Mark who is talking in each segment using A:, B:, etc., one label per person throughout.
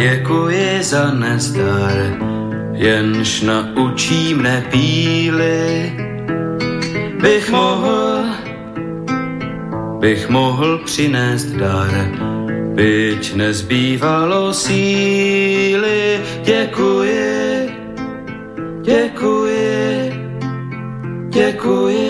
A: děkuji za nezdar, jenž naučí mne píly, bych mohl, bych mohl přinést dar, byť nezbývalo síly. Děkuji, děkuji, děkuji.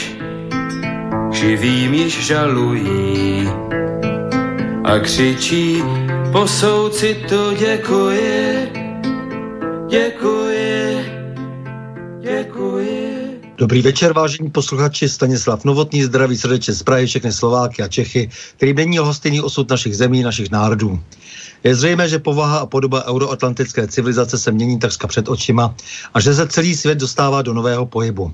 A: živým již žalují a křičí po soucitu děkuji, děkuji, děkuji.
B: Dobrý večer, vážení posluchači. Stanislav Novotný, zdraví srdečně z Prahy, všechny Slováky a Čechy, který není hostejný osud našich zemí, našich národů. Je zřejmé, že povaha a podoba euroatlantické civilizace se mění takřka před očima a že se celý svět dostává do nového pohybu.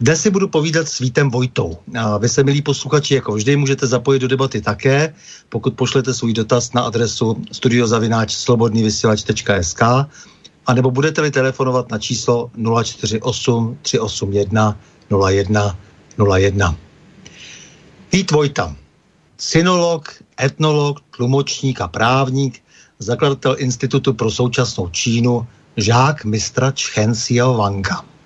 B: Dnes si budu povídat s Vítem Vojtou. A vy se, milí posluchači, jako vždy můžete zapojit do debaty také, pokud pošlete svůj dotaz na adresu studiozavináč slobodnývysílač.sk a nebo budete-li telefonovat na číslo 048 381 01 01. Vít Vojta, synolog, etnolog, tlumočník a právník, zakladatel Institutu pro současnou Čínu, žák mistra Chen Wanga.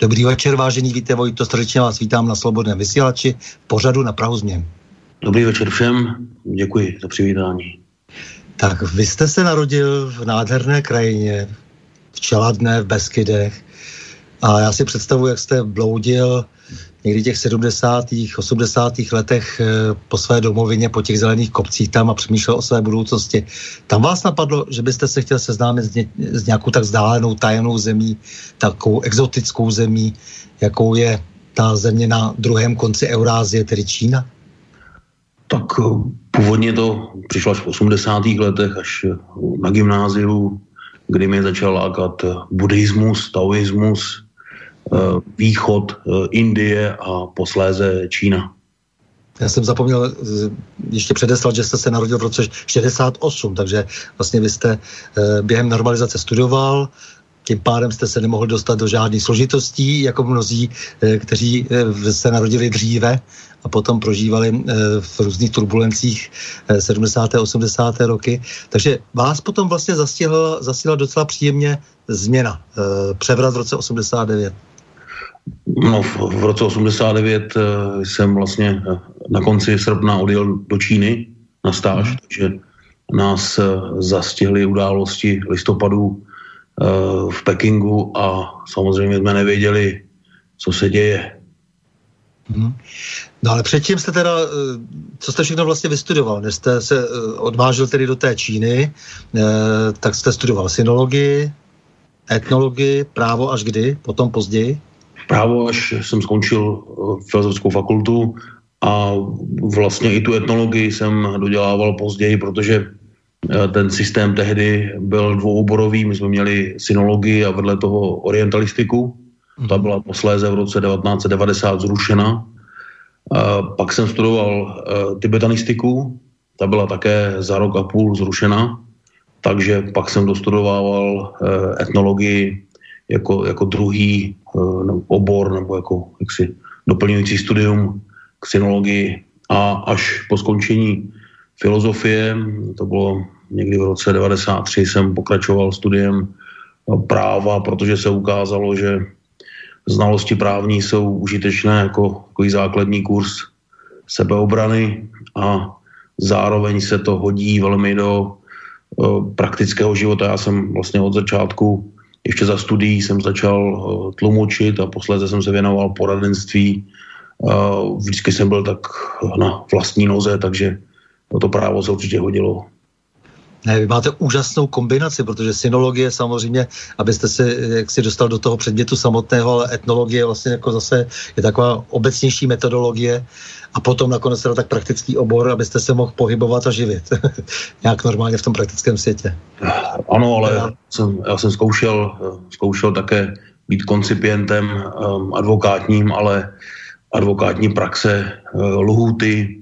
B: Dobrý večer, vážený Víte Vojto, srdečně vás vítám na Slobodném vysílači pořadu na Prahu změn.
C: Dobrý večer všem, děkuji za přivítání.
B: Tak vy jste se narodil v nádherné krajině, v Čeladné, v Beskydech. A já si představuji, jak jste bloudil někdy těch 70. 80. letech eh, po své domovině, po těch zelených kopcích tam a přemýšlel o své budoucnosti. Tam vás napadlo, že byste se chtěl seznámit s, ně, s nějakou tak vzdálenou, tajemnou zemí, takovou exotickou zemí, jakou je ta země na druhém konci Eurázie, tedy Čína?
C: Tak eh, původně to přišlo až v 80. letech, až eh, na gymnáziu, kdy mě začal lákat buddhismus, taoismus, východ eh, Indie a posléze Čína.
B: Já jsem zapomněl eh, ještě předeslat, že jste se narodil v roce 68, takže vlastně vy jste během normalizace studoval, tím pádem jste se nemohli dostat do žádných složitostí, jako mnozí, kteří se narodili dříve a potom prožívali v různých turbulencích 70. a 80. roky. Takže vás potom vlastně zastihla, zastihla docela příjemně změna, převrat v roce 89.
C: No, v, v roce 89 uh, eh, jsem vlastně uh, na konci srpna odjel do Číny na stáž, mm. takže nás uh, zastihly události listopadu v Pekingu a samozřejmě jsme nevěděli, co se děje.
B: Mm. No ale předtím jste teda, co jste všechno vlastně vystudoval, než jste se odvážil tedy do té Číny, tak jste studoval synologii, etnologii, právo až kdy, potom později?
C: Právo, až jsem skončil eh, filozofickou fakultu a vlastně i tu etnologii jsem dodělával později, protože eh, ten systém tehdy byl dvouoborový, my jsme měli synologii a vedle toho orientalistiku, ta byla posléze v roce 1990 zrušena. Pak jsem studoval eh, tibetanistiku, ta byla také za rok a půl zrušena. takže pak jsem dostudoval etnologii jako, jako druhý no, obor nebo jako jaksi doplňující studium k synologii a až po skončení filozofie, to bylo někdy v roce 93, jsem pokračoval studiem práva, protože se ukázalo, že znalosti právní jsou užitečné jako takový základní kurz sebeobrany a zároveň se to hodí velmi do praktického života. Já jsem vlastně od začátku, ještě za studií jsem začal tlumočit a posléze jsem se věnoval poradenství. Vždycky jsem byl tak na vlastní noze, takže to právo se určitě hodilo.
B: Ne, vy máte úžasnou kombinaci, protože synologie samozřejmě, abyste se jak si dostal do toho předmětu samotného, ale etnologie vlastně jako zase je taková obecnější metodologie a potom nakonec teda tak praktický obor, abyste se mohl pohybovat a živit nějak normálně v tom praktickém světě.
C: Ano, ale já jsem, já jsem zkoušel, zkoušel také být koncipientem um, advokátním, ale advokátní praxe, uh, lhůty,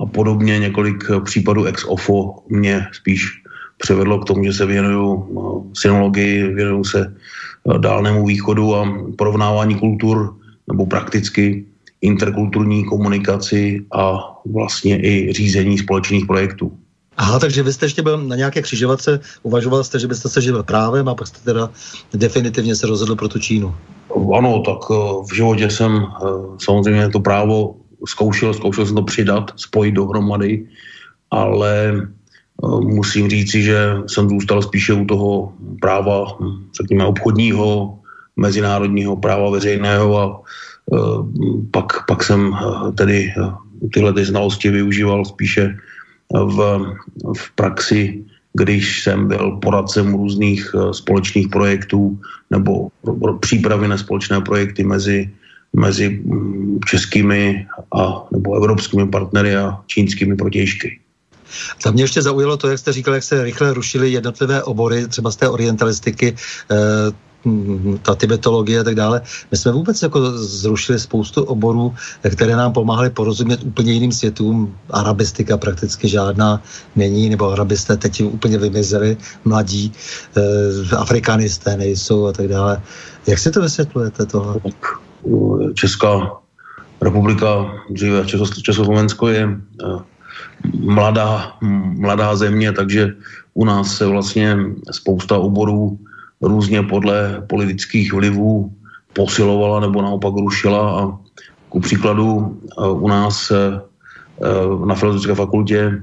C: a podobně několik eh, případů ex ofo mě spíš přivedlo k tomu, že se věnuju eh, synologii, věnuju se eh, dálnému východu a porovnávání kultur nebo prakticky interkulturní komunikaci a vlastně i řízení společných projektů.
B: Aha, takže vy jste ještě byl na nějaké křižovatce, uvažoval jste, že byste se živil právem a pak jste teda definitivně se rozhodl pro tu Čínu.
C: Ano, tak v životě jsem samozřejmě to právo zkoušel, zkoušel jsem to přidat, spojit dohromady, ale eh, musím říci, že jsem zůstal spíše u toho práva, řekněme, obchodního, mezinárodního práva veřejného a eh, pak, pak jsem eh, tedy tyhle ty znalosti využíval spíše v, v praxi, když jsem byl poradcem různých společných projektů nebo přípravy na společné projekty mezi mezi mm, českými a, nebo evropskými partnery a čínskými protějšky.
B: Za mě ještě zaujalo to, jak jste říkal, jak se rychle rušily jednotlivé obory, třeba z té orientalistiky, eh, ta tibetologie a tak dále. My jsme vůbec jako zrušili spoustu oborů, které nám pomáhaly porozumět úplně jiným světům. Arabistika prakticky žádná není, nebo arabisté teď úplně vymizeli, mladí, eh, afrikanisté nejsou a tak dále. Jak si to vysvětlujete tohle?
C: Česká republika, dříve Československo je eh, mladá, mladá země, takže u nás se vlastně spousta oborů různě podle politických vlivů posilovala nebo naopak rušila a ku příkladu eh, u nás eh, na Filozofické fakultě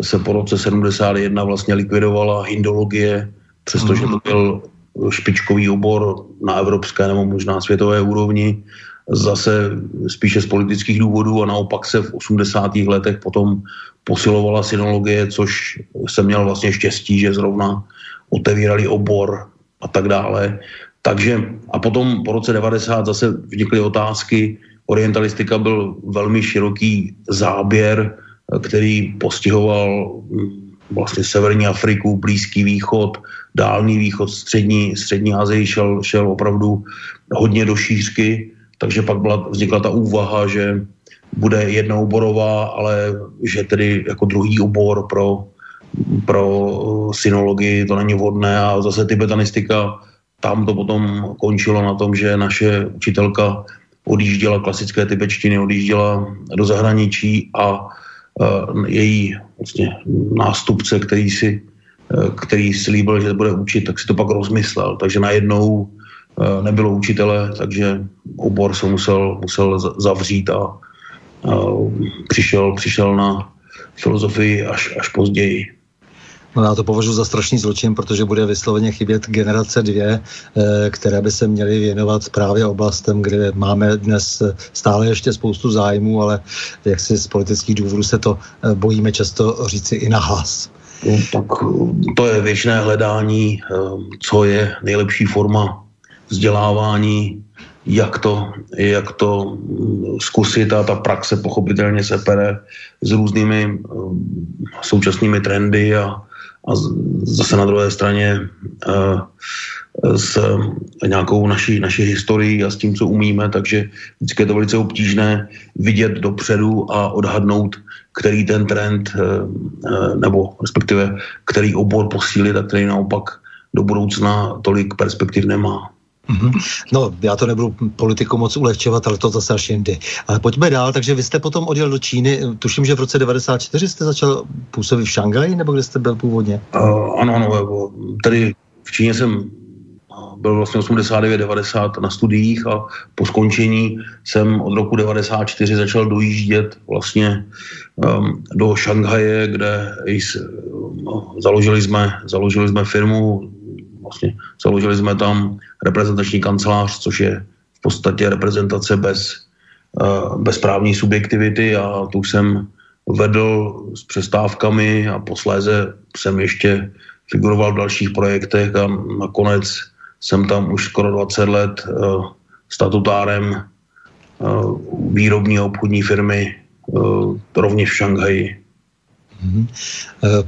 C: se po roce 71 vlastně likvidovala hindologie, přestože to byl špičkový obor na evropské nebo možná světové úrovni, zase spíše z politických důvodů a naopak se v 80. letech potom posilovala synologie, což jsem měl vlastně štěstí, že zrovna otevírali obor a tak dále. Takže a potom po roce 90 zase vznikly otázky. Orientalistika byl velmi široký záběr, který postihoval hm, vlastně Severní Afriku, Blízký východ, Dálný východ, Střední, střední Azii šel, šel opravdu hodně do šířky, takže pak byla, vznikla ta úvaha, že bude jednooborová, ale že tedy jako druhý obor pro, pro synologii to není vhodné a zase tibetanistika, tam to potom končilo na tom, že naše učitelka odjížděla klasické tibetštiny, odjížděla do zahraničí a uh, její vlastně nástupce, který si, který slíbil, že bude učit, tak si to pak rozmyslel. Takže najednou uh, nebylo učitele, takže obor se musel, musel zavřít a uh, přišel, přišel na filozofii až, až později.
B: No já to považuji za strašný zločin, protože bude vysloveně chybět generace dvě, eh, které by se měly věnovat právě oblastem, kde máme dnes stále ještě spoustu zájmů, ale jak si z politických důvodů se to eh, bojíme často říci i na hlas.
C: No, tak to je věčné hledání, eh, co je nejlepší forma vzdělávání, jak to, jak to mm, zkusit a ta praxe pochopitelně se pere s různými současnými trendy a a zase na druhé straně s nějakou naší, naší historií a s tím, co umíme, takže vždycky je to velice obtížné vidět dopředu a odhadnout, který ten trend nebo respektive který obor posílit a který naopak do budoucna tolik perspektiv nemá.
B: Mm-hmm. No, já to nebudu politiku moc ulehčovat, ale to zase až jindy. Ale pojďme dál, takže vy jste potom odjel do Číny, tuším, že v roce 94 jste začal působit v Šangaji, nebo kde jste byl původně?
C: Uh, ano, ano, tady v Číně jsem byl vlastně 89-90 na studiích a po skončení jsem od roku 94 začal dojíždět vlastně um, do Šanghaje, kde jis, no, založili, jsme, založili jsme firmu, vlastně založili jsme tam reprezentační kancelář, což je v podstatě reprezentace bez, uh, bez právní subjektivity a tu jsem vedl s přestávkami a posléze jsem ještě figuroval v dalších projektech a nakonec jsem tam už skoro 20 let uh, statutárem uh, výrobní a obchodní firmy uh, rovněž v Šanghaji.
B: Mm-hmm.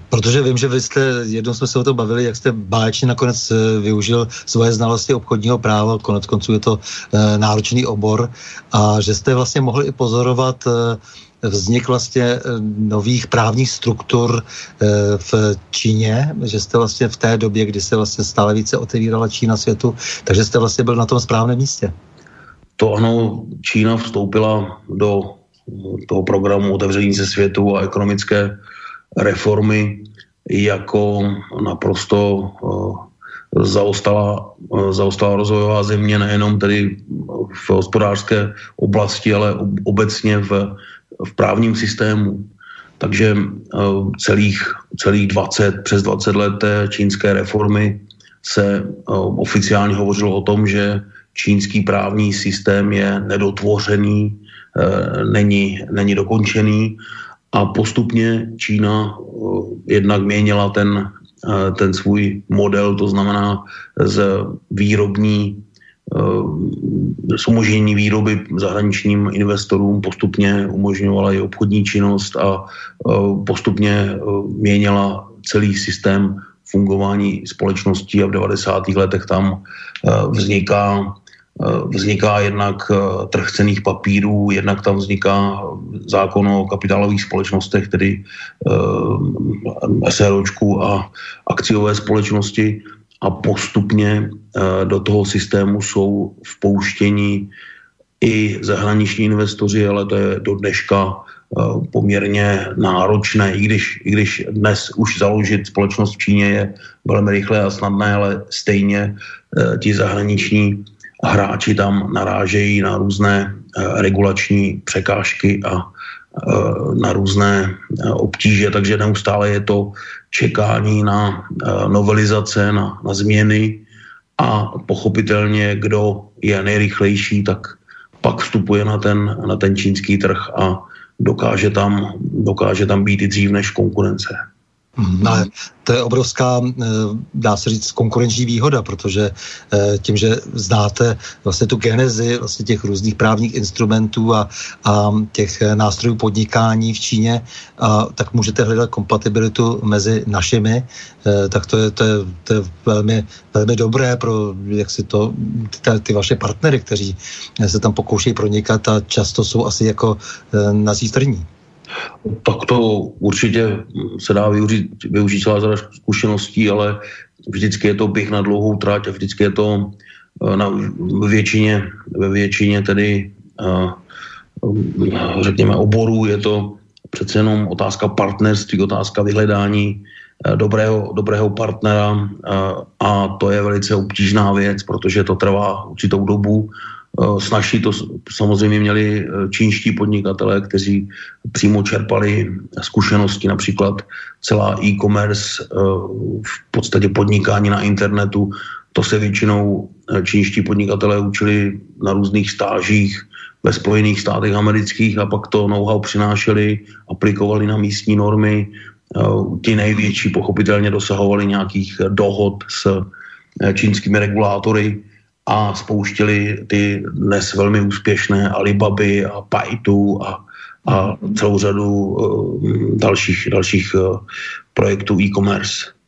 B: Protože vím, že vy jste, jednou jsme se o tom bavili, jak jste báječně nakonec eh, využil svoje znalosti obchodního práva, konec konců je to náročný obor, a že jste vlastně mohli i pozorovat vznik vlastně nových právních struktur v Číně, že jste vlastně v té době, kdy se vlastně stále více otevírala Čína světu, takže jste vlastně byl na tom správném místě.
C: To ano, Čína vstoupila do toho programu otevření se světu a ekonomické reformy jako naprosto eh, zaostala, eh, zaostala rozvojová země nejenom tedy v hospodářské oblasti, ale obecně v, v právním systému. Takže eh, celých, celých 20, přes 20 let té čínské reformy se oficiálně hovořilo o tom, že čínský právní systém je nedotvořený, není, není dokončený a postupně Čína eh, jednak měnila ten, eh, ten svůj model, to znamená z výrobní eh, umožnění výroby zahraničním investorům postupně umožňovala i obchodní činnost a postupně měnila celý systém fungování společností a v 90. letech tam vzniká Eh, vzniká jednak eh, trh cených papírů, jednak tam vzniká zákon o kapitálových společnostech, tedy eh, SROčku a akciové společnosti a postupně do toho systému jsou vpouštění i zahraniční investoři, ale to je do dneška poměrně náročné, i když, i když dnes už založit společnost v Číně je velmi rychlé a snadné, ale stejně ti zahraniční hráči tam narážejí na různé eh, regulační překážky a eh, na různé eh, obtíže, takže neustále je to čekání na novelizace, na, na změny a pochopitelně, kdo je nejrychlejší, tak pak vstupuje na ten, na ten čínský trh a dokáže tam, dokáže tam být i dřív než konkurence.
B: No, to je obrovská, eh, dá se říct, konkurenční výhoda, protože eh, tím, že znáte vlastně tu genezi vlastně těch různých právních instrumentů a, a těch eh, nástrojů podnikání v Číně, a, tak můžete hledat kompatibilitu mezi našimi, tak to je, to je, to je velmi, velmi dobré pro jak si to, ty, ty vaše partnery, kteří se tam pokoušejí pronikat a často jsou asi jako na zítrní.
C: Tak to určitě se dá využít, využít celá řada zkušeností, ale vždycky je to bych na dlouhou trať a vždycky je to eh, na většině, ve většině tedy eh, řekněme oborů je to přece jenom otázka partnerství, otázka vyhledání eh, dobrého, dobrého partnera a to je velice obtížná věc, protože to trvá určitou dobu Eh, snažší to samozřejmě měli eh, čínští podnikatelé, kteří přímo čerpali zkušenosti, například celá e-commerce, eh, v podstatě podnikání na internetu. To se většinou čínští podnikatelé učili na různých stážích ve Spojených státech amerických a pak to know-how přinášeli, aplikovali na místní normy. Ti největší pochopitelně dosahovali nějakých dohod s čínskými regulátory, a spouštěli ty dnes velmi úspěšné Alibaby a Paitu a, a celou řadu uh, dalších, dalších uh, projektů e-commerce.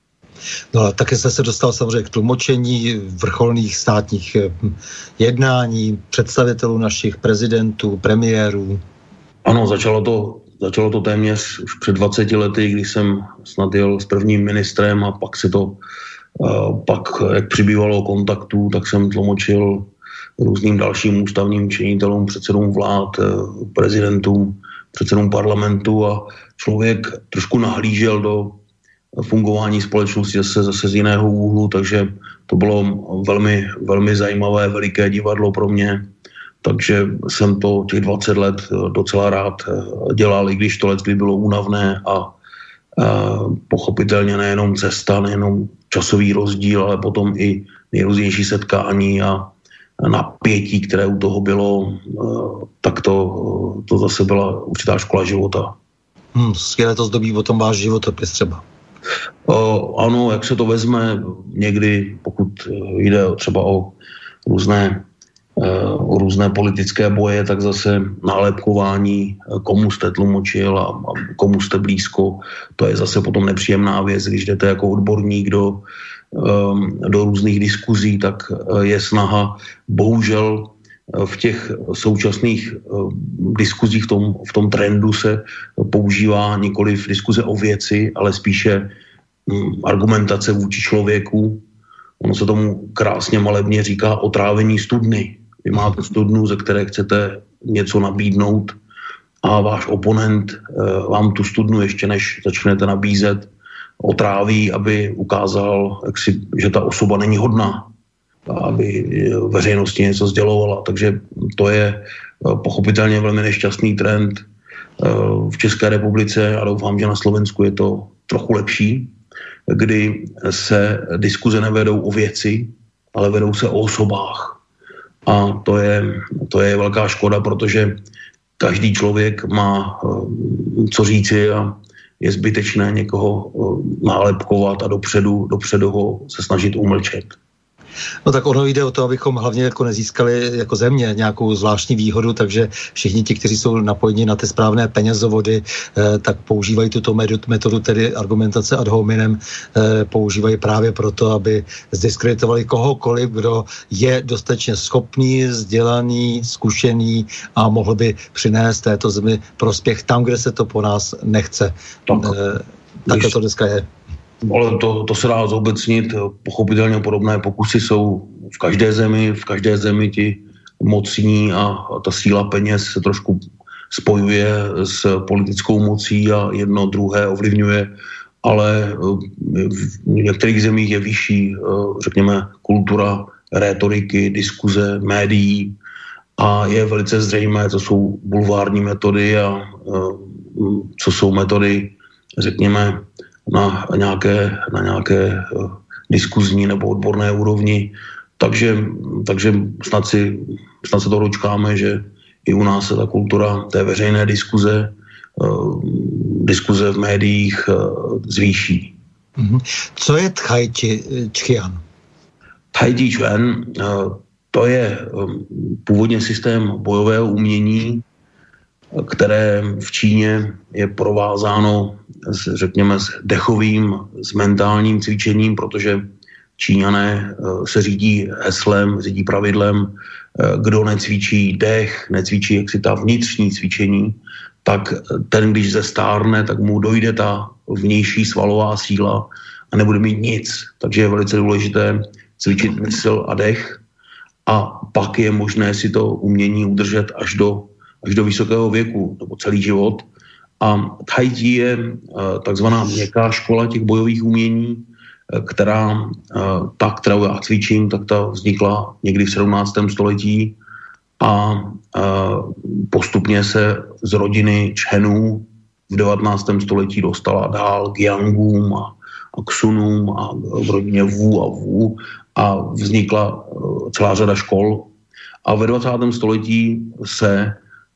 B: No a také jste se dostal samozřejmě k tlumočení vrcholných státních eh, jednání, představitelů našich prezidentů, premiérů.
C: Ano, začalo to, začalo to téměř už před 20 lety, když jsem snad jel s prvním ministrem a pak se to, pak jak přibývalo kontaktů, tak jsem tlumočil různým dalším ústavním činitelům, předsedům vlád, eh, prezidentům, předsedům parlamentu a člověk trošku nahlížel do fungování společnosti zase, zase z jiného úhlu, takže to bylo velmi, velmi zajímavé, veliké divadlo pro mě. Takže jsem to těch 20 let docela rád eh, dělal, i když to let bylo únavné a, a pochopitelně nejenom cesta, nejenom časový rozdíl, ale potom i nejrůznější setkání a napětí, které u toho bylo, eh, tak to, to zase byla určitá škola života.
B: Hmm, skvěle to zdobí o tom váš životopis třeba.
C: O, ano, jak se to vezme, někdy, pokud jde třeba o různé, různé politické boje, tak zase nálepkování, komu jste tlumočil a, a komu jste blízko, to je zase potom nepříjemná věc, když jdete jako odborník do, do různých diskuzí, tak e, je snaha bohužel v těch současných eh, diskuzích v tom, v tom trendu se používá nikoli v diskuze o věci, ale spíše hm, argumentace vůči člověku. Ono se tomu krásně malebně říká otrávení studny. Vy máte studnu, ze které chcete něco nabídnout a váš oponent eh, vám tu studnu ještě než začnete nabízet, otráví, aby ukázal, jak si, že ta osoba není hodná aby veřejnosti něco sdělovala. Takže to je eh, pochopitelně velmi nešťastný trend eh, v České republice a doufám, že na Slovensku je to trochu lepší, kdy se diskuze nevedou o věci, ale vedou se o osobách. A to je, to je velká škoda, protože každý člověk má eh, co říci a je zbytečné někoho nálepkovat a dopředu, dopředu ho se snažit umlčet.
B: No tak ono jde o to, abychom hlavně jako nezískali jako země nějakou zvláštní výhodu, takže všichni ti, kteří jsou napojeni na ty správné penězovody, eh, tak používají tuto metodu, tedy argumentace ad hominem, eh, používají právě proto, aby zdiskreditovali kohokoliv, kdo je dostatečně schopný, vzdělaný, zkušený a mohl by přinést této zemi prospěch tam, kde se to po nás nechce. Tak, eh, tak to dneska je.
C: Ale to, to se dá zobecnit. Pochopitelně podobné pokusy jsou v každé zemi. V každé zemi ti mocní a, a ta síla peněz se trošku spojuje s politickou mocí a jedno druhé ovlivňuje, ale eh, v některých zemích je vyšší, eh, řekněme, kultura rétoriky, diskuze, médií a je velice zřejmé, co jsou bulvární metody a eh, co jsou metody, řekněme, na nějaké, na nějaké eh, diskuzní nebo odborné úrovni. Takže, takže snad, si, snad se to dočkáme, že i u nás se ta kultura té veřejné diskuze, uh, diskuze v médiích uh, zvýší.
B: Mm-hmm. Co je Tchajti Čchian?
C: Tchajti uh, to je původně systém bojového umění, které v Číně je provázáno, s, řekněme, s dechovým, s mentálním cvičením, protože Číňané eh, se řídí heslem, řídí pravidlem, eh, kdo necvičí dech, necvičí jak si ta vnitřní cvičení, tak ten, když zestárne, tak mu dojde ta vnější svalová síla a nebude mít nic. Takže je velice důležité cvičit mysl a dech a pak je možné si to umění udržet až do až do vysokého věku, nebo celý život. A Tai Chi je eh, takzvaná měkká škola těch bojových umění, eh, která, eh, ta, kterou já cvičím, tak ta vznikla někdy v 17. století a postupně se z rodiny Čhenů v 19. století dostala dál k Yangům a, a k Sunům a v rodině Wu a Wu a vznikla celá řada škol. A ve 20. století se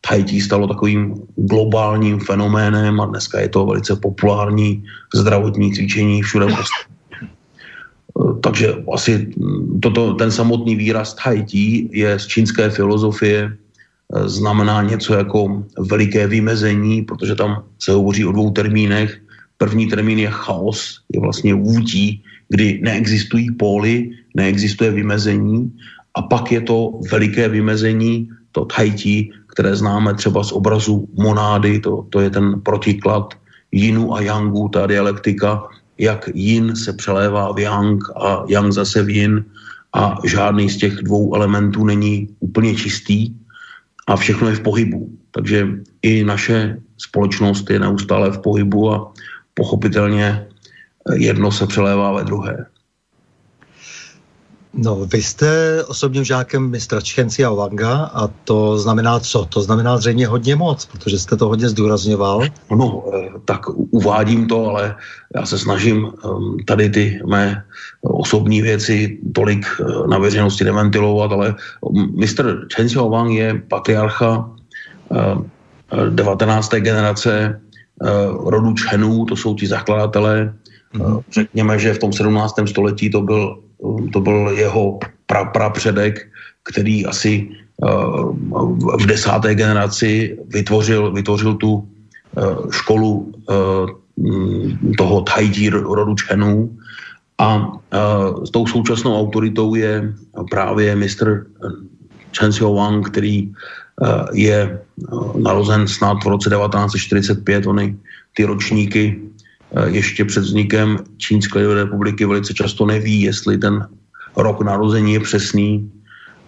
C: Haiti stalo takovým globálním fenoménem a dneska je to velice populární zdravotní cvičení všude. Takže asi toto, ten samotný výraz Haiti je z čínské filozofie, znamená něco jako veliké vymezení, protože tam se hovoří o dvou termínech. První termín je chaos, je vlastně vůtí, kdy neexistují póly, neexistuje vymezení a pak je to veliké vymezení, to Tahiti, které známe třeba z obrazu Monády, to, to je ten protiklad Yinu a Yangu, ta dialektika, jak Yin se přelévá v Yang a Yang zase v Yin a žádný z těch dvou elementů není úplně čistý a všechno je v pohybu. Takže i naše společnost je neustále v pohybu a pochopitelně jedno se přelévá ve druhé.
B: No, vy jste osobním žákem mistra Čchenci a Wanga a to znamená co? To znamená zřejmě hodně moc, protože jste to hodně zdůrazňoval.
C: No, eh, tak uvádím to, ale já se snažím ehm, tady ty mé osobní věci tolik eh, na veřejnosti neventilovat, ale mistr Chen Xiaowang je patriarcha 19. Eh, generace rodu Chenů, to jsou ti zakladatelé. Mm-hmm. Řekněme, že v tom 17. století to byl to byl jeho pra, prapředek, který asi uh, v desáté generaci vytvořil, vytvořil tu uh, školu uh, toho Taiji rodu Chenů a s tou současnou autoritou je právě mistr Chen Xiaowang, který je narozen snad v roce 1945, ony ty ročníky Eh, ještě před vznikem Čínské republiky velice často neví, jestli ten rok narození je přesný.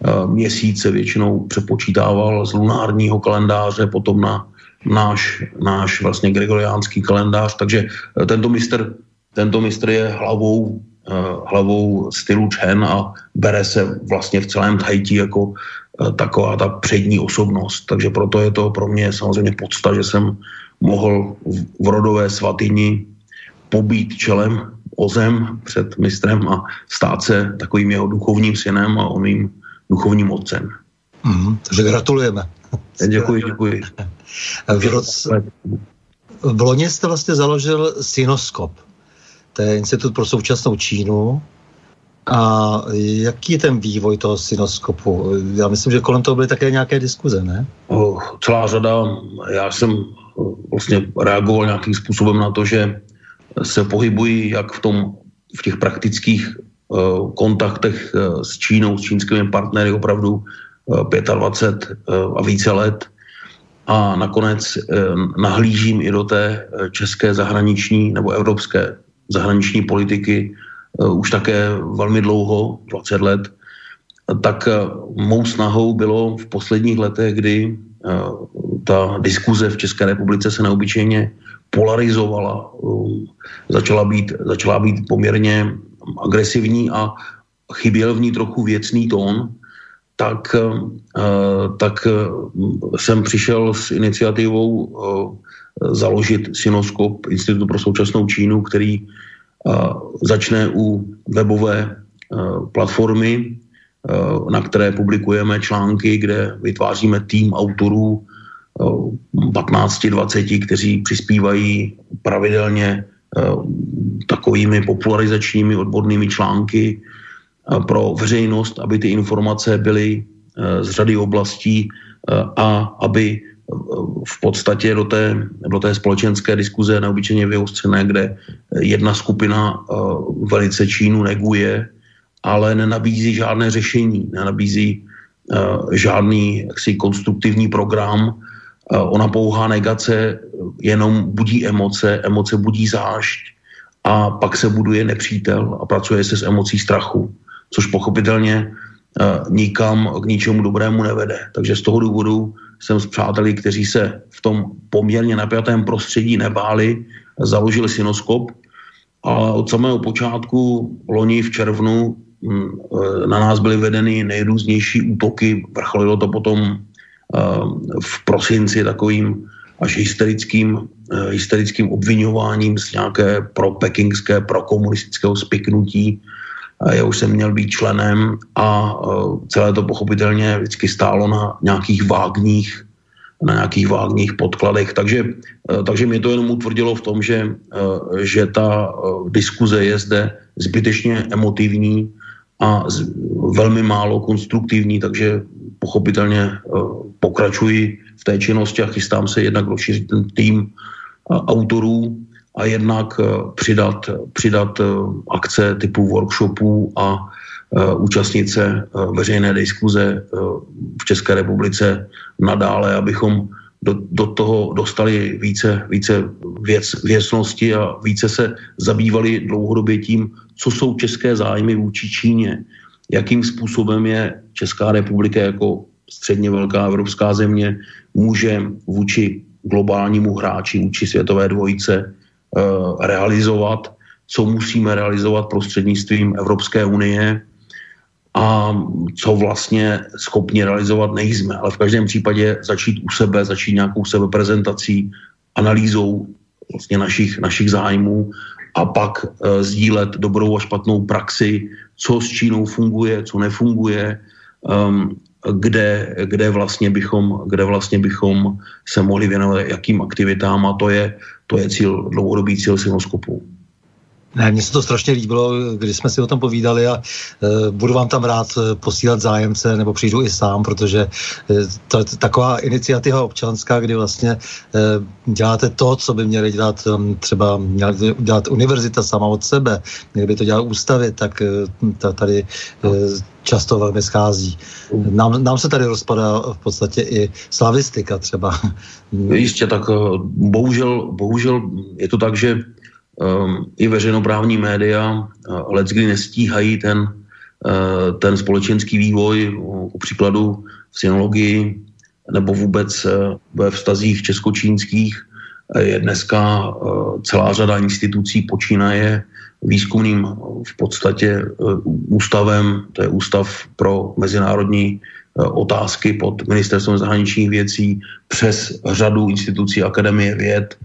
C: Eh, měsíc se většinou přepočítával z lunárního kalendáře, potom na náš, náš vlastně gregoriánský kalendář, takže eh, tento mistr, tento mistr je hlavou, hlavou stylu Chen a bere se vlastně v celém Tahiti jako taková ta přední osobnost. Takže proto je to pro mě samozřejmě podsta, že jsem mohl v rodové svatyni pobít čelem o zem před mistrem a stát se takovým jeho duchovním synem a oným duchovním otcem.
B: Mm, takže gratulujeme.
C: Děkuji, děkuji.
B: V, roce, v loni jste vlastně založil Synoskop. To je Institut pro současnou Čínu. A jaký je ten vývoj toho synoskopu? Já myslím, že kolem toho byly také nějaké diskuze, ne?
C: Celá řada. Já jsem vlastně reagoval nějakým způsobem na to, že se pohybují jak v, tom, v těch praktických uh, kontaktech uh, s Čínou, s čínskými partnery opravdu uh, 25 uh, a více let. A nakonec nahlížím i do té české zahraniční nebo evropské zahraniční politiky už také velmi dlouho, 20 let, tak mou snahou bylo v posledních letech, kdy ta diskuze v České republice se neobyčejně polarizovala, začala být, začala být poměrně agresivní a chyběl v ní trochu věcný tón, tak, uh, tak uh, jsem přišel s iniciativou uh, založit Synoskop Institutu pro současnou Čínu, který začne u webové platformy, na které publikujeme články, kde vytváříme tým autorů 15-20, kteří přispívají pravidelně eh, takovými popularizačními odbornými články eh, pro veřejnost, aby ty informace byly eh, z řady oblastí a aby v podstatě do té, do té společenské diskuze neobyčejně vyostřené, kde jedna skupina velice Čínu neguje, ale nenabízí žádné řešení, nenabízí žádný jaksi, konstruktivní program, ona pouhá negace jenom budí emoce, emoce budí zášť a pak se buduje nepřítel a pracuje se s emocí strachu, což pochopitelně uh, nikam k ničemu dobrému nevede. Takže z toho důvodu jsem s přáteli, kteří se v tom poměrně napjatém prostředí nebáli, založili synoskop a od samého počátku loni v červnu mm, eh, na nás byly vedeny nejrůznější útoky, vrcholilo to potom v prosinci takovým až hysterickým, eh, hysterickým obvinováním z nějaké pro-pekingské, pro-komunistického spiknutí. Já už jsem měl být členem a eh, celé to pochopitelně vždycky stálo na nějakých vágních na nějakých vágních podkladech. Takže, eh, takže mě to jenom utvrdilo v tom, že, že ta diskuze je zde zbytečně emotivní a velmi málo konstruktivní, takže pochopitelně eh, pokračuji v té činnosti a chystám se jednak rozšířit ten tým eh, autorů a jednak přidat, přidat akce typu workshopů a účastnit se veřejné diskuze v České republice nadále, abychom do, do toho dostali více, více věc, věcnosti a více se zabývali dlouhodobě tím, co jsou české zájmy vůči Číně, jakým způsobem je Česká republika jako středně velká evropská země může vůči globálnímu hráči, vůči světové dvojice uh, realizovat, co musíme realizovat prostřednictvím Evropské unie, a co vlastně schopni realizovat nejsme. Ale v každém případě začít u sebe, začít nějakou sebeprezentací, analýzou vlastně našich, našich zájmů a pak e, sdílet dobrou a špatnou praxi, co s Čínou funguje, co nefunguje, um, kde, kde, vlastně bychom, kde vlastně bychom se mohli věnovat jakým aktivitám a to je, to je cíl, dlouhodobý cíl Sinoskopu.
B: Ne, mně se to strašně líbilo, když jsme si o tom povídali a e, budu vám tam rád e, posílat zájemce, nebo přijdu i sám, protože e, to taková iniciativa občanská, kdy vlastně e, děláte to, co by měli dělat e, třeba měla dělat univerzita sama od sebe, měli by to dělat ústavy, tak e, tady e, často velmi schází. Nám, nám se tady rozpadá v podstatě i slavistika třeba.
C: Jistě, tak e, bohužel, bohužel je to tak, že i veřejnoprávní média uh, let kdy nestíhají ten, uh, ten společenský vývoj, u příkladu v synologii nebo vůbec uh, ve vztazích českočínských. Je dneska celá řada institucí počínaje výzkumným v podstatě ústavem, to je ústav pro mezinárodní otázky pod ministerstvem zahraničních věcí přes řadu institucí Akademie věd,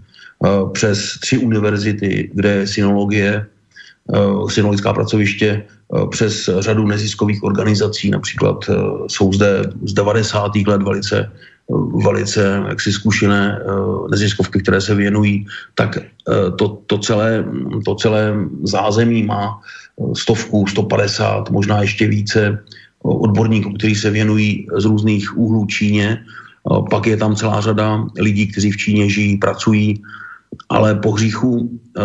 C: přes tři univerzity, kde je synologie, eh, synologická pracoviště, eh, přes řadu neziskových organizací, například jsou zde z 90. let velice, velice jaksi zkušené neziskovky, které se věnují, tak to, to, celé, to celé zázemí má stovku, 150, možná ještě více odborníků, kteří se věnují z různých úhlů Číně. Pak je tam celá řada lidí, kteří v Číně žijí, pracují, ale po hříchu eh,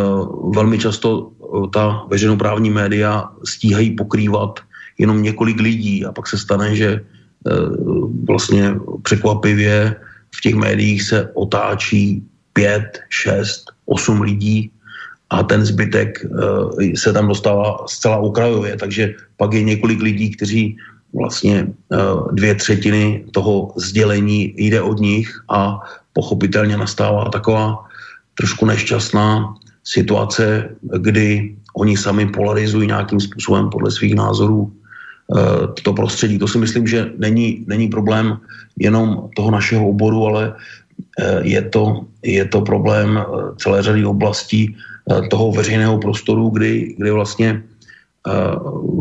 C: velmi často eh, ta veřejnoprávní média stíhají pokrývat jenom několik lidí a pak se stane, že eh, vlastně překvapivě v těch médiích se otáčí pět, šest, osm lidí a ten zbytek se tam dostává zcela okrajově, takže pak je několik lidí, kteří vlastně dvě třetiny toho sdělení jde od nich a pochopitelně nastává taková trošku nešťastná situace, kdy oni sami polarizují nějakým způsobem podle svých názorů eh, to prostředí. To si myslím, že není, není problém jenom toho našeho oboru, ale eh, je to, je to problém eh, celé řady oblastí toho veřejného prostoru, kdy, kdy vlastně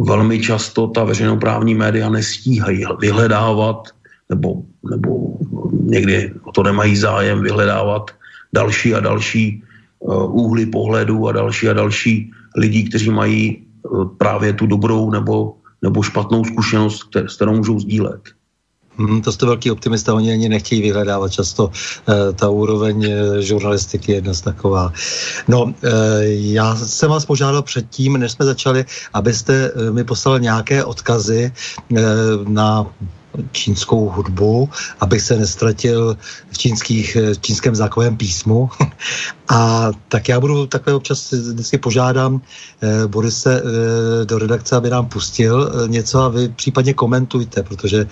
C: velmi často ta veřejnoprávní média nestíhají vyhledávat nebo, nebo někdy o to nemají zájem vyhledávat další a další uh, úhly pohledu a další a další lidí, kteří mají uh, právě tu dobrou nebo, nebo špatnou zkušenost, které, s kterou můžou sdílet.
B: Hmm, to jste velký optimista, oni ani nechtějí vyhledávat často. E, ta úroveň žurnalistiky je dnes taková. No, e, já jsem vás požádal předtím, než jsme začali, abyste mi poslali nějaké odkazy e, na čínskou hudbu, abych se nestratil v čínských, čínském zákovém písmu. A tak já budu takhle občas vždycky požádám eh, Borise eh, do redakce, aby nám pustil eh, něco a vy případně komentujte, protože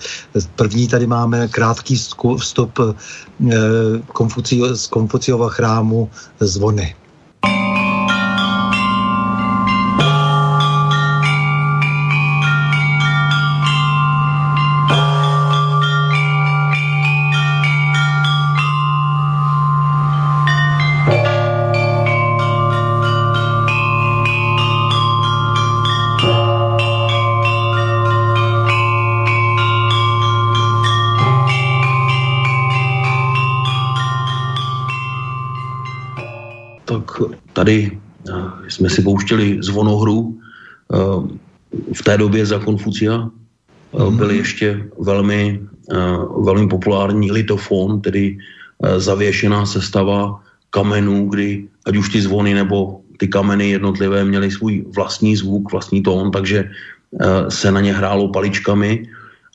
B: první tady máme krátký vstup eh, Konfucio, z Konfuciova chrámu zvony.
C: Jsme si pouštěli zvonohru eh, v té době za Konfucia. Mm. Byl ještě velmi, velmi populární litofon, tedy zavěšená sestava kamenů, kdy ať už ty zvony nebo ty kameny jednotlivé měly svůj vlastní zvuk, vlastní tón, takže se na ně hrálo paličkami.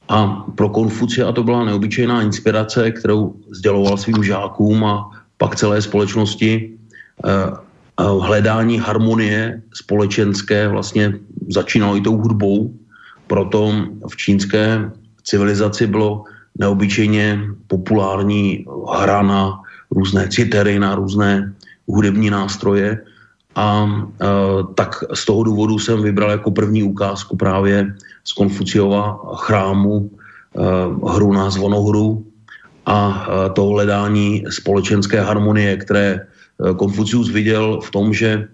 C: A pro Konfucia to byla neobyčejná inspirace, kterou sděloval svým žákům a pak celé společnosti hledání harmonie společenské vlastně začínalo i tou hudbou, proto v čínské civilizaci bylo neobyčejně populární hra na různé citery, na různé hudební nástroje. A e, tak z toho důvodu jsem vybral jako první ukázku právě z Konfuciova chrámu e, hru na zvonohru a e, to hledání společenské harmonie, které Konfucius viděl v tom, že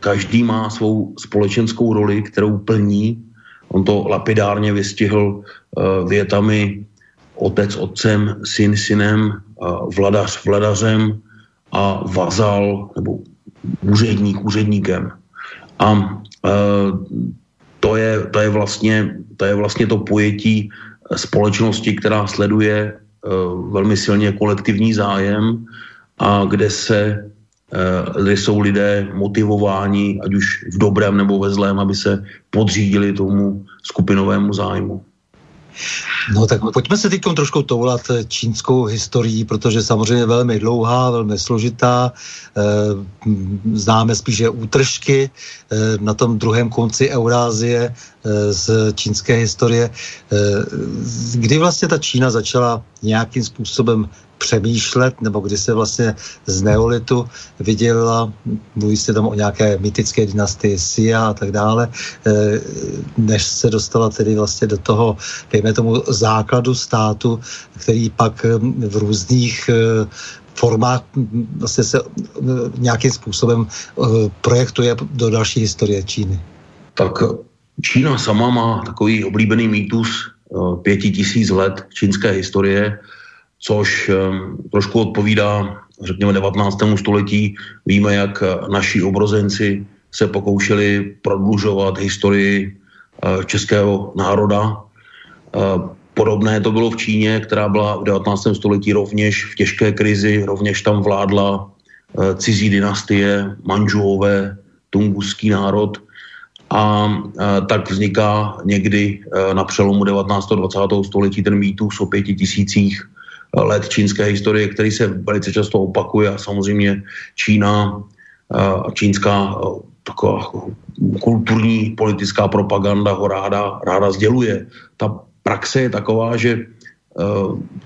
C: každý má svou společenskou roli, kterou plní. On to lapidárně vystihl eh, větami otec otcem, syn synem, vladař vladařem a vazal nebo úředník úředníkem. A eh, to je, to je, vlastně, to je vlastně to pojetí společnosti, která sleduje velmi silně kolektivní zájem a kde se eh, jsou lidé motivováni, ať už v dobrém nebo ve zlém, aby se podřídili tomu skupinovému zájmu.
B: No tak pojďme se teď trošku toulat čínskou historií, protože samozřejmě velmi dlouhá, velmi složitá. Eh, známe spíše útržky eh, na tom druhém konci Eurázie z čínské historie. Kdy vlastně ta Čína začala nějakým způsobem přemýšlet, nebo kdy se vlastně z neolitu viděla, mluví se tam o nějaké mytické dynastii Sia a tak dále, eh, než se dostala tedy vlastně do toho, dejme tomu, základu státu, který pak eh, v různých eh, formách vlastně se nějakým způsobem projektuje do další historie Číny.
C: Tak Čína sama má takový oblíbený mýtus pěti tisíc let čínské historie, což ehm, trošku odpovídá, řekněme, 19. století. Víme, jak naši obrozenci se pokoušeli prodlužovat historii eh, českého národa. Eh, podobné to bylo v Číně, která byla v 19. století rovněž v těžké krizi, rovněž tam vládla eh, cizí dynastie, manžuové, tunguský národ. A tak vzniká někdy na přelomu 19. a 20. století ten mýtus o pěti tisících let čínské historie, který se velice často opakuje a samozřejmě Čína a čínská taková kulturní politická propaganda ho ráda, ráda sděluje. Ta praxe je taková, že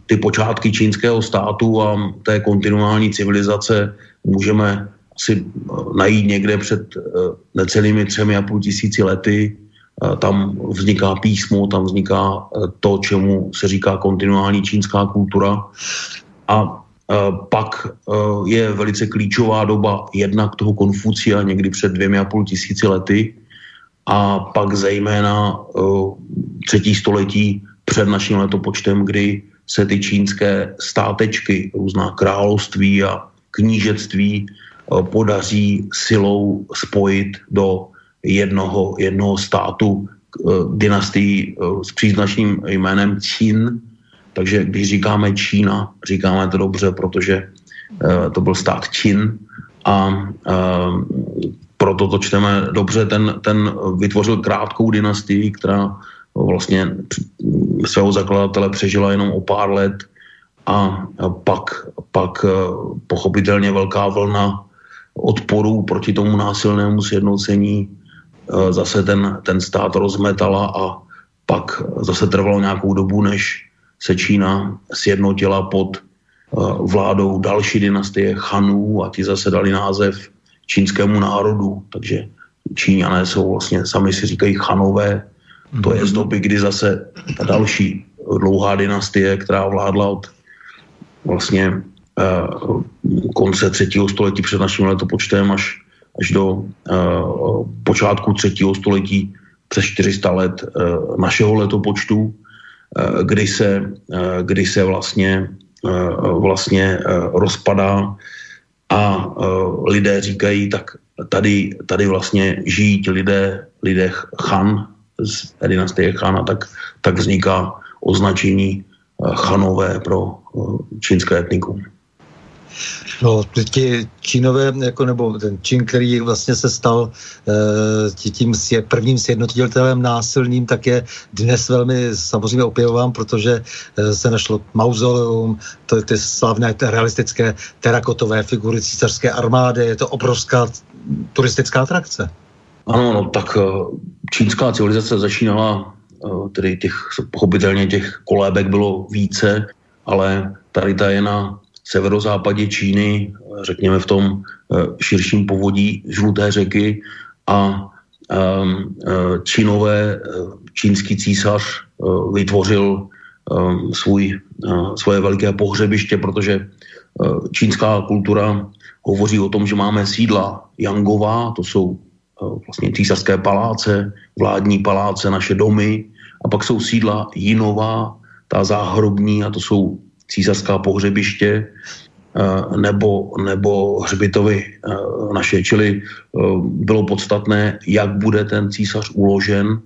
C: ty počátky čínského státu a té kontinuální civilizace můžeme si najít někde před necelými třemi a půl tisíci lety tam vzniká písmo, tam vzniká e, to, čemu se říká kontinuální čínská kultura. A e, pak je velice klíčová doba jednak toho Konfucia někdy před dvěmi a půl tisíci lety a pak zejména třetí století před naším letopočtem, kdy se ty čínské státečky, různá království a knížectví podaří silou spojit do jednoho, jednoho státu eh, dynastii eh, s příznačným jménem Čín. Takže když říkáme Čína, říkáme to dobře, protože eh, to byl stát Čín a proto to čteme dobře. Ten, ten vytvořil krátkou dynastii, která vlastně svého zakladatele přežila jenom o pár let a pak, pak pochopitelně velká vlna odporu proti tomu násilnému sjednocení zase ten, ten stát rozmetala a pak zase trvalo nějakou dobu, než se Čína sjednotila pod eh, vládou další dynastie Chanů a ti zase dali název čínskému národu, takže Číňané jsou vlastně, sami si říkají Chanové, to je z doby, kdy zase ta další dlouhá dynastie, která vládla od vlastně eh, konce třetího století před naším letopočtem až až do uh, počátku třetího století přes 400 let uh, našeho letopočtu, uh, kdy, se, uh, kdy se vlastně, uh, vlastně uh, rozpadá a uh, lidé říkají, tak tady, tady vlastně žijí ti lidé, lidé Chan, z dynastie Chana, tak, tak vzniká označení Chanové pro čínské etnikum.
B: No, ti Čínové, jako, nebo ten Čín, který vlastně se stal e, tím je prvním sjednotitelem násilným, tak je dnes velmi samozřejmě opěvován, protože e, se našlo mauzoleum, to ty slavné realistické terakotové figury císařské armády, je to obrovská turistická atrakce.
C: Ano, no, tak eh, čínská civilizace začínala, tedy těch, pochopitelně těch kolébek bylo více, ale tady ta je na severozápadě Číny, řekněme v tom eh, širším povodí Žluté řeky a ehm, eh, Čínové, eh, čínský císař vytvořil ehm, svůj, svoje veliké pohřebiště, protože čínská kultura hovoří o tom, že máme sídla Yangová, to jsou vlastně císařské paláce, vládní paláce, naše domy, a pak jsou sídla Jinová, ta záhrobní, a to jsou císařská pohřebiště eh, nebo, nebo hřbitovy eh, naše. Čili eh, bylo podstatné, jak bude ten císař uložen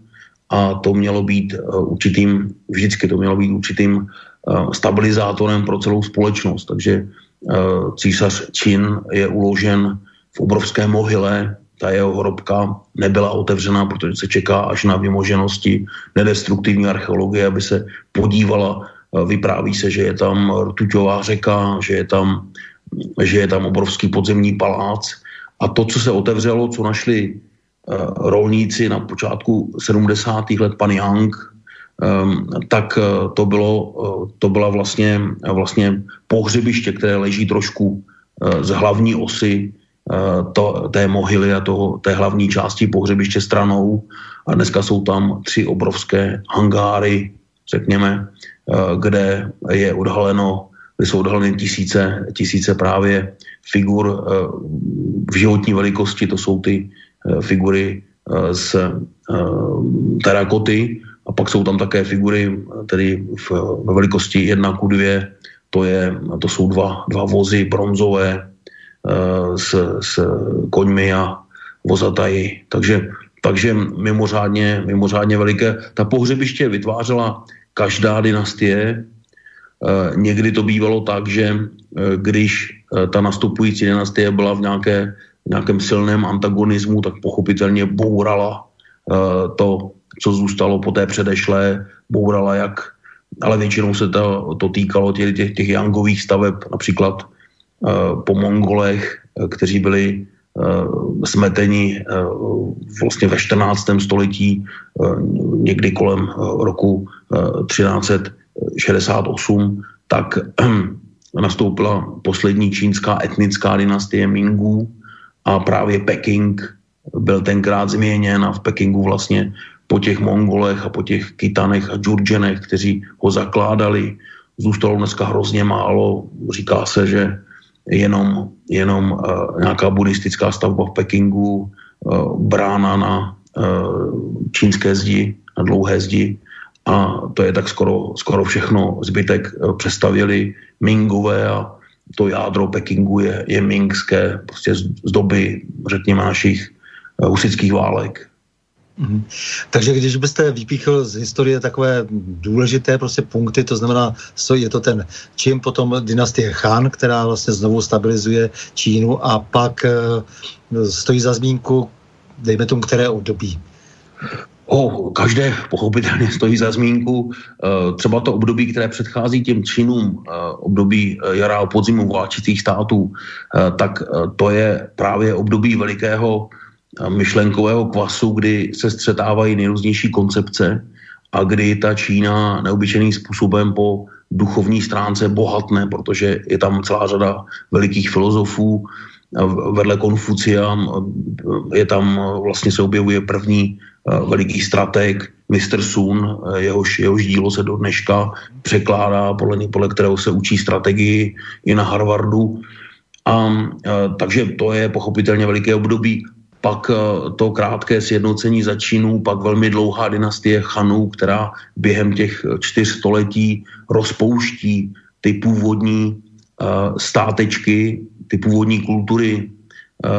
C: a to mělo být určitým, vždycky to mělo být určitým stabilizátorem pro celou společnost. Takže císař Čin je uložen v obrovské mohyle, ta jeho hrobka nebyla otevřená, protože se čeká až na vymoženosti nedestruktivní archeologie, aby se podívala Vypráví se, že je tam rtuťová řeka, že je tam, že je tam obrovský podzemní palác. A to, co se otevřelo, co našli uh, rolníci na počátku 70. let, pan Young, um, tak uh, to, bylo, uh, to byla vlastně, vlastně pohřebiště, které leží trošku z hlavní osy to, té mohyly a toho, té hlavní části pohřebiště stranou. A dneska jsou tam tři obrovské hangáry, řekněme, Eh, kde je odhaleno, kde jsou odhaleny tisíce, tisíce právě figur eh, v životní velikosti, to jsou ty eh, figury z terakoty a pak jsou tam také figury tedy v, ve velikosti 1 ku 2, to, je, to jsou dva, dva vozy bronzové s, s koňmi a vozataji. Takže, takže mimořádně, mimořádně veliké. Ta pohřebiště vytvářela každá dynastie. Eh, někdy to bývalo tak, že eh, když eh, ta nastupující dynastie byla v, nějaké, nějakém silném antagonismu, tak pochopitelně bourala to, co zůstalo po té předešlé, bourala jak, ale většinou se to, to týkalo těch, těch, těch jangových staveb, například po Mongolech, kteří byli smeteni vlastně ve 14. století, někdy kolem roku 1368, tak nastoupila poslední čínská etnická dynastie Mingů a právě Peking byl tenkrát změněn a v Pekingu vlastně po těch Mongolech a po těch Kitanech a Džurdženech, kteří ho zakládali, zůstalo dneska hrozně málo. Říká se, že jenom, jenom uh, nějaká buddhistická stavba v Pekingu, uh, brána na uh, čínské zdi, na dlouhé zdi, a to je tak skoro, skoro všechno. Zbytek přestavili Mingové a to jádro Pekingu je, je mingské, prostě z, z doby, řekněme, našich husických válek.
B: Mm-hmm. Takže když byste vypíchl z historie takové důležité prostě punkty, to znamená, je to ten čím potom dynastie Han, která vlastně znovu stabilizuje Čínu a pak uh, stojí za zmínku, dejme tomu, které období.
C: O každé pochopitelně stojí za zmínku. Eh, třeba to období, které předchází těm činům, eh, období jara a podzimu vláčitých států, tak to je právě období velikého myšlenkového kvasu, kdy se střetávají nejrůznější koncepce a kdy ta Čína neobyčejným způsobem po duchovní stránce bohatne, protože je tam celá řada velikých filozofů, vedle Konfucia je tam, vlastně se objevuje první veliký strateg, Mr. Sun, eh, jehož, jehož dílo se do dneška překládá, podle, podle kterého se učí strategii i na Harvardu. A, a takže to je pochopitelně veliké období. Pak to krátké sjednocení začínů, pak velmi dlouhá dynastie Chanů, která během těch čtyř století rozpouští ty původní uh, státečky, ty původní kultury Eh,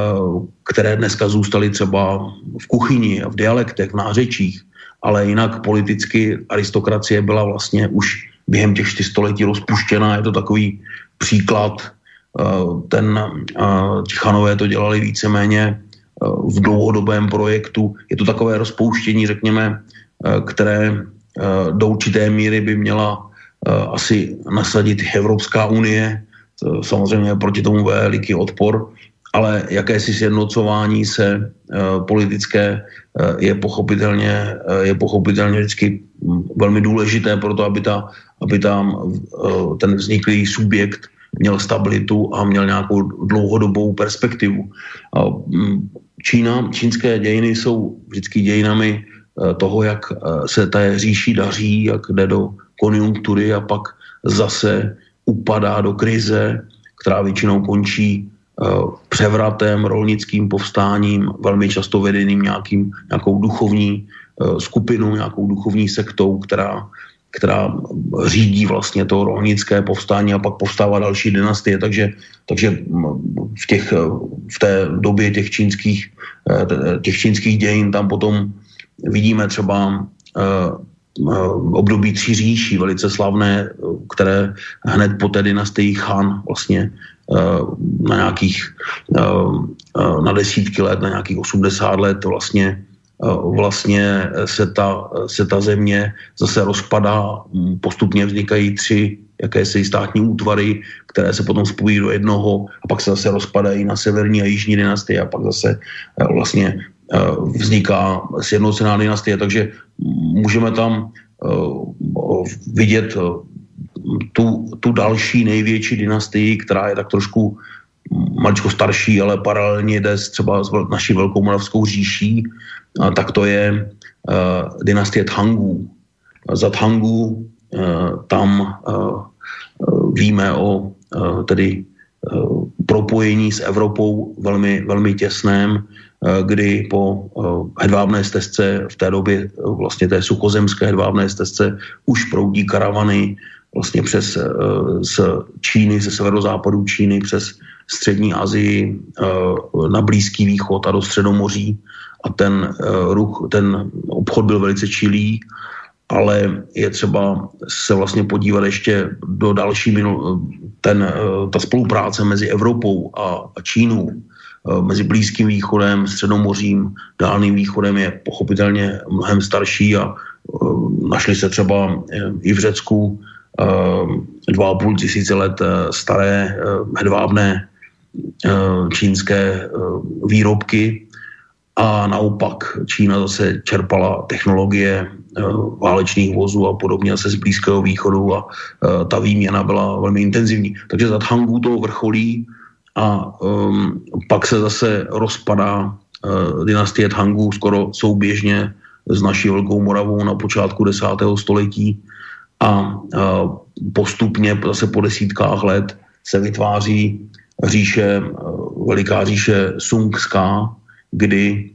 C: které dneska zůstaly třeba v kuchyni, v dialektech, v nářečích, ale jinak politicky aristokracie byla vlastně už během těch čtyřstoletí rozpuštěná. Je to takový příklad ten Tichanové to dělali víceméně v dlouhodobém projektu. Je to takové rozpouštění, řekněme, které do určité míry by měla asi nasadit Evropská unie. Samozřejmě proti tomu veliký odpor, ale jakési sjednocování se politické je pochopitelně, je pochopitelně vždycky velmi důležité pro to, aby, ta, aby tam ten vzniklý subjekt měl stabilitu a měl nějakou dlouhodobou perspektivu. Čína, čínské dějiny jsou vždycky dějinami eh, toho, jak eh, se té říši daří, jak jde do konjunktury a pak zase upadá do krize, která většinou končí eh, převratem, rolnickým povstáním, velmi často vedeným nějakým, nějakou duchovní skupinou, nějakou duchovní sektou, která která řídí vlastně to rolnické povstání a pak povstává další dynastie, takže, takže v, těch, v té době těch čínských, eh, těch čínských dějin tam potom vidíme třeba eh, eh, období tří říší, velice slavné, které hned po té dynastii Han vlastně na nějakých, na desítky let, na nějakých 80 let vlastně vlastně se ta, se ta země zase rozpadá, postupně vznikají tři jakési státní útvary, které se potom spojí do jednoho a pak se zase rozpadají na severní a jižní dynastie a pak zase vlastně vzniká sjednocená dynastie, takže můžeme tam vidět tu, tu další největší dynastii, která je tak trošku maličko starší, ale paralelně jde třeba s naší velkou moravskou říší, tak to je uh, dynastie Thangů. Za Thangů uh, tam uh, víme o tedy propojení s Evropou velmi, velmi těsném, kdy po hedvábné stezce v té době vlastně té suchozemské hedvábné stezce už proudí karavany vlastně přes z Číny, ze severozápadu Číny přes střední Asii na Blízký východ a do Středomoří a ten uh, ruch, ten obchod byl velice čilý, ale je třeba se vlastně podívat ještě do další minul, ten, uh, ta spolupráce mezi Evropou a, Čínou, uh, mezi Blízkým východem, Středomořím, Dálným východem je pochopitelně mnohem starší a našli se třeba i v Řecku dva a půl tisíce let staré hedvábné čínské výrobky, a naopak Čína zase čerpala technologie eh, válečných vozů a podobně se z Blízkého východu a eh, ta výměna byla velmi intenzivní. Takže za Hangu to vrcholí a um, pak se zase rozpadá uh, dynastie Tangů skoro souběžně s naší Velkou Moravou na počátku desátého století a uh, postupně zase po desítkách let se vytváří říše, uh, veliká říše Sungská, kdy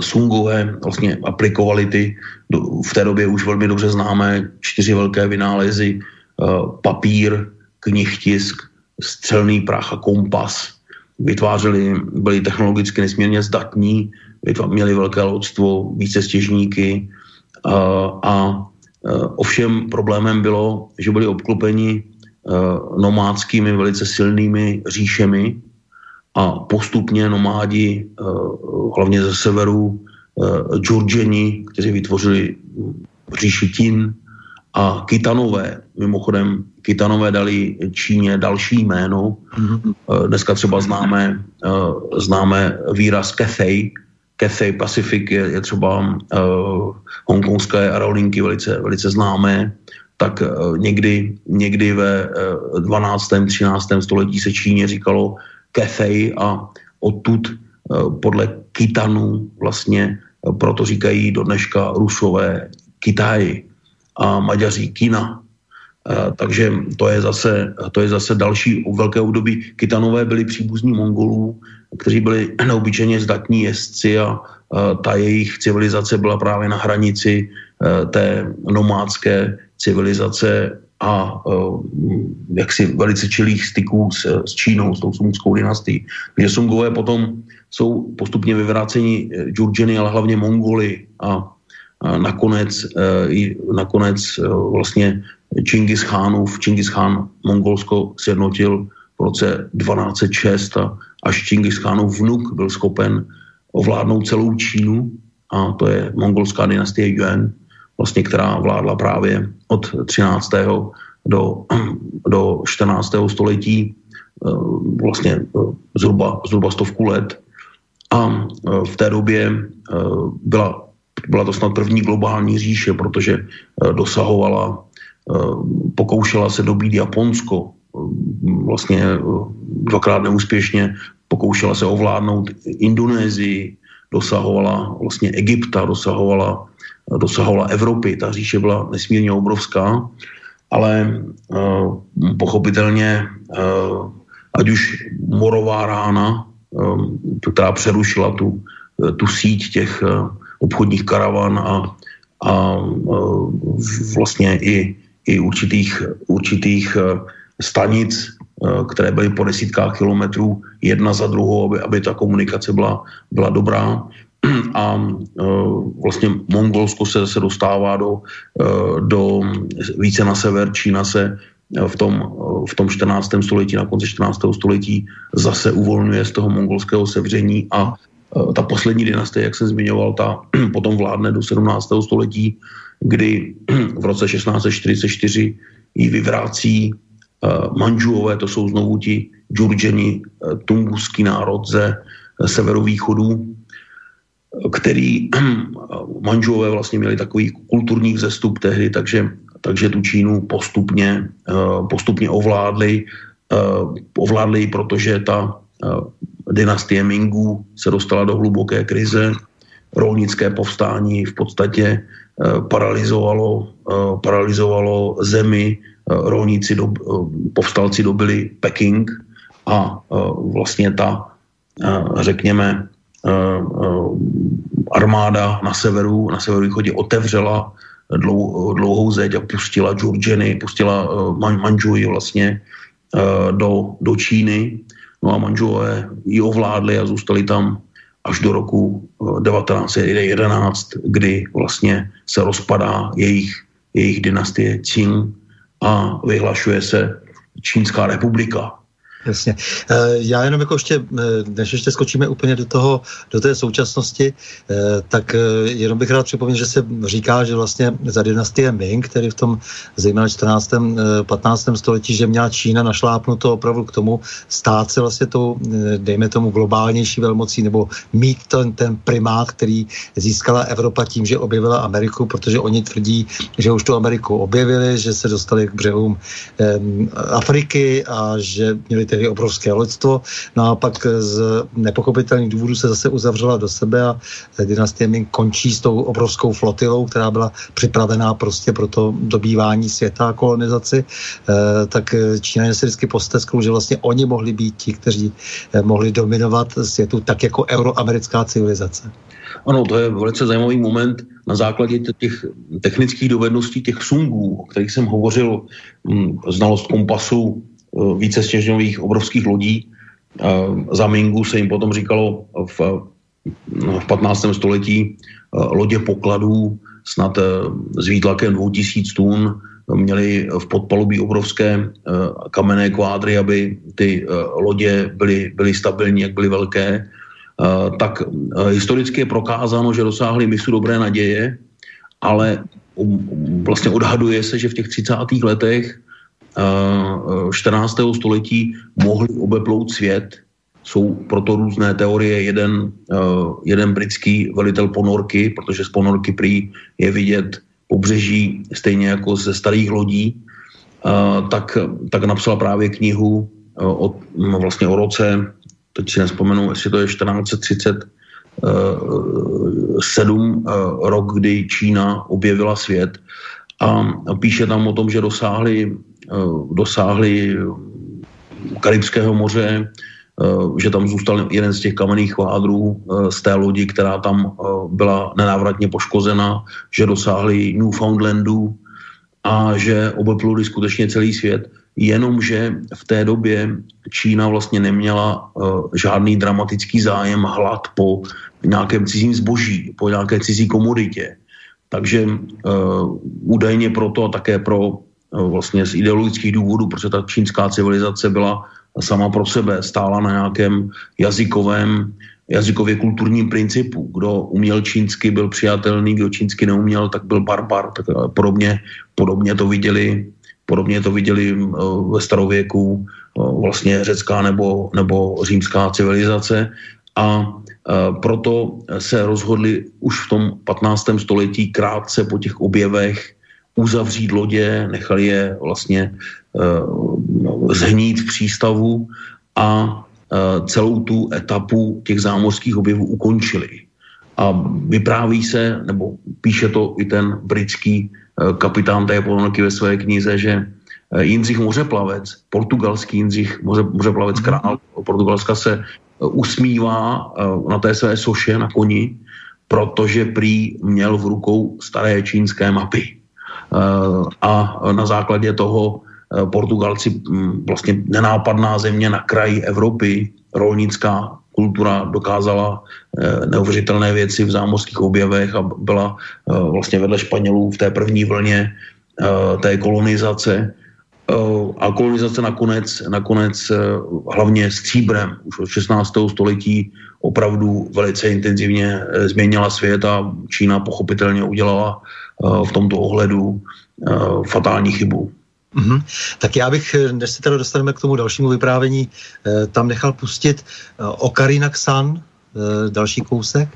C: Sungové vlastně aplikovali ty v té době už velmi dobře známé čtyři velké vynálezy, papír, knihtisk, střelný prach a kompas. Vytvářeli, byli technologicky nesmírně zdatní, měli velké lodstvo, více stěžníky a, a ovšem problémem bylo, že byli obklopeni nomádskými velice silnými říšemi, a postupně nomádi, eh, hlavně ze severu, eh, Džurdženi, kteří vytvořili říši Tin a Kitanové. Mimochodem, Kitanové dali Číně další jméno. Mm-hmm. Dneska třeba známe, známe výraz Cathay. Cathay Pacific je, je třeba hongkongské aerolinky velice, velice známé tak někdy, někdy ve 12. 13. století se Číně říkalo Cathay a odtud eh, podle Kitanu vlastně, eh, proto říkají do dneška Rusové Kitaj a Maďaří Kina. Eh, takže to je, zase, to je zase další velké období. Kitanové byli příbuzní Mongolů, kteří byli neobyčejně zdatní jezdci a ta jejich civilizace byla právě na hranici té nomádské civilizace a uh, jaksi velice čilých styků s, s Čínou, s tou sungskou dynastií. Takže Sungové potom jsou postupně vyvráceni eh, Džurdženy, ale hlavně Mongoly a, a nakonec, uh, nakonec uh, vlastně Čingis Chánův, Čingis Chán Mongolsko sjednotil v roce 1206 a až Čingis Khanův vnuk byl schopen ovládnout celou Čínu a to je mongolská dynastie Yuan, vlastně, která vládla právě od 13. do, do 14. století, eh, vlastně eh, zhruba, zhruba stovku let. A eh, v té době byla, byla to snad první globální říše, protože dosahovala, pokoušela se dobít Japonsko, vlastně dvakrát neúspěšně, pokoušela se ovládnout Indonésii, dosahovala vlastně Egypta, dosahovala, dosahovala Evropy. Ta říše byla nesmírně obrovská, ale uh, pochopitelně, uh, ať už morová rána, um, která přerušila tu, tu síť těch obchodních karavan a, a vlastně i, i určitých, určitých stanic Eh, které byly po desítkách kilometrů jedna za druhou, aby, aby ta komunikace byla, byla dobrá. A uh, vlastně Mongolsko se zase dostává do, uh, do více na sever, Čína se v tom, v tom 14. století, na konci 14. století zase uvolňuje z toho mongolského sevření a ta poslední dynastie, jak jsem zmiňoval, ta potom vládne do 17. století, kdy v roce 1644 ji vyvrácí Eh, Manžuové, to jsou znovu ti džurđeni, eh, tunguský národ ze eh, severovýchodu, který Manžuové vlastně měli takový kulturní vzestup tehdy, takže, takže tu Čínu postupně, postupně ovládli, ovládli, protože ta dynastie Mingů se dostala do hluboké krize, rolnické povstání v podstatě paralizovalo, paralizovalo zemi, Eh, rolníci, do, eh, povstalci dobili Peking a eh, vlastně ta, řekněme, armáda na severu, na severovýchodě otevřela dlou, dlouhou zeď a pustila Džurđeny, pustila Man, Manžuji vlastně do, do Číny. No a Manžuové ji ovládli a zůstali tam až do roku 1911, kdy vlastně se rozpadá jejich, jejich dynastie Qing a vyhlašuje se Čínská republika.
B: Jasně. Eh, já jenom jako ještě, eh, než ještě skočíme úplně do toho, do té současnosti, eh, tak jenom bych rád připomněl, že se říká, že vlastně za dynastie Ming, který v tom zejména 14. 15. století, že měla Čína našlápnuto opravdu k tomu stát se vlastně tou, dejme tomu, globálnější velmocí, nebo mít ten, ten primát, který získala Evropa tím, že objevila Ameriku, protože oni tvrdí, že už tu Ameriku objevili, že se dostali k břehům Afriky a že měli tedy obrovské lidstvo. No a pak z nepochopitelných důvodů se zase uzavřela do sebe a dynastie Ming končí s tou obrovskou flotilou, která byla připravená prostě pro to dobývání světa a kolonizaci. E, tak Číňané se vždycky postesknou, že vlastně oni mohli být ti, kteří eh, mohli dominovat světu tak jako euroamerická civilizace.
C: Ano, to je velice zajímavý moment na základě těch technických dovedností těch sungů, o kterých jsem hovořil, hm, znalost kompasu, více stěžňových obrovských lodí. Eh, za Mingu se jim potom říkalo v, no, v 15. století eh, lodě pokladů, snad s výtlakem 2000 tun, měli v podpalubí obrovské kamenné kvádry, aby ty lodě byly, byly stabilní, jak byly velké. Tak historicky je prokázáno, že dosáhli misu dobré naděje, ale um, vlastně odhaduje se, že v těch 30. letech 14. století mohli obeplout svět. Jsou proto různé teorie. Jeden, jeden britský velitel ponorky, protože z ponorky prý je vidět pobřeží stejně jako ze starých lodí, tak, tak napsal právě knihu o, no vlastně o roce, teď si nespomenu, jestli to je 1430, sedm rok, kdy Čína objevila svět a píše tam o tom, že dosáhli Eh, dosáhli Karibského moře, eh, že tam zůstal jeden z těch kamenných kvádrů eh, z té lodi, která tam byla nenávratně poškozena, že dosáhli Newfoundlandu a že obepluli skutečně celý svět, jenomže v té době Čína vlastně neměla žádný dramatický zájem hlad po nějakém cizím zboží, po nějaké cizí komoditě. Takže údajně proto a také pro Eh, vlastně z ideologických důvodů, protože ta čínská civilizace byla sama pro sebe stála na nějakém jazykovém, jazykově kulturním principu. Kdo uměl čínsky, byl přijatelný, kdo čínsky neuměl, tak byl barbar. Tak podobně, podobně to viděli Podobně to viděli ve starověku vlastně řecká nebo, nebo římská civilizace a proto se rozhodli už v tom 15. století krátce po těch objevech uzavřít lodě, nechali je vlastně zhnít v přístavu a celou tu etapu těch zámořských objevů ukončili. A vypráví se, nebo píše to i ten britský kapitán té ponorky ve své knize, že Jindřich Mořeplavec, portugalský Jindřich Moře, Mořeplavec král Portugalska se usmívá na té své soše na koni, protože prý měl v rukou staré čínské mapy. A na základě toho Portugalci vlastně nenápadná země na kraji Evropy, rolnická kultura dokázala neuvěřitelné věci v zámořských objevech a byla vlastně vedle Španělů v té první vlně té kolonizace a kolonizace nakonec, nakonec hlavně stříbrem už od 16. století opravdu velice intenzivně změnila svět a Čína pochopitelně udělala v tomto ohledu fatální chybu.
B: Mm-hmm. Tak já bych, než se teda dostaneme k tomu dalšímu vyprávění, tam nechal pustit Okarina Ksan, další kousek.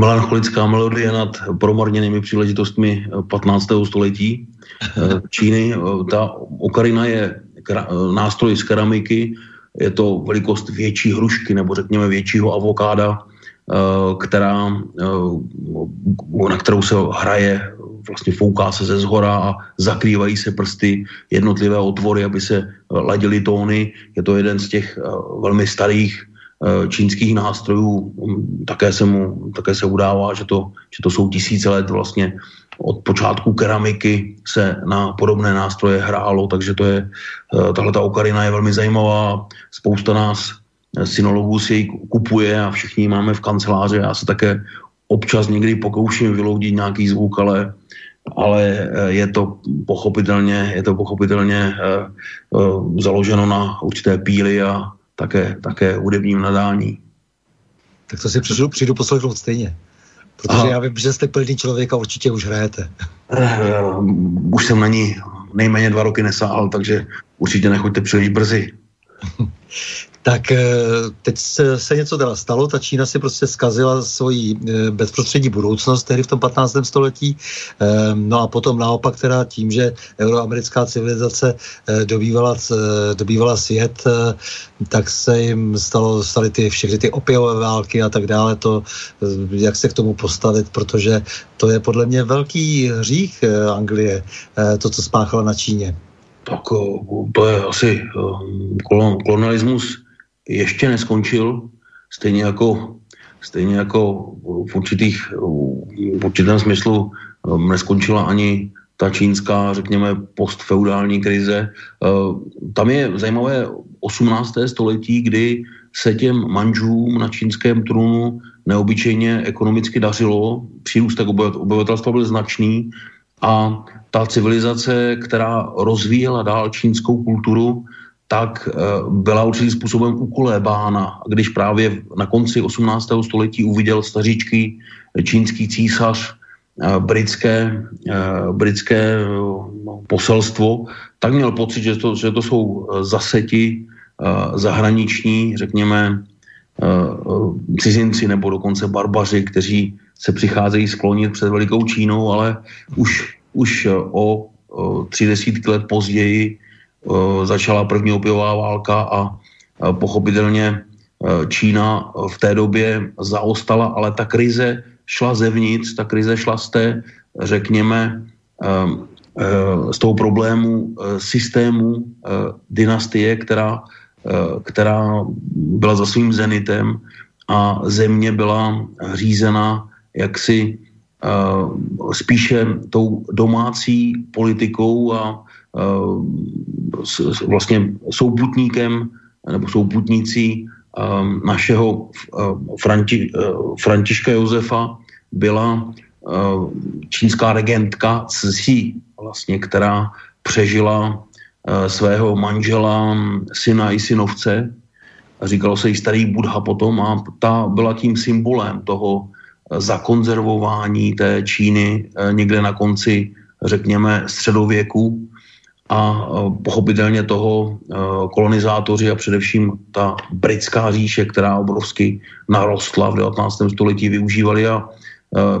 C: Melancholická melodie nad promarněnými příležitostmi 15. století eh, Číny. Ta okarina je nástroj z keramiky, je to velikost větší hrušky nebo řekněme většího avokáda, eh, která, eh, na kterou se hraje, vlastně fouká se ze zhora a zakrývají se prsty jednotlivé otvory, aby se ladily tóny. Je to jeden z těch velmi starých Eh, čínských nástrojů. Mm, také se mu také se udává, že to, že to jsou tisíce let vlastně od počátku keramiky se na podobné nástroje hrálo, takže to je, eh, tahle ta okarina je velmi zajímavá. Spousta nás eh, synologů si ji kupuje a všichni máme v kanceláři. Já se také občas někdy pokouším vyloudit nějaký zvuk, ale ale je to pochopitelně, je to pochopitelně založeno na určité píly a také, také hudebním nadání.
B: Tak to si přijdu, přijdu poslechnout stejně. Protože Aha. já vím, že jste plný člověk a určitě už hrajete.
C: Uh, už jsem na ní nejméně dva roky nesáhl, takže určitě nechoďte příliš brzy.
B: Tak eh, teď se, se něco teda stalo, ta Čína si prostě zkazila svoji eh, bezprostřední budoucnost tehdy v tom 15. století, eh, no a potom naopak teda tím, že euroamerická civilizace dobývala, dobývala svět, tak se jim stalo, staly ty všechny ty opiové války a tak dále, to, jak se k tomu postavit, protože to je podle mě velký hřích Anglie, to, co spáchala na Číně.
C: Tak to je asi kolonialismus ještě neskončil, stejně jako, stejně jako v, určitých, v určitém smyslu um, neskončila ani ta čínská, řekněme, postfeudální krize. Uh, tam je zajímavé 18. století, kdy se těm manžům na čínském trůnu neobyčejně ekonomicky dařilo, přírůstek obyvatelstva byl značný a ta civilizace, která rozvíjela dál čínskou kulturu, tak eh, byla určitým způsobem ukolébána. Když právě na konci 18. století uviděl staříčký čínský císař eh, britské, eh, britské no, poselstvo, tak měl pocit, že to, že to jsou zaseti zahraniční, řekněme, cizinci nebo dokonce barbaři, kteří se přicházejí sklonit před velikou Čínou, ale už, už o tři desítky let později začala první opiová válka a pochopitelně Čína v té době zaostala, ale ta krize šla zevnitř, ta krize šla z té, řekněme, z toho problému systému dynastie, která Eh, která byla za svým zenitem a země byla řízena jaksi spíše tou domácí politikou a s, vlastně souputníkem nebo souputnící uh, našeho uh, Franti, uh, Františka Josefa byla uh, čínská regentka Cixi, vlastně, která přežila Eh, svého manžela, syna i synovce. Říkalo se jí starý Budha potom a ta byla tím symbolem toho eh, zakonzervování té Číny někde na konci, řekněme, středověku a pochopitelně toho kolonizátoři a především ta britská říše, která obrovsky narostla v 19. století, využívali a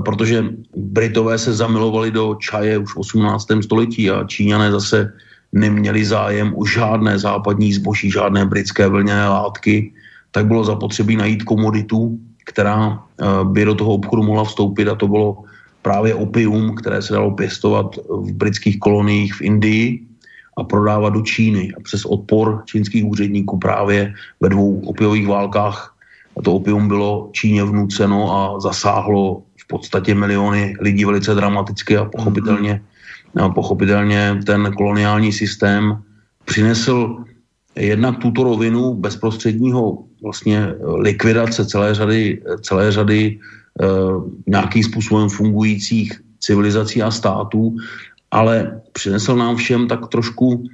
C: protože Britové se zamilovali do čaje už v 18. století a Číňané zase neměli zájem o žádné západní zboží, žádné britské vlněné látky, tak bylo zapotřebí najít komoditu, která eh, by do toho obchodu mohla vstoupit a to bylo právě opium, které se dalo pěstovat v britských koloniích v Indii a prodávat do Číny. A přes odpor čínských úředníků právě ve dvou opiových válkách a to opium bylo Číně vnuceno a zasáhlo v podstatě miliony lidí velice dramaticky a pochopitelně No, pochopitelně ten koloniální systém přinesl jednak tuto rovinu bezprostředního vlastně likvidace celé řady, celé řady e, nějakým způsobem fungujících civilizací a států, ale přinesl nám všem tak trošku e,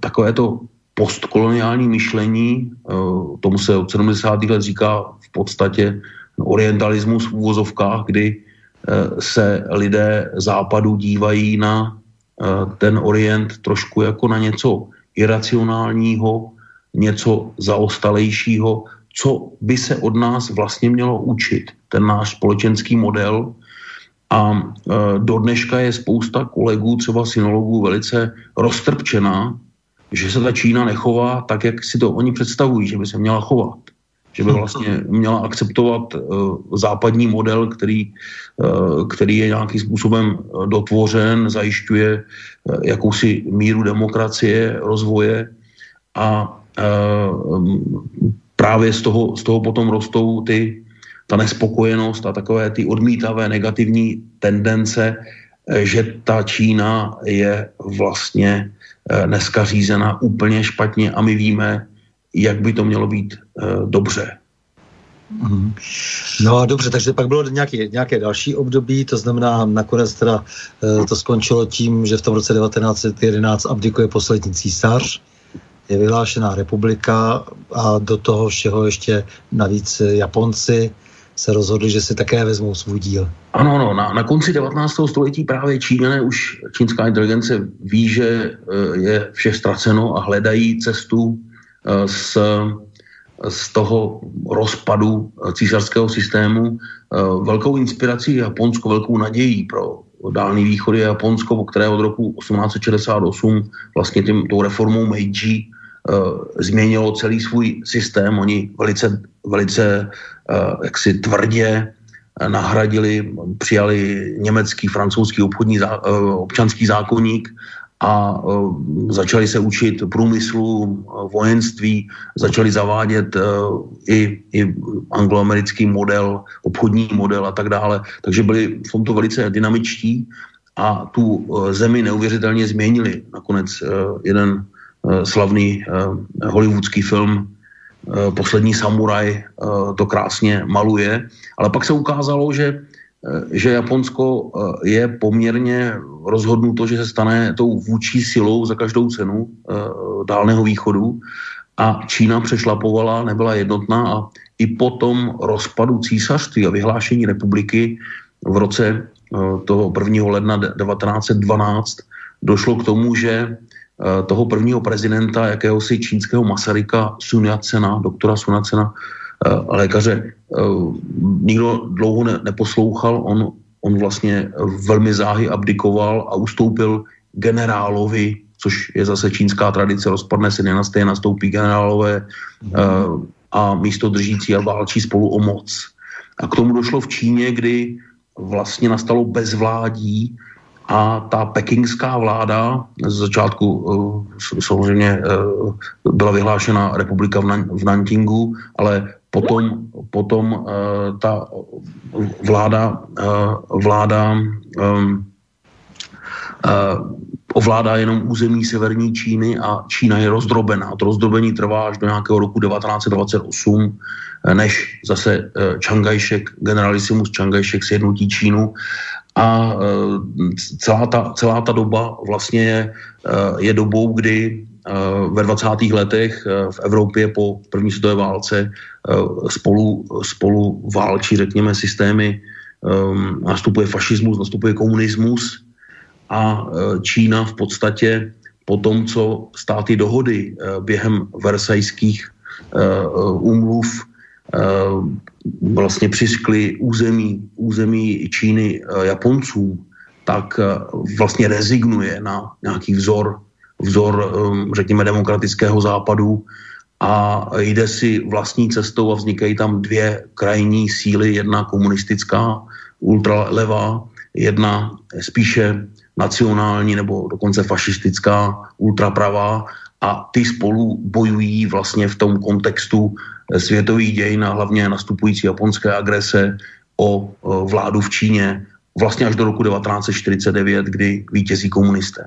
C: takové to postkoloniální myšlení, e, tomu se od 70. let říká v podstatě orientalismus v úvozovkách, kdy Eh, se lidé západu dívají na eh, ten Orient trošku jako na něco iracionálního, něco zaostalejšího, co by se od nás vlastně mělo učit, ten náš společenský model. A eh, do dneška je spousta kolegů, třeba synologů, velice roztrpčená, že se ta Čína nechová tak, jak si to oni představují, že by se měla chovat. Že by vlastně měla akceptovat uh, západní model, který, uh, který je nějakým způsobem dotvořen, zajišťuje jakousi míru demokracie, rozvoje a právě z toho, z toho potom rostou ty, ta nespokojenost a takové ty odmítavé negativní tendence, že ta Čína je vlastně dneska řízena úplně špatně a my víme, jak by to mělo být uh, dobře.
B: Mhm. No a dobře, takže pak bylo nějaké, nějaké další období, to znamená nakonec teda to skončilo tím, že v tom roce 1911 abdikuje poslední císař, je vyhlášená republika a do toho všeho ještě navíc Japonci se rozhodli, že si také vezmou svůj díl.
C: Ano, no, na, na konci 19. století právě Číňané už čínská inteligence ví, že uh, je vše ztraceno a hledají cestu Eh, z, z toho rozpadu císařského systému eh, velkou inspirací Japonsko, velkou nadějí pro Dálný východ je Japonsko, po které od roku 1868 vlastně tím, tou reformou Meiji změnilo celý svůj systém. Oni velice, velice uh, jaksi tvrdě nahradili, přijali německý, francouzský obchodní zá, občanský zákonník a začali se učit průmyslu, vojenství, začali zavádět i, i angloamerický model, obchodní model a tak dále. Takže byli v tomto velice dynamičtí a tu zemi neuvěřitelně změnili. Nakonec jeden slavný uh, hollywoodský film Poslední samuraj to krásně maluje, ale pak se ukázalo, že Eh, že Japonsko eh, je poměrně rozhodnuto, že se stane tou vůči silou za každou cenu eh, dálného východu a Čína přešlapovala, nebyla jednotná a i po tom rozpadu císařství a vyhlášení republiky v roce toho 1. ledna 1912 došlo k tomu, že toho prvního prezidenta, jakéhosi čínského Masaryka Sun Yat-sena, doktora Sun Yat-sena, lékaře. Nikdo dlouho ne, neposlouchal, on, on vlastně velmi záhy abdikoval a ustoupil generálovi, což je zase čínská tradice, rozpadne se dynastie, nastoupí generálové a místo držící a válčí spolu o moc. A k tomu došlo v Číně, kdy vlastně nastalo bezvládí a ta pekingská vláda z začátku uh, samozřejmě uh, byla vyhlášena republika v, Nan- v Nantingu, ale potom, potom uh, ta vláda, vláda uh, ovládá jenom území severní Číny a Čína je rozdrobená. To rozdrobení trvá až do nějakého roku 1928, než zase Kai-shek, generalisimus Kai-shek sjednotí Čínu a celá ta, celá ta doba vlastně je, je dobou, kdy ve 20. letech v Evropě po první světové válce spolu, spolu válčí, řekněme, systémy, nastupuje fašismus, nastupuje komunismus, a Čína v podstatě po tom, co státy dohody během versajských úmluv vlastně přiškli území, území Číny Japoncům, tak vlastně rezignuje na nějaký vzor, vzor, řekněme, demokratického západu a jde si vlastní cestou a vznikají tam dvě krajní síly, jedna komunistická, ultralevá, jedna spíše nacionální nebo dokonce fašistická, ultrapravá a ty spolu bojují vlastně v tom kontextu eh, světových dějin a hlavně nastupující japonské agrese o eh, vládu v Číně vlastně až do roku 1949, kdy vítězí komunisté.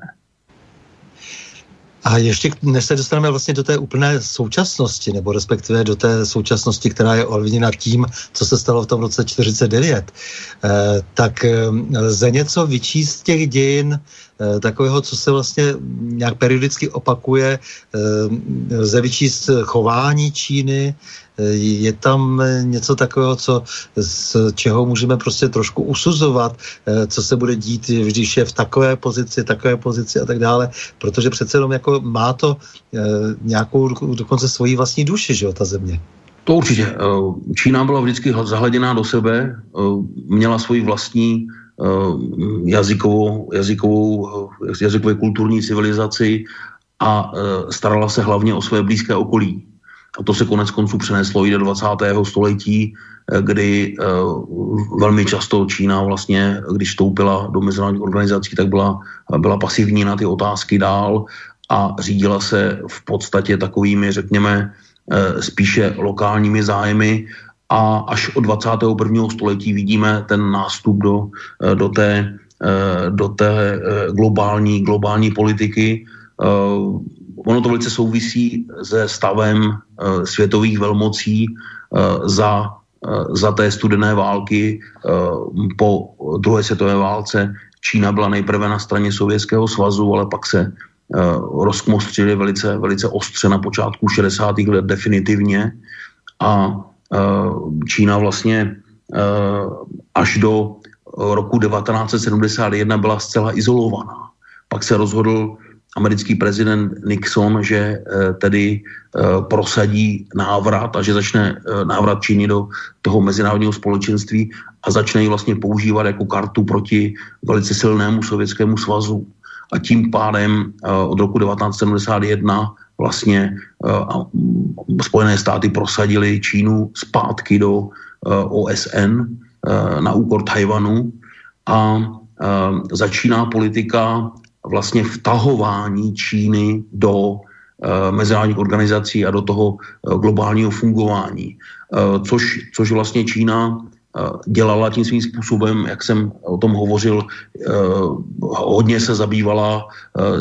B: A ještě než se dostaneme vlastně do té úplné současnosti, nebo respektive do té současnosti, která je ovlivněna tím, co se stalo v tom roce 49, eh, tak eh, lze něco vyčíst těch dějin eh, takového, co se vlastně nějak periodicky opakuje, lze vyčíst chování Číny, je tam něco takového, co, z čeho můžeme prostě trošku usuzovat, eh, co se bude dít, když je v takové pozici, takové pozici a tak dále, protože přece jenom jako má to eh, nějakou dokonce svoji vlastní duši, že jo, ta země.
C: To určitě. Eh, Čína byla vždycky zahleděná do sebe, měla svoji vlastní jazykovou, jazykovou, jazykové kulturní civilizaci a starala se hlavně o své blízké okolí. A to se konec konců přeneslo i do 20. století, eh, kdy eh, velmi často Čína vlastně, když vstoupila do mezinárodních organizací, tak byla, byla pasivní na ty otázky dál a řídila se v podstatě takovými, řekněme, eh, spíše lokálními zájmy a až od 21. století vidíme ten nástup do, do té, do té globální, globální politiky, ono to velice souvisí se stavem uh, světových velmocí uh, za, uh, za té studené války po druhé světové válce. Čína byla nejprve na straně Sovětského svazu, ale pak se rozkmostřili velice, velice ostře na počátku 60. let definitivně a Čína vlastně až do roku 1971 byla zcela izolovaná. Pak se rozhodl americký prezident Nixon, že eh, tedy eh, prosadí návrat a že začne eh, návrat Číny do toho mezinárodního společenství a začne ji vlastně používat jako kartu proti velice silnému sovětskému svazu. A tím pádem od roku 1971 vlastně Spojené státy prosadili Čínu zpátky do OSN na úkor Tajvanu a začíná politika vlastně vtahování Číny do uh, mezinárodních organizací a do toho uh, globálního fungování. Uh, což, což vlastně Čína dělala tím svým způsobem, jak jsem o tom hovořil, hodně se zabývala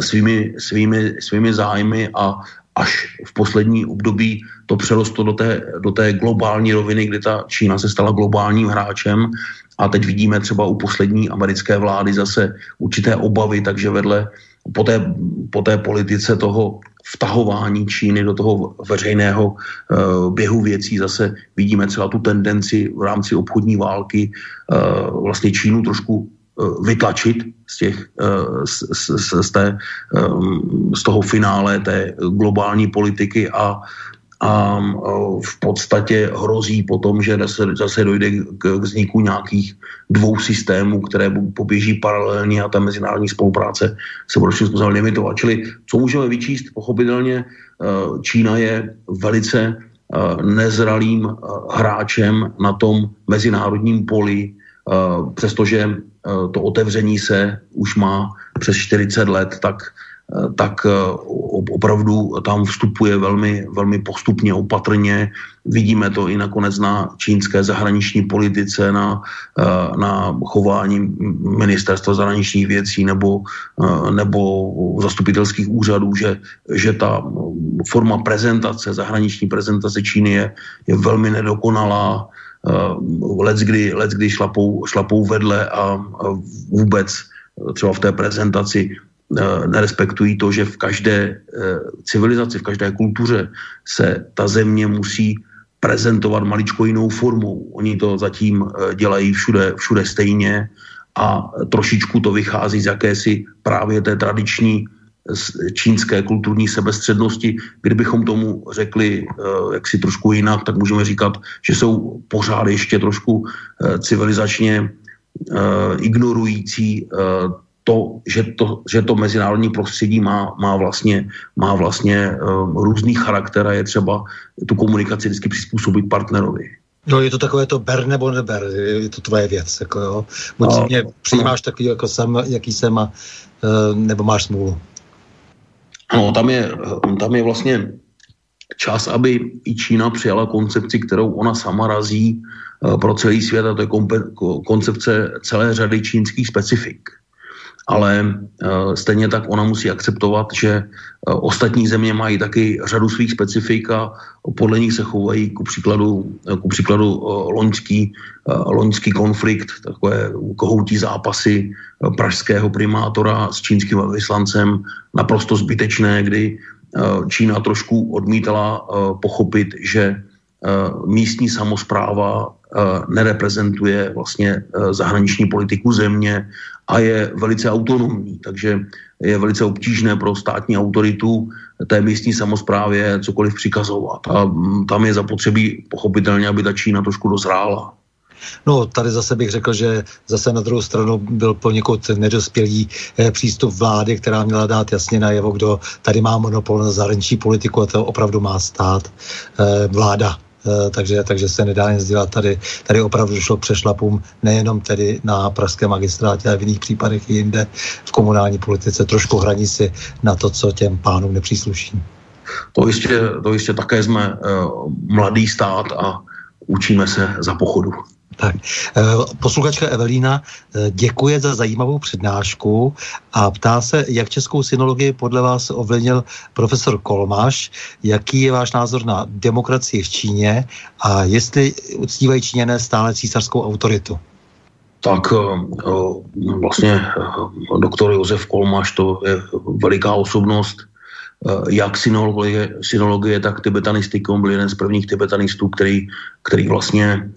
C: svými, svými, svými zájmy a až v poslední období to přerostlo do té, do té globální roviny, kdy ta Čína se stala globálním hráčem a teď vidíme třeba u poslední americké vlády zase určité obavy, takže vedle po té, po té politice toho vtahování Číny do toho veřejného uh, běhu věcí zase vidíme třeba tu tendenci v rámci obchodní války uh, vlastně Čínu trošku uh, vytlačit z, těch, z, z, z, té, um, z toho finále té globální politiky a, a v podstatě hrozí potom, že zase dojde k vzniku nějakých dvou systémů, které poběží paralelně a ta mezinárodní spolupráce se bude způsobem limitovat. Čili co můžeme vyčíst? Pochopitelně Čína je velice nezralým hráčem na tom mezinárodním poli, přestože to otevření se už má přes 40 let, tak tak opravdu tam vstupuje velmi, velmi postupně, opatrně. Vidíme to i nakonec na čínské zahraniční politice, na, eh, na chování ministerstva zahraničních věcí nebo, nebo zastupitelských úřadů, že, že ta forma prezentace, zahraniční prezentace Číny je, je velmi nedokonalá. Let kdy, let kdy šlapou, šlapou vedle a vůbec třeba v té prezentaci Eh, nerespektují to, že v každé eh, civilizaci, v každé kultuře se ta země musí prezentovat maličko jinou formou. Oni to zatím eh, dělají všude, všude stejně a trošičku to vychází z jakési právě té tradiční čínské kulturní sebestřednosti. Kdybychom tomu řekli jak si trošku jinak, tak můžeme říkat, že jsou pořád ještě trošku civilizačně ignorující to, že to, že to mezinárodní prostředí má, má vlastně, má vlastně uh, různý charakter a je třeba tu komunikaci vždycky přizpůsobit partnerovi.
B: No je to takové to ber nebo neber, je to tvoje věc. Jako jo. Buď no, mě přijímáš takový, jako jsem, jaký jsem, a, uh, nebo máš smůlu.
C: No, tam je, tam je vlastně čas, aby i Čína přijala koncepci, kterou ona sama razí uh, pro celý svět, a to je koncepce celé řady čínských specifik ale uh, stejně tak ona musí akceptovat, že uh, ostatní země mají taky řadu svých specifik a podle nich se chovají ku příkladu, uh, ku příkladu loňský, loňský konflikt, takové kohoutí zápasy pražského primátora s čínským vyslancem, naprosto zbytečné, kdy Čína trošku odmítala pochopit, že místní samozpráva nereprezentuje vlastně zahraniční politiku země a je velice autonomní, takže je velice obtížné pro státní autoritu té místní samozprávě cokoliv přikazovat. A mm, tam je zapotřebí pochopitelně, aby ta Čína trošku dozrála.
B: No, tady zase bych řekl, že zase na druhou stranu byl poněkud nedospělý eh, přístup vlády, která měla dát jasně najevo, kdo tady má monopol na zahraniční politiku a to opravdu má stát eh, vláda takže, takže se nedá nic dělat. Tady, tady opravdu šlo přešlapům nejenom tedy na pražském magistrátě, ale v jiných případech i jinde v komunální politice. Trošku hraní si na to, co těm pánům nepřísluší.
C: To jistě, to jistě také jsme uh, mladý stát a učíme se za pochodu.
B: Tak, eh, posluchačka Evelína eh, děkuje za zajímavou přednášku a ptá se, jak českou synologii podle vás ovlivnil profesor Kolmáš, jaký je váš názor na demokracii v Číně a jestli uctívají Číňané stále císařskou autoritu.
C: Tak eh, vlastně doktor Josef Kolmáš to je veliká osobnost, jak synologie, synologie tak tibetanistiky. On byl jeden z prvních tibetanistů, který, který vlastně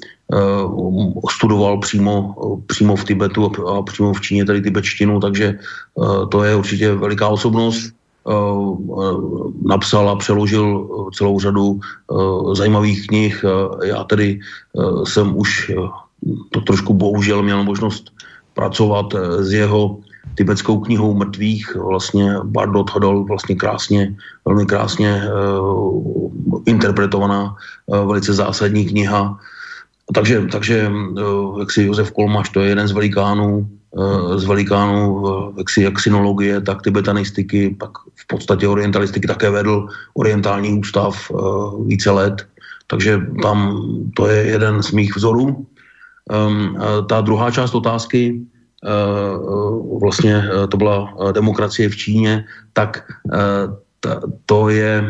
C: studoval přímo, přímo v Tibetu a, přímo v Číně tady tibetštinu, takže uh, to je určitě veliká osobnost. Uh, napsal a přeložil celou řadu zajímavých knih. Já tedy jsem už to trošku bohužel měl možnost pracovat s jeho tibetskou knihou mrtvých, vlastně Bardot Hodol, vlastně krásně, velmi krásně interpretovaná, velice zásadní kniha. Takže, takže uh, jak si Josef Kolmaš, to je jeden z velikánů, uh, z velikánů uh, jak si jak synologie, tak tibetanistiky, pak v podstatě orientalistiky také vedl orientální ústav více let, takže tam to je jeden z mých vzorů. Uh, ta druhá část otázky, Eh, vlastně eh, to byla eh, demokracie v Číně, tak to je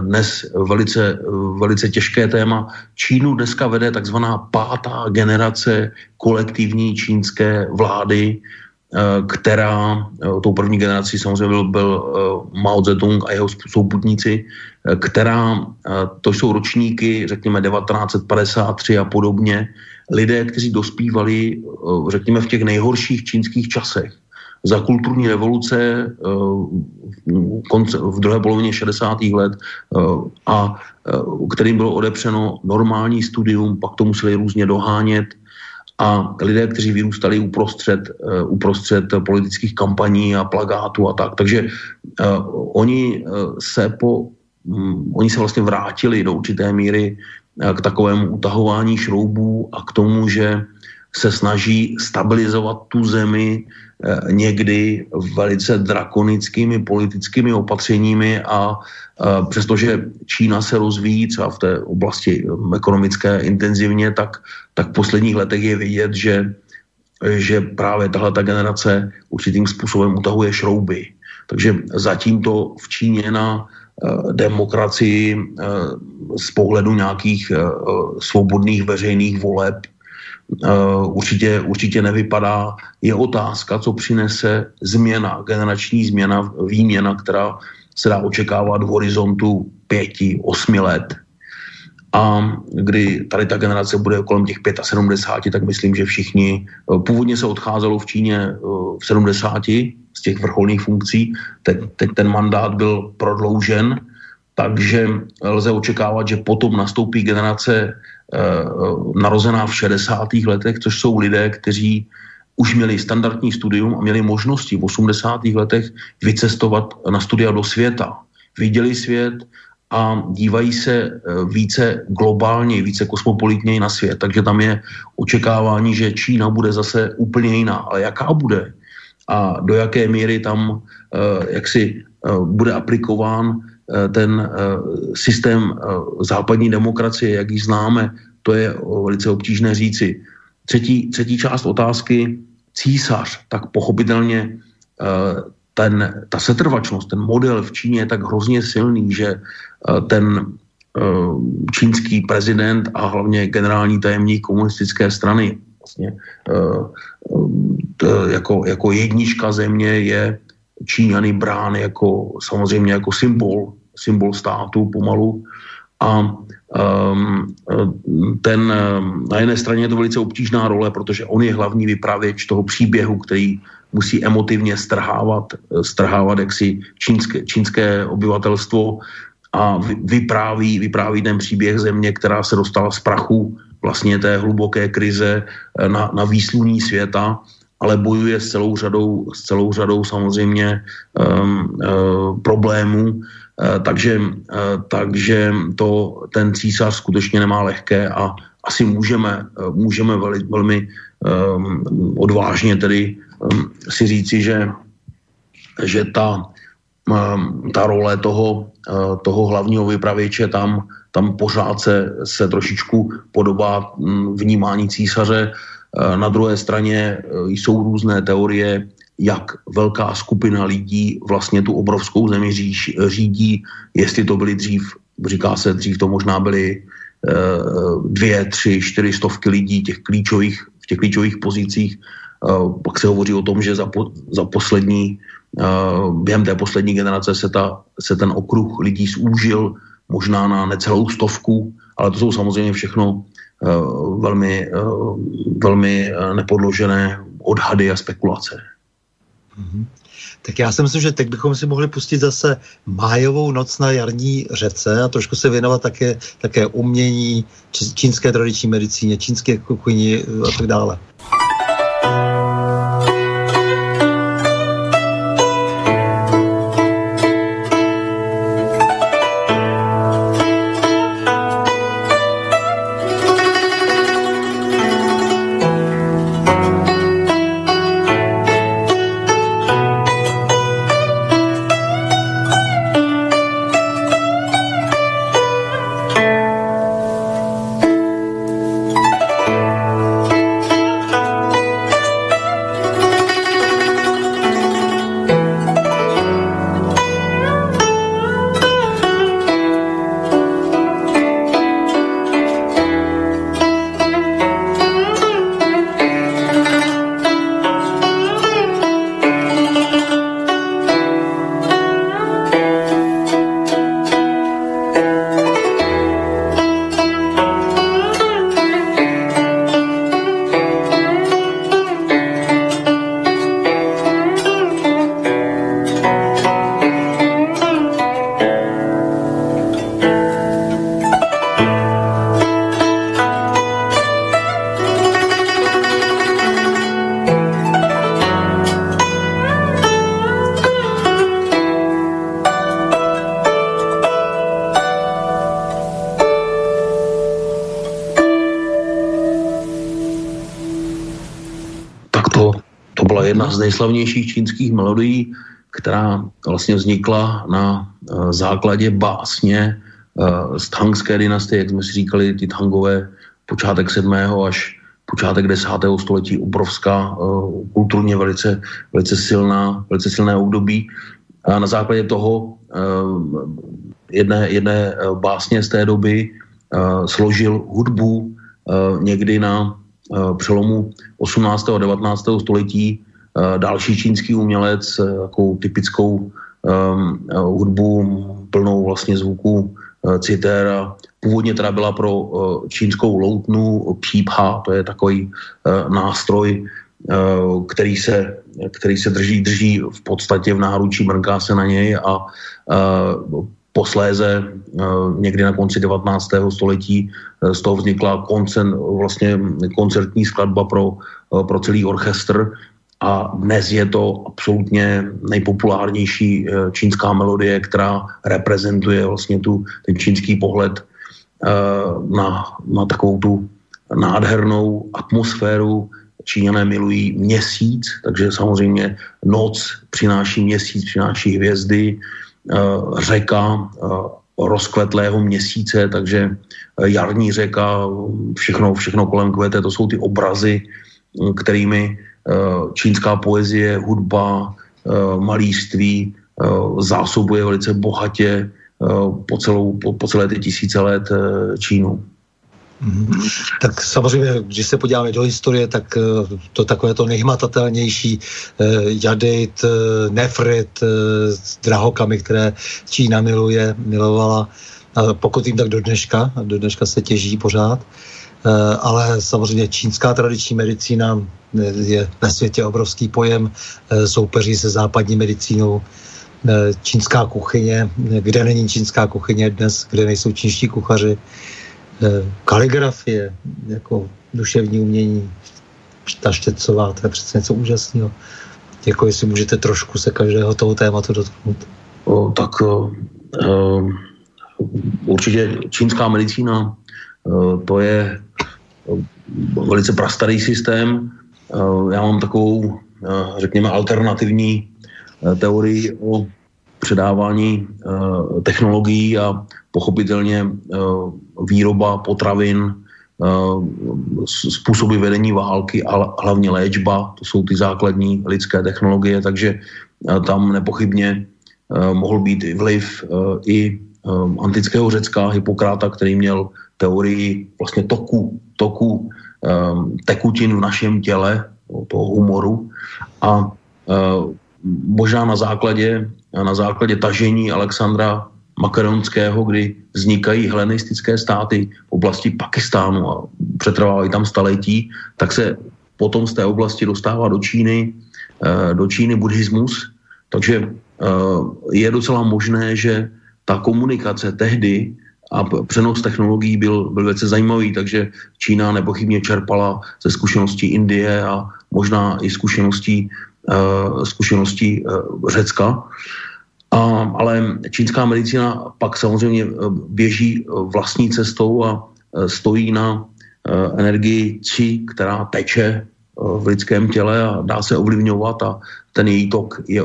C: dnes velice, velice těžké téma. Čínu dneska vede takzvaná pátá generace kolektivní čínské vlády, která, tou první generací samozřejmě byl, byl Mao Zedong a jeho souputníci, která, to jsou ročníky, řekněme 1953 a podobně, lidé, kteří dospívali, eh, řekněme, v těch nejhorších čínských časech. Za kulturní revoluce v druhé polovině 60. let a kterým bylo odepřeno normální studium, pak to museli různě dohánět a lidé, kteří vyrůstali uprostřed, uprostřed politických kampaní a plagátů a tak. Takže oni se po um, oni se vlastně vrátili do určité míry k takovému utahování šroubů a k tomu, že se snaží stabilizovat tu zemi eh, někdy velice drakonickými politickými opatřeními a eh, přestože Čína se rozvíjí třeba v té oblasti eh, ekonomické intenzivně, tak, tak v posledních letech je vidět, že, že právě tahle ta generace určitým způsobem utahuje šrouby. Takže zatím to v Číně na demokracii z pohledu nějakých svobodných veřejných voleb určitě, určitě nevypadá. Je otázka, co přinese změna, generační změna, výměna, která se dá očekávat v horizontu pěti, osmi let. A kdy tady ta generace bude kolem těch 75, tak myslím, že všichni, eh, původně se odcházelo v Číně eh, v 70 z těch vrcholných funkcí, teď, teď ten mandát byl prodloužen, takže lze očekávat, že potom nastoupí generace Eh, narozená v 60. letech, což jsou lidé, kteří už měli standardní studium a měli možnosti v 80. letech vycestovat na studia do světa. Viděli svět a dívají se eh, více globálně, více kosmopolitněji na svět. Takže tam je očekávání, že Čína bude zase úplně jiná. Ale jaká bude? A do jaké míry tam eh, jaksi bude aplikován Eh, ten eh, systém eh, západní demokracie, jak ji známe, to je velice obtížné říci. Třetí, třetí část otázky, císař, tak pochopitelně ten, ta setrvačnost, ten model v Číně je tak hrozně silný, že ten čínský prezident a hlavně generální tajemník komunistické strany vlastně, jako, jako jednička země je Číňany brán jako samozřejmě jako symbol symbol státu pomalu. A um, ten, na jedné straně je to velice obtížná role, protože on je hlavní vypravěč toho příběhu, který musí emotivně strhávat, strhávat jaksi čínské, čínské obyvatelstvo a vypráví, vypráví ten příběh země, která se dostala z prachu vlastně té hluboké krize na, na výsluní světa, ale bojuje s celou řadou, s celou řadou samozřejmě um, uh, problémů, Eh, takže, eh, takže to ten císař skutečně nemá lehké a asi můžeme, eh, můžeme veli, velmi um, odvážně tedy um, si říci, že, že ta, um, ta role toho, uh, toho hlavního vypravěče tam, tam pořád se, se trošičku podobá um, vnímání císaře. Na druhé straně jsou různé teorie, jak velká skupina lidí vlastně tu obrovskou zemi říž, řídí, jestli to byly dřív, říká se dřív, to možná byly e, dvě, tři, čtyři stovky lidí těch klíčových, v těch klíčových pozicích. E, pak se hovoří o tom, že za, po, za poslední, e, během té poslední generace se, ta, se ten okruh lidí zúžil možná na necelou stovku, ale to jsou samozřejmě všechno velmi, velmi nepodložené odhady a spekulace.
B: Mm-hmm. Tak já si myslím, že teď bychom si mohli pustit zase májovou noc na jarní řece a trošku se věnovat také, také umění, čínské tradiční medicíně, čínské kuchyni a tak dále.
C: Nejslavnějších čínských melodií, která vlastně vznikla na základě básně z Tangské dynastie, jak jsme si říkali, ty Tangové, počátek 7. až počátek 10. století, obrovská, kulturně velice, velice silná, velice silné období. A na základě toho jedné, jedné básně z té doby složil hudbu někdy na přelomu 18. a 19. století další čínský umělec, takovou typickou um, hudbu plnou vlastně zvuků uh, citéra. Původně teda byla pro uh, čínskou loutnu pípha, to je takový uh, nástroj, uh, který se, který se drží, drží v podstatě v náručí, mrká se na něj a posléze někdy na konci 19. století z toho vznikla koncert, vlastně koncertní skladba pro, pro celý orchestr a dnes je to absolutně nejpopulárnější eh, čínská melodie, která reprezentuje vlastně tu, ten čínský pohled eh, na, na takovou tu nádhernou atmosféru. Číňané milují měsíc, takže samozřejmě noc přináší měsíc, přináší hvězdy, eh, řeka rozkvetlého měsíce, takže jarní řeka, všechno, všechno kolem kvete, to jsou ty obrazy, kterými čínská poezie, hudba, eh, malířství eh, zásobuje velice bohatě po, celou, po, po celé ty tisíce let Čínu.
B: Mm-hmm. Tak samozřejmě, když se podíváme do historie, tak to takové to nejhmatatelnější jadejt, nefrit s drahokami, které Čína miluje, milovala, pokud jim tak do dneška, do dneška se těží pořád. Eh, ale samozřejmě čínská tradiční medicína eh, je na světě obrovský pojem, eh, soupeří se západní medicínou. Čínská kuchyně, kde není čínská kuchyně dnes, kde nejsou čínští kuchaři, kaligrafie, jako duševní umění, ta štětcová, to je přece něco úžasného. Jako jestli můžete trošku se každého toho tématu dotknout.
C: O, tak o, o, určitě čínská medicína, to je velice prastarý systém. Eh, já mám takovou, eh, řekněme, alternativní eh, teorii o předávání technologií a pochopitelně výroba potravin, způsoby vedení války a hlavně léčba, to jsou ty základní lidské technologie, takže tam nepochybně mohl být vliv i antického Řecka, Hippokrata, který měl teorii vlastně toku, toku um, tekutin v našem těle, toho humoru a uh, možná na základě, na základě tažení Alexandra Makaronského, kdy vznikají helenistické státy v oblasti Pakistánu a přetrvávají tam staletí, tak se potom z té oblasti dostává do Číny, uh, do Číny buddhismus. Takže uh, je docela možné, že ta komunikace tehdy a přenos technologií byl, byl velice zajímavý, takže Čína nepochybně čerpala ze zkušeností Indie a možná i zkušeností, uh, zkušeností uh, Řecka. A, ale čínská medicína pak samozřejmě eh, běží vlastní cestou a stojí na energii či, která teče v lidském těle a dá se ovlivňovat a ten její tok je,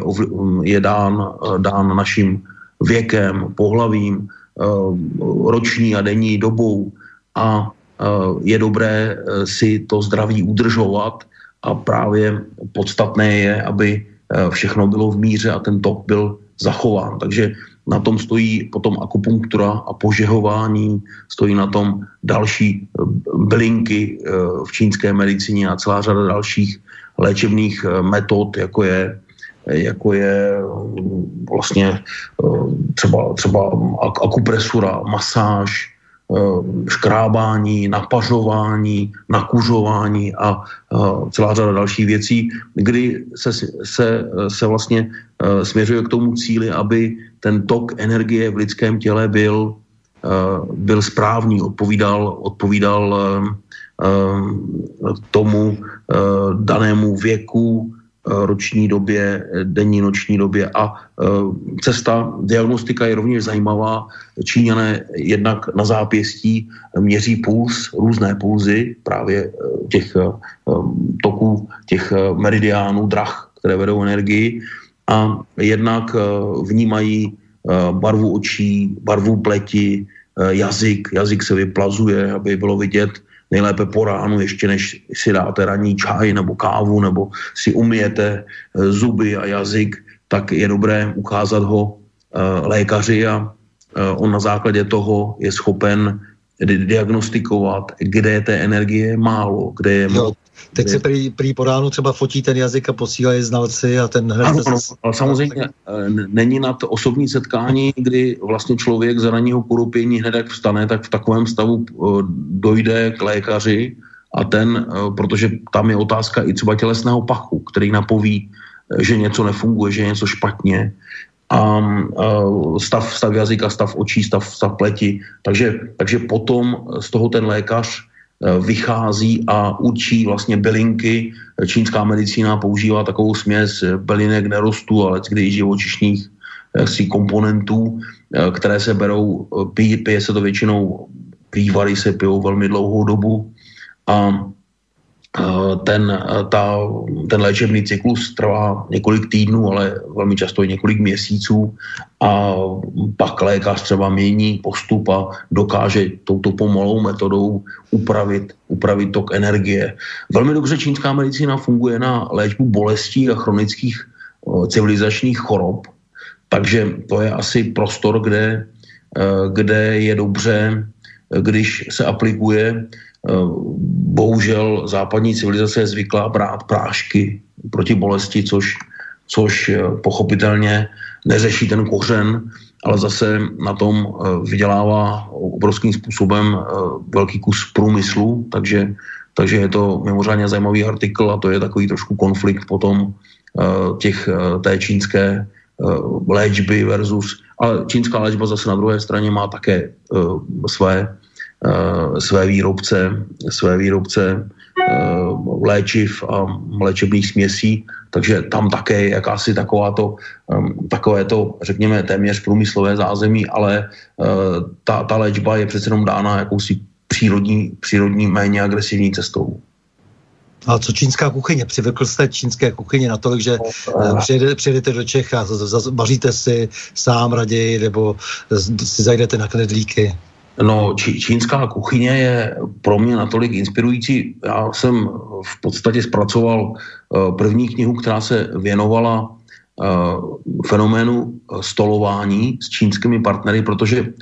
C: je dán, dán naším věkem, pohlavím, Eh, roční a denní dobou a eh, je dobré eh, si to zdraví udržovat a právě podstatné je, aby všechno bylo v míře a ten tok byl zachován. Takže na tom stojí potom akupunktura a požehování, stojí na tom další blinky v čínské medicíně a celá řada dalších léčebných metod, jako je jako je mm, vlastně eh, třeba, třeba akupresura, masáž, eh, škrábání, napařování, nakuřování a eh, celá řada dalších věcí, kdy se, se, se vlastně směřuje k tomu cíli, aby ten tok energie v lidském těle byl, byl správný, odpovídal, odpovídal tomu danému věku, roční době, denní noční době a cesta diagnostika je rovněž zajímavá. Číňané jednak na zápěstí měří puls, různé pulzy právě těch toků, těch meridiánů, drah, které vedou energii a jednak vnímají barvu očí, barvu pleti, jazyk, jazyk se vyplazuje, aby bylo vidět, nejlépe po ránu, ještě než si dáte ranní čaj nebo kávu, nebo si umijete eh, zuby a jazyk, tak je dobré ukázat ho eh, lékaři a eh, on na základě toho je schopen diagnostikovat, kde je té energie málo, kde je
B: jo, Teď se prý, prý po ránu třeba fotí ten jazyk a posílají znalci a ten hned...
C: Ano, ano, ale samozřejmě eh, není na to osobní setkání, kdy vlastně člověk za ranního kurupění hned jak vstane, tak v takovém stavu eh, dojde k lékaři a ten, eh, protože tam je otázka i třeba tělesného pachu, který napoví, že něco nefunguje, že je něco špatně, a stav, stav jazyka, stav očí, stav, stav pleti. Takže, takže potom z toho ten lékař vychází a učí vlastně bylinky. Čínská medicína používá takovou směs bylinek nerostů, ale kdy i živočišných jaksi komponentů, eh, které se berou, eh, pije, se to většinou, vývary se pijou velmi dlouhou dobu a Eh, ten, eh, ta, ten léčebný cyklus trvá několik týdnů, ale velmi často i několik měsíců a pak lékař třeba mění postup a dokáže touto pomalou metodou upravit, upravit tok energie. Velmi dobře čínská medicína funguje na léčbu bolestí a chronických eh, civilizačních chorob, takže to je asi prostor, kde, kde je dobře, když se aplikuje Eh, bohužel západní civilizace je zvyklá brát prášky proti bolesti, což, což eh, pochopitelně neřeší ten kořen, ale zase na tom eh, vydělává obrovským způsobem velký kus průmyslu, takže, takže je to mimořádně zajímavý artikl a to je takový trošku konflikt potom těch, té čínské léčby versus, ale čínská léčba zase na druhé straně má také své Eh, své výrobce, své výrobce eh, léčiv a léčebných směsí, takže tam také je jakási takováto, takové to, řekněme, téměř průmyslové zázemí, ale eh, ta, ta léčba je přece jenom dána jakousi přírodní, přírodní méně agresivní cestou.
B: A co čínská kuchyně? Přivykl jste čínské kuchyně natolik, že no, přijede, přijedete do Čech a vaříte si sám raději, nebo si zajdete na knedlíky?
C: No, čí, čínská kuchyně je pro mě natolik inspirující. Já jsem v podstatě zpracoval uh, první knihu, která se věnovala uh, fenoménu stolování s čínskými partnery, protože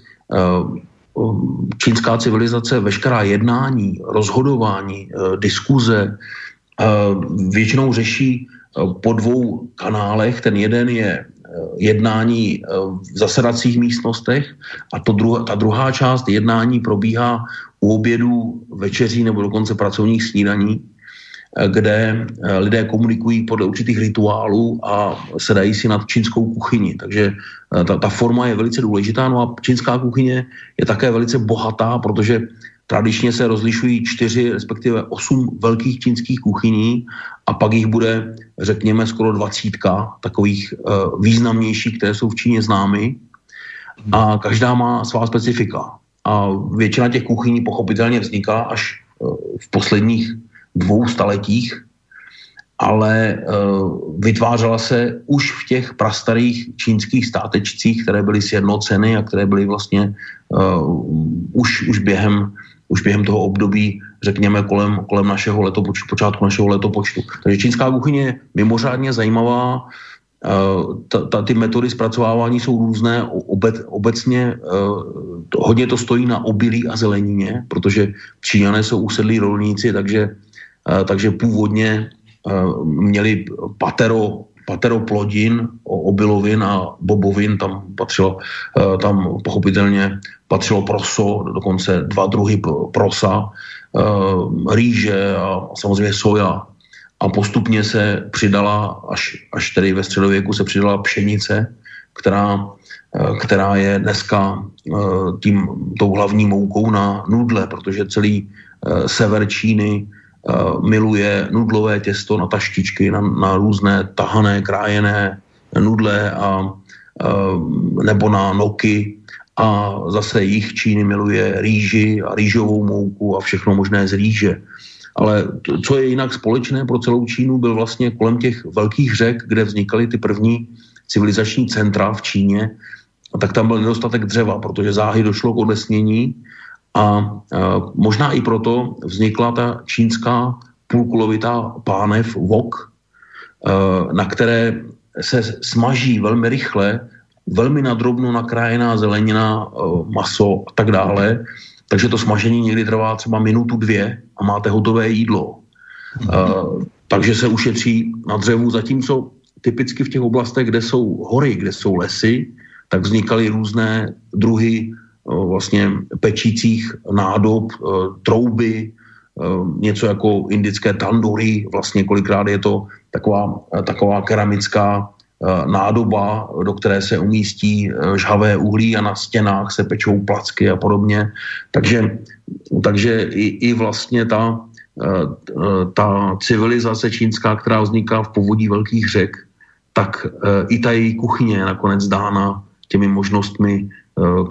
C: čínská civilizace, veškerá jednání, rozhodování, diskuze většinou řeší po dvou kanálech. Ten jeden je jednání eh, v zasedacích místnostech a to druh- ta druhá část jednání probíhá u obědů, večeří nebo dokonce pracovních snídaní, eh, kde eh, lidé komunikují podle určitých rituálů a sedají si nad čínskou kuchyni. Takže ta, ta forma je velice důležitá. No a čínská kuchyně je také velice bohatá, protože Tradičně se rozlišují čtyři, respektive osm velkých čínských kuchyní a pak jich bude, řekněme, skoro dvacítka takových uh, významnějších, které jsou v Číně známy. A každá má svá specifika. A většina těch kuchyní pochopitelně vznikla až uh, v posledních dvou staletích, ale uh, vytvářela se už v těch prastarých čínských státečcích, které byly sjednoceny a které byly vlastně už, už během už během toho období, řekněme, kolem, kolem našeho letopočtu, počátku našeho letopočtu. Takže čínská kuchyně je mimořádně zajímavá, eh, ta, ta, ty metody zpracovávání jsou různé, obec, obecně uh, to, hodně to stojí na obilí a zelenině, protože Číňané jsou usedlí rolníci, takže, uh, takže původně měli patero patero plodin, obilovin a bobovin, tam patřilo, eh, tam pochopitelně patřilo proso, dokonce dva druhy prosa, eh, rýže a samozřejmě soja. A postupně se přidala, až, až tedy ve středověku se přidala pšenice, která, eh, která je dneska tím, tou hlavní moukou na nudle, protože celý sever Číny miluje nudlové těsto na taštičky, na, na různé tahané, krájené nudle a nebo na noky a zase jich Číny miluje rýži a rýžovou mouku a všechno možné z rýže. Ale to, co je jinak společné pro celou Čínu, byl vlastně kolem těch velkých řek, kde vznikaly ty první civilizační centra v Číně, tak tam byl nedostatek dřeva, protože záhy došlo k odesnění a, a možná i proto vznikla ta čínská půlkulovitá pánev wok, na které se smaží velmi rychle, velmi nadrobno nakrájená zelenina, maso a tak dále, takže to smažení někdy trvá třeba minutu, dvě a máte hotové jídlo. Uh, takže se ušetří na dřevu, zatímco typicky v těch oblastech, kde jsou hory, kde jsou lesy, tak vznikaly různé druhy uh, vlastně pečících nádob, trouby, něco jako indické tandury, vlastně kolikrát je to taková, taková keramická Eh, nádoba, do které se umístí eh, žhavé uhlí a na stěnách se pečou placky a podobně. Takže, takže i, i vlastně ta, eh, ta civilizace čínská, která vzniká v povodí velkých řek, tak i ta její kuchyně je nakonec dána těmi možnostmi,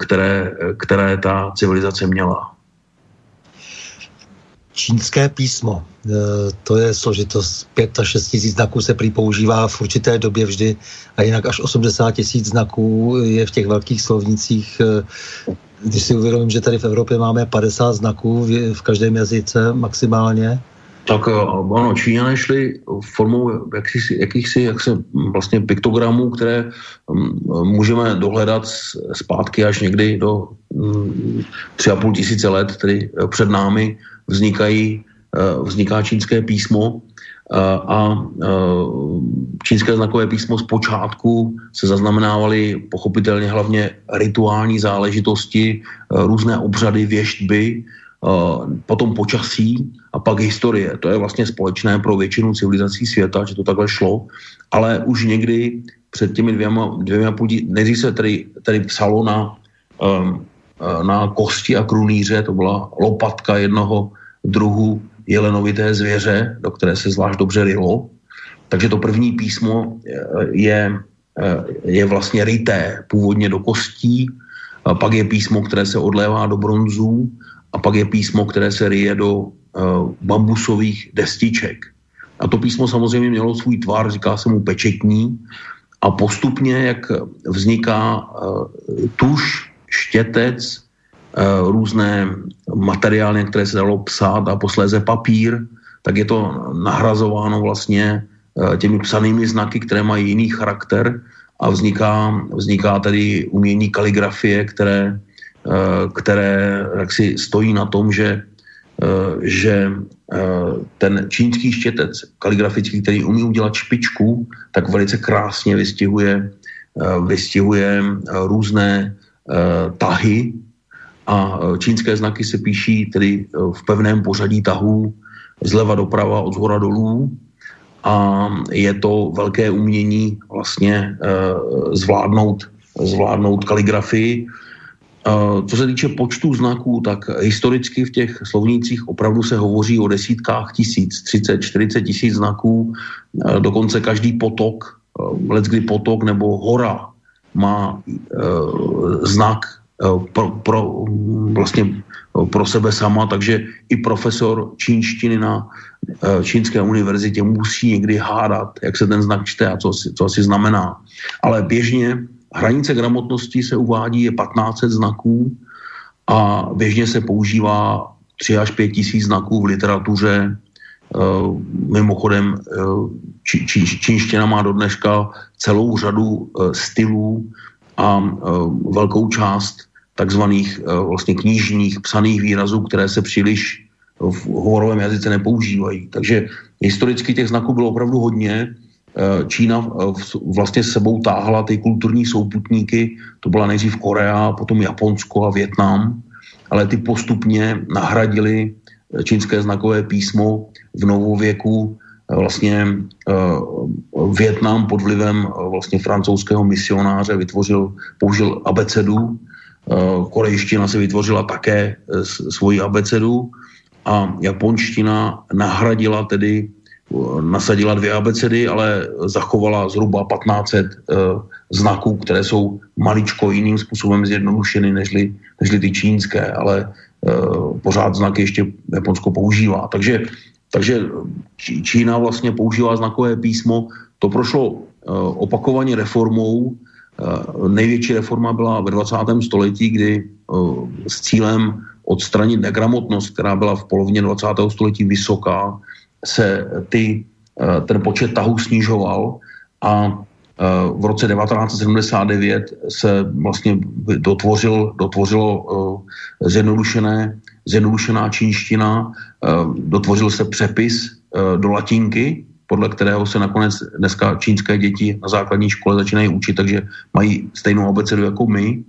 C: které, které ta civilizace měla.
B: Čínské písmo, e, to je složitost 5 až 6 tisíc znaků se prý používá v určité době vždy a jinak až 80 tisíc znaků je v těch velkých slovnicích. E, když si uvědomím, že tady v Evropě máme 50 znaků v každém jazyce maximálně,
C: tak e, ano, Číňané šli formou jakýsi, jakýchsi jak se vlastně piktogramů, které můžeme dohledat zpátky až někdy do tři a půl tisíce let, tedy před námi, vznikají, eh, vzniká čínské písmo eh, a eh, čínské znakové písmo zpočátku se zaznamenávaly pochopitelně hlavně rituální záležitosti, různé obřady, věštby, potom počasí a pak historie. To je vlastně společné pro většinu civilizací světa, že to takhle šlo, ale už někdy před těmi dvěma, dvěma půl, nejdřív se tady, tady psalo na, na kosti a krunýře, to byla lopatka jednoho druhu jelenovité zvěře, do které se zvlášť dobře rylo. Takže to první písmo je, je vlastně ryté původně do kostí, a pak je písmo, které se odlévá do bronzů a pak je písmo, které se ryje do uh, bambusových destiček. A to písmo samozřejmě mělo svůj tvar, říká se mu pečetní a postupně, jak vzniká tuš, štětec, Eh, různé materiály, které se dalo psát a posléze papír, tak je to nahrazováno vlastně eh, těmi psanými znaky, které mají jiný charakter a vzniká, vzniká tedy umění kaligrafie, které, eh, které jaksi stojí na tom, že, že ten čínský štětec kaligrafický, který umí udělat špičku, tak velice krásně vystihuje, vystihuje různé tahy a e, čínské znaky se píší tedy e, v pevném pořadí tahů zleva doprava, od zhora dolů a je to velké umění vlastně e, zvládnout, zvládnout kaligrafii. Co se týče počtu znaků, tak historicky v těch slovnících opravdu se hovoří o desítkách tisíc, 30, 40 tisíc znaků, dokonce každý potok, leckdy potok nebo hora má znak pro, pro, vlastně eh, pro sebe sama, takže i profesor čínštiny na eh, čínské univerzitě musí někdy hádat, jak se ten znak čte a co, co asi znamená. Ale běžně hranice gramotnosti se uvádí je 1500 znaků a běžně se používá 3 až 5 tisíc znaků v literatuře. Mimochodem, čínština má do dneška celou řadu stylů a velkou část takzvaných eh, vlastně knižních psaných výrazů, které se příliš v hovorovém jazyce nepoužívají. Takže historicky těch znaků bylo opravdu hodně. Eh, Čína eh, vlastně sebou táhla ty kulturní souputníky, to byla nejdřív Korea, potom Japonsko a Větnam, ale ty postupně nahradili čínské znakové písmo v novověku vlastně Větnam pod vlivem vlastně francouzského misionáře vytvořil, použil abecedu, korejština si vytvořila také eh, svoji abecedu a japonština nahradila tedy, nasadila dvě abecedy, ale zachovala zhruba 1500 znaků, které jsou maličko jiným způsobem zjednodušeny nežli, nežli ty čínské, ale pořád znaky ještě Japonsko používá. Takže, takže Čína vlastně používá znakové písmo. To prošlo opakovaně reformou, Eh, největší reforma byla ve 20. století, kdy eh, s cílem odstranit negramotnost, která byla v polovině 20. století vysoká, se ty, eh, ten počet tahů snižoval a v roce 1979 se vlastně dotvořil, dotvořilo zjednodušené, zjednodušená čínština, dotvořil se přepis do latinky, podle kterého se nakonec dneska čínské děti na základní škole začínají učit, takže mají stejnou abecedu jako my,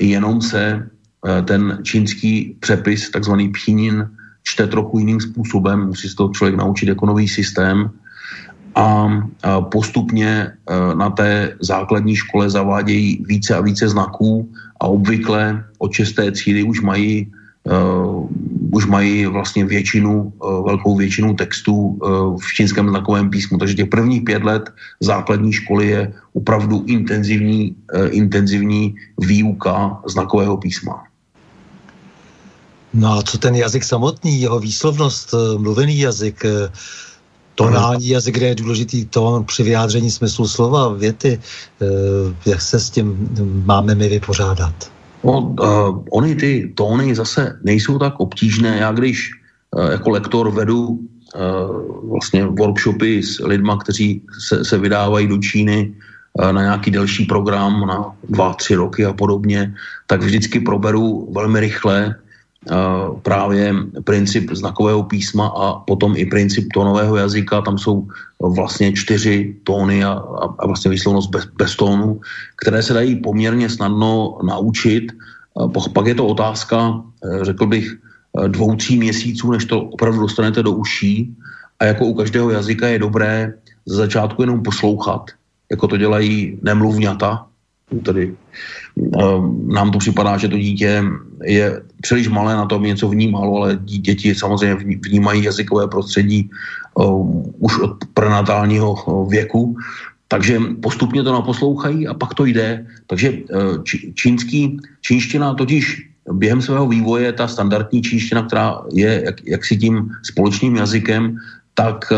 C: jenom se eh, ten čínský přepis, takzvaný pchinin, čte trochu jiným způsobem, musí se to člověk naučit jako nový systém. A postupně eh, na té základní škole zavádějí více a více znaků a obvykle od šesté třídy už mají uh, už mají vlastně většinu, uh, velkou většinu textů uh, v čínském znakovém písmu. Takže těch prvních pět let základní školy je opravdu intenzivní, uh, intenzivní výuka znakového písma.
B: No a co ten jazyk samotný, jeho výslovnost, mluvený jazyk, tonální jazyk, kde je důležitý tón při vyjádření smyslu slova, věty, jak se s tím máme my vypořádat?
C: No, uh, ony ty tóny zase nejsou tak obtížné. Já když uh, jako lektor vedu uh, vlastně workshopy s lidma, kteří se, se vydávají do Číny uh, na nějaký delší program na dva, tři roky a podobně, tak vždycky proberu velmi rychle právě princip znakového písma a potom i princip tónového jazyka. Tam jsou vlastně čtyři tóny a, a, vlastně výslovnost bez, bez tónu, které se dají poměrně snadno naučit. Pak je to otázka, řekl bych, dvou, tří měsíců, než to opravdu dostanete do uší. A jako u každého jazyka je dobré za začátku jenom poslouchat, jako to dělají nemluvňata, tedy Ehm, nám to připadá, že to dítě je příliš malé na to, aby něco vnímalo, ale děti samozřejmě vnímají jazykové prostředí ehm, už od prenatálního ehm, věku, takže postupně to naposlouchají a pak to jde. Takže čínský, čínština totiž během svého vývoje, ta standardní čínština, která je jak, jak si tím společným jazykem, tak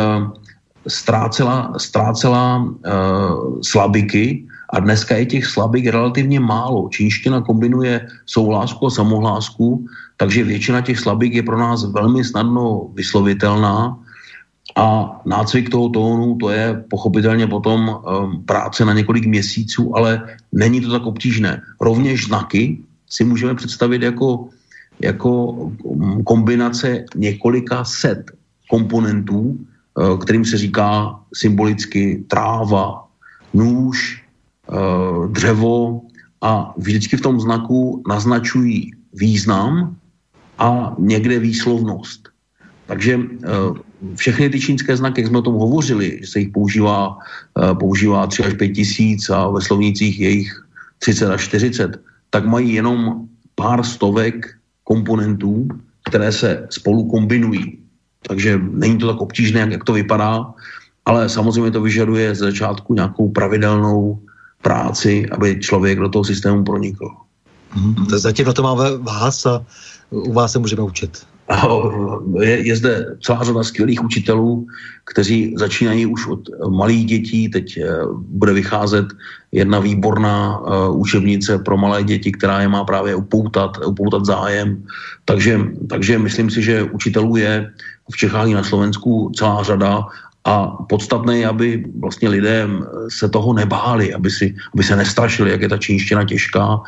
C: ztrácela, ztrácela uh, slabiky a dneska je těch slabik relativně málo. Čínština kombinuje souhlásku a samohlásku, takže většina těch slabik je pro nás velmi snadno vyslovitelná a nácvik toho tónu, to je pochopitelně potom um, práce na několik měsíců, ale není to tak obtížné. Rovněž znaky si můžeme představit jako, jako um, kombinace několika set komponentů, uh, kterým se říká symbolicky tráva, nůž, Eh, dřevo a vždycky v tom znaku naznačují význam a někde výslovnost. Takže eh, všechny ty čínské znaky, jak jsme o tom hovořili, že se jich používá, eh, používá 3 až 5 tisíc a ve slovnících je jich 30 až 40, tak mají jenom pár stovek komponentů, které se spolu kombinují. Takže není to tak obtížné, jak to vypadá, ale samozřejmě to vyžaduje z začátku nějakou pravidelnou práci, aby člověk do toho systému pronikl.
B: Hmm, zatím na to máme vás a u vás se můžeme učit.
C: Je, je zde celá řada skvělých učitelů, kteří začínají už od malých dětí. Teď eh, bude vycházet jedna výborná uh, učebnice pro malé děti, která je má právě upoutat, upoutat zájem. Takže, takže myslím si, že učitelů je v Čechách i na Slovensku celá řada a podstatné je, aby vlastně lidé se toho nebáli, aby, si, aby se nestrašili, jak je ta čínština těžká.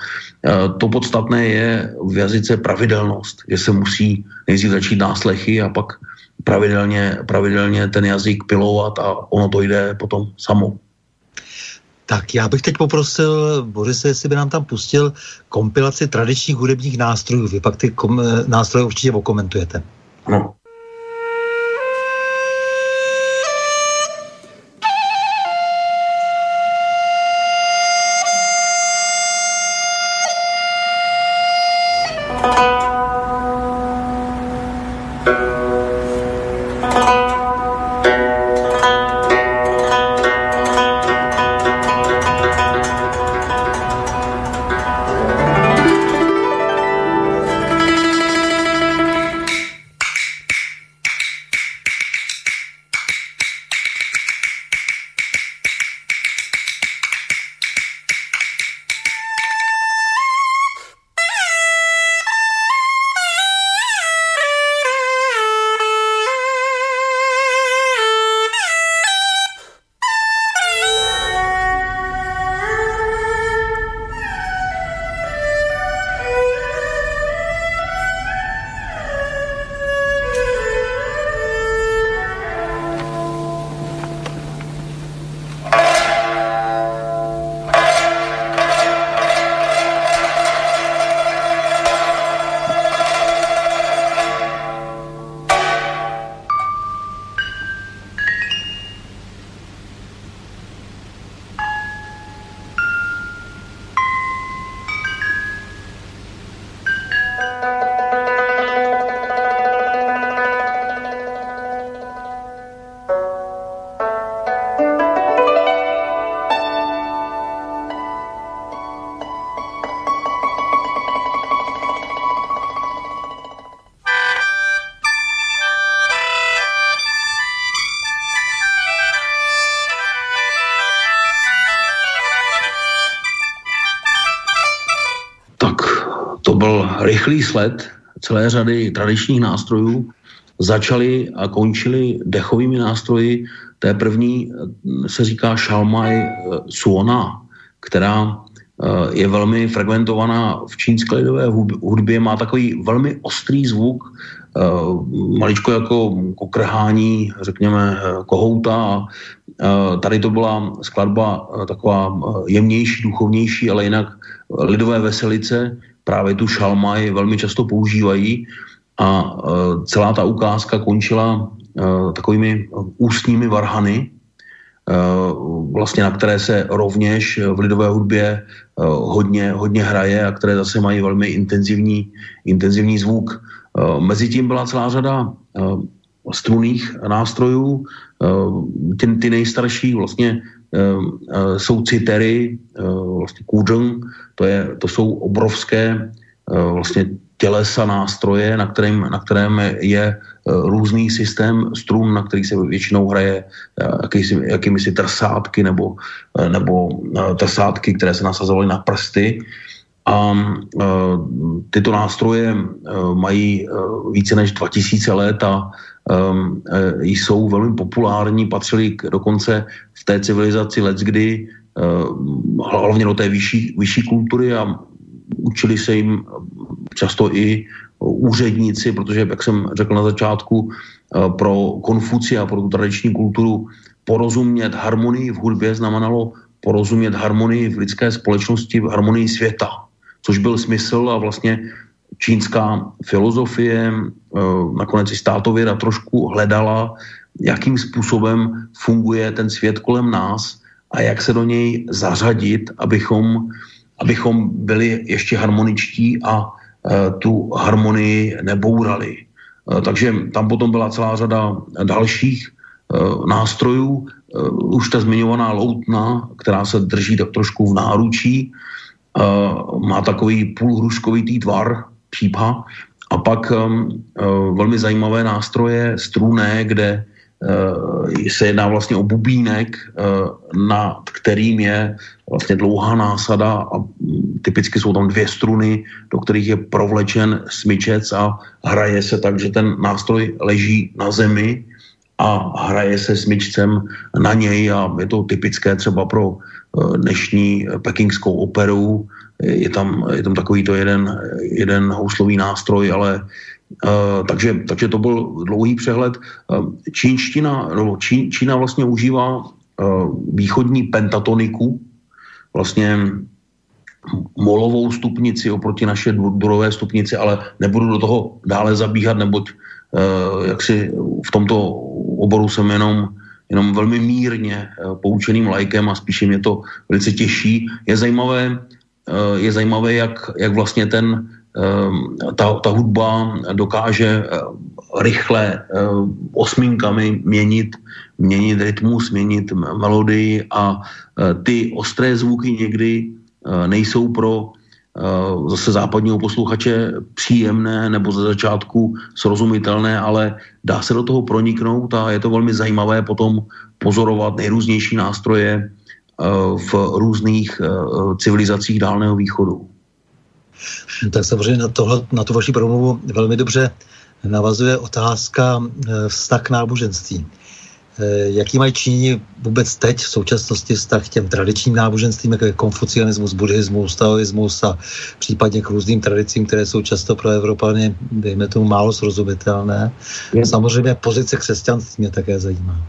C: E, to podstatné je v jazyce pravidelnost, že se musí nejdřív začít náslechy a pak pravidelně, pravidelně ten jazyk pilovat a ono to jde potom samo.
B: Tak já bych teď poprosil Borise, jestli by nám tam pustil kompilaci tradičních hudebních nástrojů. Vy pak ty kom- nástroje určitě okomentujete.
C: No. Rychlý sled celé řady tradičních nástrojů začaly a končily dechovými nástroji. Té první se říká Shalmai Suona, která je velmi fragmentovaná v čínské lidové hudbě, má takový velmi ostrý zvuk, maličko jako kokrhání, řekněme, kohouta. Tady to byla skladba taková jemnější, duchovnější, ale jinak lidové veselice, právě tu šalmaj velmi často používají a celá ta ukázka končila takovými ústními varhany, vlastně na které se rovněž v lidové hudbě hodně, hodně hraje a které zase mají velmi intenzivní, intenzivní zvuk. Mezitím byla celá řada struných nástrojů, ty, ty nejstarší vlastně jsou citery, vlastně kůdžung, to, je, to jsou obrovské vlastně tělesa nástroje, na kterém, na kterém je eh, různý systém strun, na který se většinou hraje eh, jakýsi, jakými si trsátky nebo, eh, nebo trsátky, které se nasazovaly na prsty. A tyto nástroje mají více než 2000 let a jsou velmi populární, patřili dokonce v té civilizaci let, kdy hlavně do té vyšší, vyšší kultury a učili se jim často i úředníci, protože, jak jsem řekl na začátku, pro Konfuci a pro tu tradiční kulturu porozumět harmonii v hudbě znamenalo porozumět harmonii v lidské společnosti, v harmonii světa, což byl smysl a vlastně čínská filozofie, eh, nakonec i státověda trošku hledala, jakým způsobem funguje ten svět kolem nás a jak se do něj zařadit, abychom abychom byli ještě harmoničtí a e, tu harmonii nebourali. E, takže tam potom byla celá řada dalších nástrojů, už ta zmiňovaná loutna, která se drží tak trošku v náručí, má takový půlhruškovitý tvar, přípa, a pak velmi zajímavé nástroje struné, kde Eh, se jedná vlastně o bubínek, eh, nad kterým je vlastně dlouhá násada a typicky jsou tam dvě struny, do kterých je provlečen smyčec a hraje se tak, že ten nástroj leží na zemi a hraje se smyčcem na něj a je to typické třeba pro eh, dnešní pekingskou operu. Je tam, je tam takový to jeden, jeden houslový nástroj, ale Uh, takže, takže to byl dlouhý přehled. Uh, čínština, no, Čín, Čína vlastně užívá uh, východní pentatoniku, vlastně molovou stupnici oproti naše durové stupnici, ale nebudu do toho dále zabíhat, neboť uh, jak si v tomto oboru jsem jenom, jenom velmi mírně uh, poučeným lajkem a spíše mě to velice těší. Je zajímavé, uh, je zajímavé jak, jak vlastně ten Ehm, ta, ta hudba dokáže eh, rychle eh, osminkami měnit, měnit rytmus, měnit melodii a eh, ty ostré zvuky někdy nejsou pro zase západního posluchače příjemné nebo ze začátku srozumitelné, ale dá se do toho proniknout a je to velmi zajímavé potom pozorovat nejrůznější nástroje v různých civilizacích Dálného východu.
B: Tak samozřejmě na, tohle, na tu vaši promluvu velmi dobře navazuje otázka eh, vztah k náboženství. Eh, jaký mají Číni vůbec teď v současnosti vztah k těm tradičním náboženstvím, jako je konfucianismus, buddhismus, taoismus a případně k různým tradicím, které jsou často pro Evropany, dejme tomu, málo srozumitelné. Je. Samozřejmě pozice křesťanství mě také zajímá.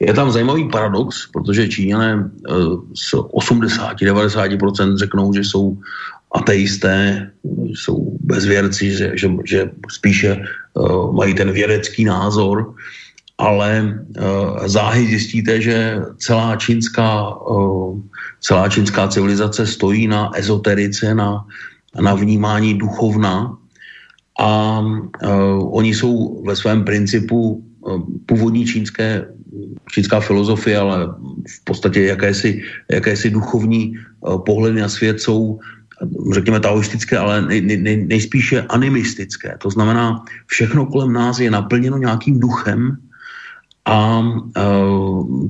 C: Je tam zajímavý paradox, protože Číňané eh, z 80-90% řeknou, že jsou ateisté, jsou bezvěrci, že, že, že spíše uh, mají ten vědecký názor, ale uh, záhy zjistíte, že celá čínská, uh, celá čínská civilizace stojí na ezoterice, na, na vnímání duchovna a uh, oni jsou ve svém principu původní čínské čínská filozofie, ale v podstatě jakési, jakési duchovní pohledy na svět jsou řekněme taoistické, ale nej, nej, nejspíše animistické. To znamená, všechno kolem nás je naplněno nějakým duchem a e,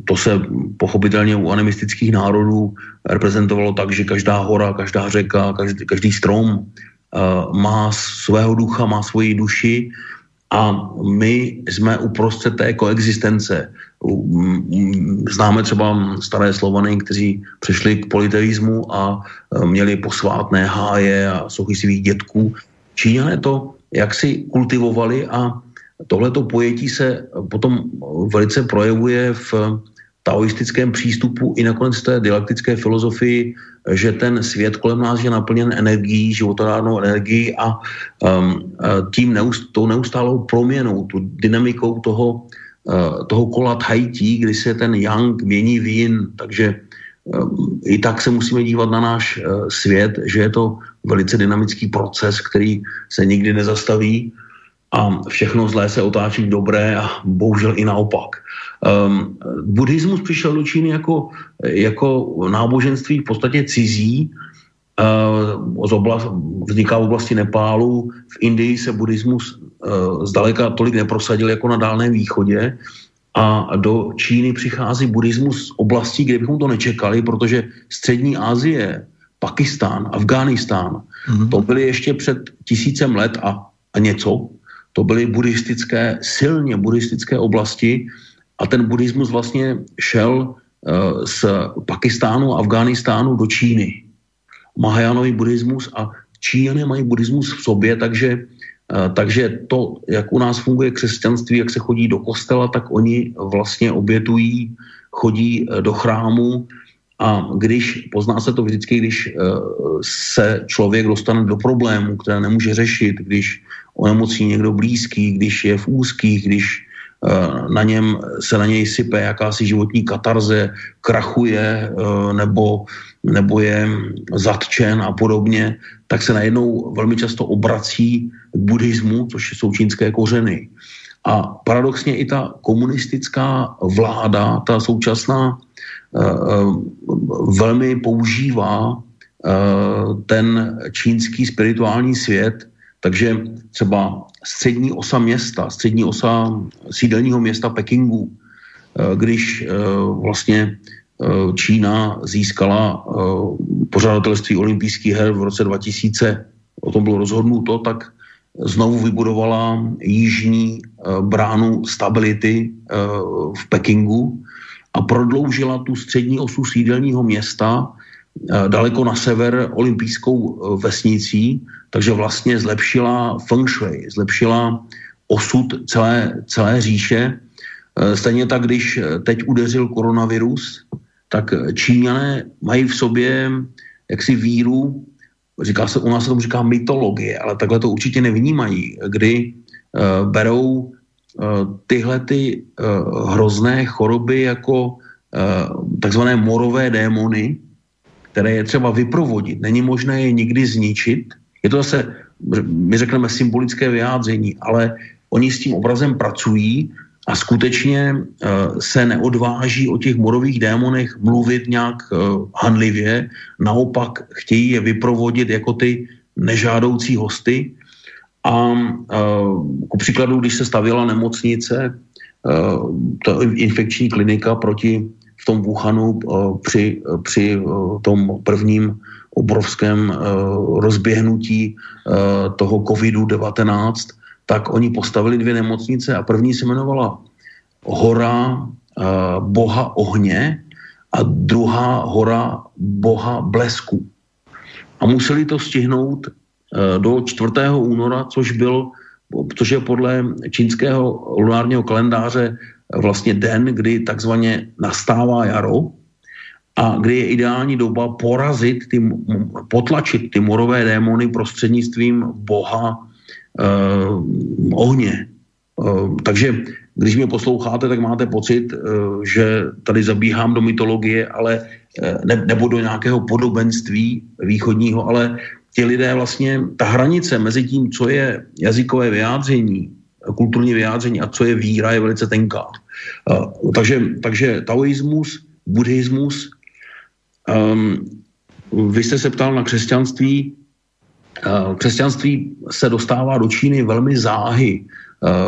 C: to se pochopitelně u animistických národů reprezentovalo tak, že každá hora, každá řeka, každý, každý strom má svého ducha, má svoji duši a my jsme uprostřed té koexistence. Známe třeba staré Slovany, kteří přešli k politeismu a měli posvátné háje a sochy svých dětků. Číňané to jak si kultivovali a tohleto pojetí se potom velice projevuje v taoistickém přístupu i nakonec té dialektické filozofii, že ten svět kolem nás je naplněn energií, životodárnou energií a um, tím neust, tou neustálou proměnou, tu dynamikou toho, uh, toho kola Tahití, kdy se ten yang mění v yin, takže um, i tak se musíme dívat na náš uh, svět, že je to velice dynamický proces, který se nikdy nezastaví a všechno zlé se otáčí v dobré a bohužel i naopak. Um, buddhismus přišel do Číny jako, jako náboženství v podstatě cizí, uh, z oblast, vzniká v oblasti Nepálu, v Indii se buddhismus uh, zdaleka tolik neprosadil jako na Dálném východě a do Číny přichází buddhismus z oblastí, kde bychom to nečekali, protože střední Asie, Pakistán, Afghánistán, mm-hmm. to byly ještě před tisícem let a, a něco, to byly buddhistické, silně buddhistické oblasti a ten buddhismus vlastně šel uh, z Pakistánu a Afghánistánu do Číny. Mahajánový buddhismus a Číňané mají buddhismus v sobě, takže, uh, takže to, jak u nás funguje křesťanství, jak se chodí do kostela, tak oni vlastně obětují, chodí uh, do chrámu a když, pozná se to vždycky, když se člověk dostane do problému, které nemůže řešit, když onemocní někdo blízký, když je v úzkých, když eh, na něm se na něj sype jakási životní katarze, krachuje eh, nebo, nebo je zatčen a podobně, tak se najednou velmi často obrací k buddhismu, což jsou čínské kořeny. A paradoxně i ta komunistická vláda, ta současná, eh, velmi používá ten čínský spirituální svět takže třeba střední osa města, střední osa sídelního města Pekingu, eh, když eh, vlastně eh, Čína získala pořadatelství olympijských her v roce 2000, o tom bylo rozhodnuto, tak znovu vybudovala jižní bránu stability v Pekingu a prodloužila tu střední osu sídelního města daleko na sever olympijskou vesnicí, takže vlastně zlepšila feng shui, zlepšila osud celé, celé říše. E, stejně tak, když teď udeřil koronavirus, tak Číňané mají v sobě jaksi víru, říká se, u nás se tomu říká mytologie, ale takhle to určitě nevnímají, kdy uh, berou uh, tyhle ty uh, hrozné choroby jako uh, takzvané morové démony, které je třeba vyprovodit. Není možné je nikdy zničit, je to zase, my řekneme, symbolické vyjádření, ale oni s tím obrazem pracují a skutečně uh, se neodváží o těch morových démonech mluvit nějak uh, hanlivě, naopak chtějí je vyprovodit jako ty nežádoucí hosty. A uh, ku příkladu, když se stavěla nemocnice, ta infekční klinika proti v tom Wuhanu uh, při, při uh, tom prvním obrovském rozběhnutí toho covidu-19, tak oni postavili dvě nemocnice a první se jmenovala Hora Boha ohně a druhá Hora Boha blesku. A museli to stihnout do 4. února, což byl což je podle čínského lunárního kalendáře vlastně den, kdy takzvaně nastává jaro, a kdy je ideální doba porazit, ty, potlačit ty morové démony prostřednictvím boha uh, ohně. Uh, takže když mě posloucháte, tak máte pocit, uh, že tady zabíhám do mytologie, ale ne, nebo do nějakého podobenství východního, ale ti lidé vlastně, ta hranice mezi tím, co je jazykové vyjádření, kulturní vyjádření a co je víra, je velice tenká. Takže, takže taoismus, buddhismus Um, vy jste se ptal na křesťanství. Křesťanství se dostává do Číny velmi záhy.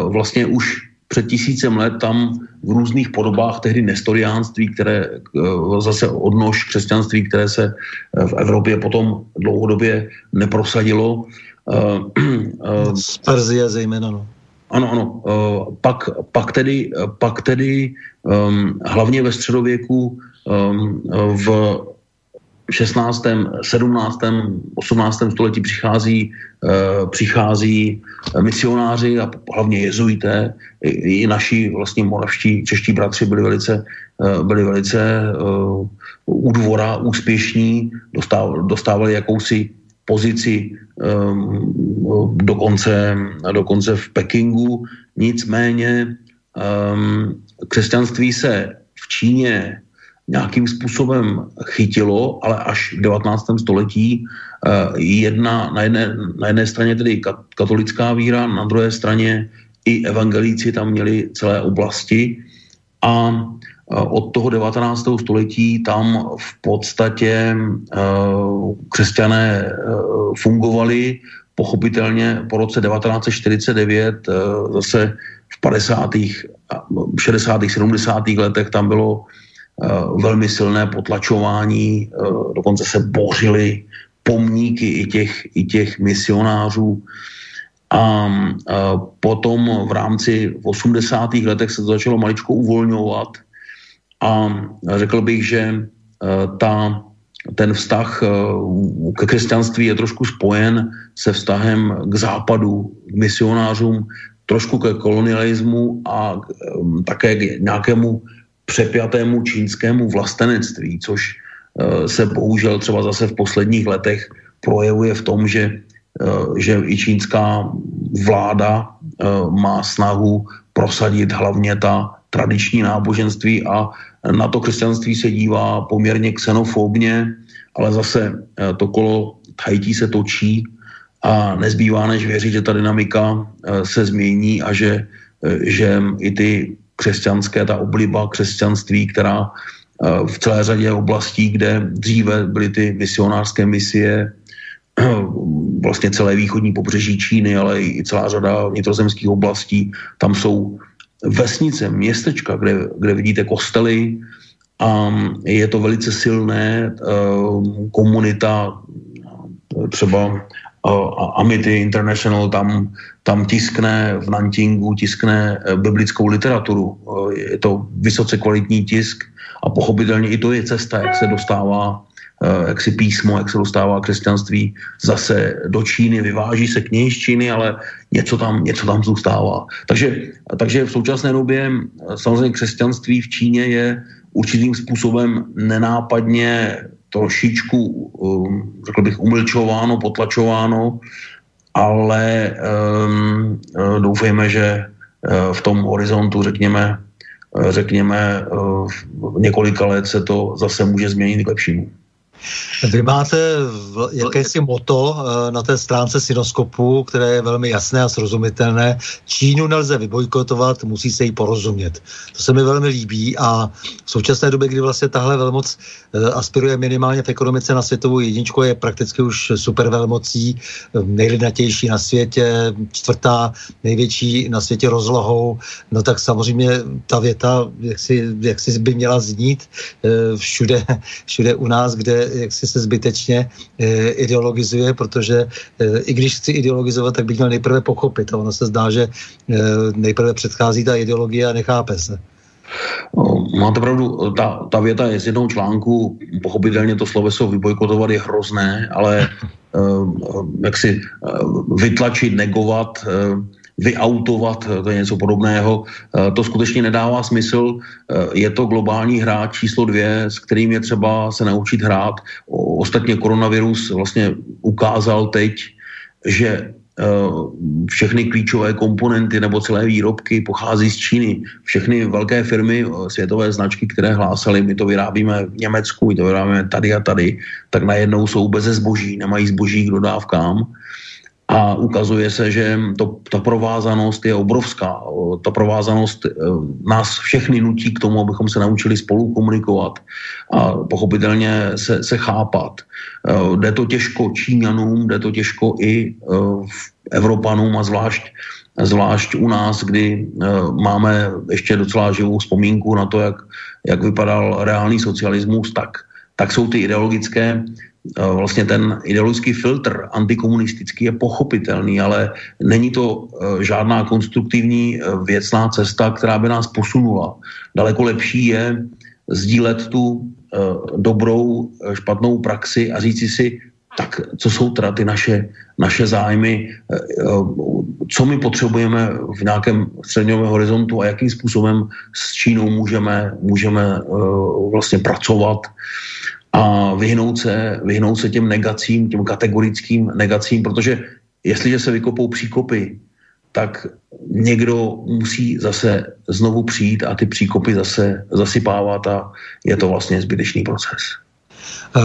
C: Vlastně už před tisícem let tam v různých podobách tehdy nestoriánství, které zase odnož křesťanství, které se v Evropě potom dlouhodobě neprosadilo.
B: Z Perzie zejména, no.
C: Ano, ano. Pak, pak tedy, pak tedy um, hlavně ve středověku um, v 16., 17., 18. století přichází, uh, přichází misionáři a hlavně jezuité. I, i naši vlastně moravští čeští bratři byli velice, uh, byli velice uh, u dvora úspěšní, dostáv, dostávali jakousi pozici um, dokonce, dokonce v Pekingu. Nicméně um, křesťanství se v Číně nějakým způsobem chytilo, ale až v 19. století uh, jedna, na, jedné, na jedné straně tedy katolická víra, na druhé straně i evangelíci tam měli celé oblasti a od toho 19. století tam v podstatě uh, křesťané fungovali, pochopitelně po roce 1949 zase v 50., 60., 70. letech tam bylo eh, velmi silné potlačování, eh, dokonce se bořily pomníky i těch, i těch misionářů. A eh, potom v rámci 80. letech se to začalo maličko uvolňovat a řekl bych, že ta, ten vztah ke křesťanství je trošku spojen se vztahem k západu, k misionářům, trošku ke kolonialismu a um, také k nějakému přepjatému čínskému vlastenectví, což se bohužel třeba zase v posledních letech projevuje v tom, že, že i čínská vláda má snahu prosadit hlavně ta tradiční náboženství a na to křesťanství se dívá poměrně xenofobně, ale zase uh, to kolo Haití se točí a nezbývá než věřit, že ta dynamika eh, se změní a že, eh, že i ty křesťanské, ta obliba křesťanství, která eh, v celé řadě oblastí, kde dříve byly ty misionářské misie, vlastně celé východní pobřeží Číny, ale i celá řada vnitrozemských oblastí, tam jsou vesnice, městečka, kde, kde vidíte kostely a je to velice silné, komunita třeba Amity International tam, tam tiskne v Nantingu, tiskne eh, biblickou literaturu. Eh, je to vysoce kvalitní tisk a pochopitelně i to je cesta, jak se dostává eh, jak si písmo, jak se dostává křesťanství zase do Číny, vyváží se knihy z Číny, ale něco tam, něco tam zůstává. Takže, takže v současné době samozřejmě křesťanství v Číně je určitým způsobem nenápadně trošičku, um, řekl bych, umlčováno, potlačováno, ale um, doufejme, že v tom horizontu, řekněme, řekněme, v několika let se to zase může změnit k lepšímu.
B: Vy máte jakési moto eh, na té stránce Sinoskopu, které je velmi jasné a srozumitelné. Čínu nelze vybojkotovat, musí se jí porozumět. To se mi velmi líbí a v současné době, kdy vlastně tahle velmoc eh, aspiruje minimálně v ekonomice na světovou jedničku, je prakticky už super velmocí, eh, nejlidnatější na světě, čtvrtá největší na světě rozlohou, no tak samozřejmě ta věta, jak si, jak si by měla znít všude, všude u nás, kde jak si se zbytečně e, ideologizuje, protože e, i když chci ideologizovat, tak bych měl nejprve pochopit. A ono se zdá, že e, nejprve předchází ta ideologie a nechápe se.
C: No, máte pravdu, ta, ta věta je z jednou článku, pochopitelně to sloveso vybojkotovat je hrozné, ale jak si vytlačit, negovat, vyautovat, to je něco podobného. Eh, to skutečně nedává smysl. Eh, je to globální hráč číslo dvě, s kterým je třeba se naučit hrát. Ostatně koronavirus vlastně ukázal teď, že eh, všechny klíčové komponenty nebo celé výrobky pochází z Číny. Všechny velké firmy, světové značky, které hlásaly, my to vyrábíme v Německu, my to vyrábíme tady a tady, tak najednou jsou bez zboží, nemají zboží k dodávkám a ukazuje se, že to, ta provázanost je obrovská. Ta provázanost e, nás všechny nutí k tomu, abychom se naučili spolu komunikovat a pochopitelně se, se chápat. E, jde to těžko Číňanům, jde to těžko i e, Evropanům a zvlášť, zvlášť u nás, kdy máme ještě docela živou vzpomínku na to, jak, jak vypadal reálný socialismus, tak, tak jsou ty ideologické vlastně ten ideologický filtr antikomunistický je pochopitelný, ale není to žádná konstruktivní věcná cesta, která by nás posunula. Daleko lepší je sdílet tu dobrou, špatnou praxi a říci si, tak co jsou teda ty naše, naše zájmy, co my potřebujeme v nějakém středňovém horizontu a jakým způsobem s Čínou můžeme, můžeme vlastně pracovat a vyhnout se, vyhnout se těm negacím, těm kategorickým negacím, protože jestliže se vykopou příkopy, tak někdo musí zase znovu přijít a ty příkopy zase zasypávat a je to vlastně zbytečný proces.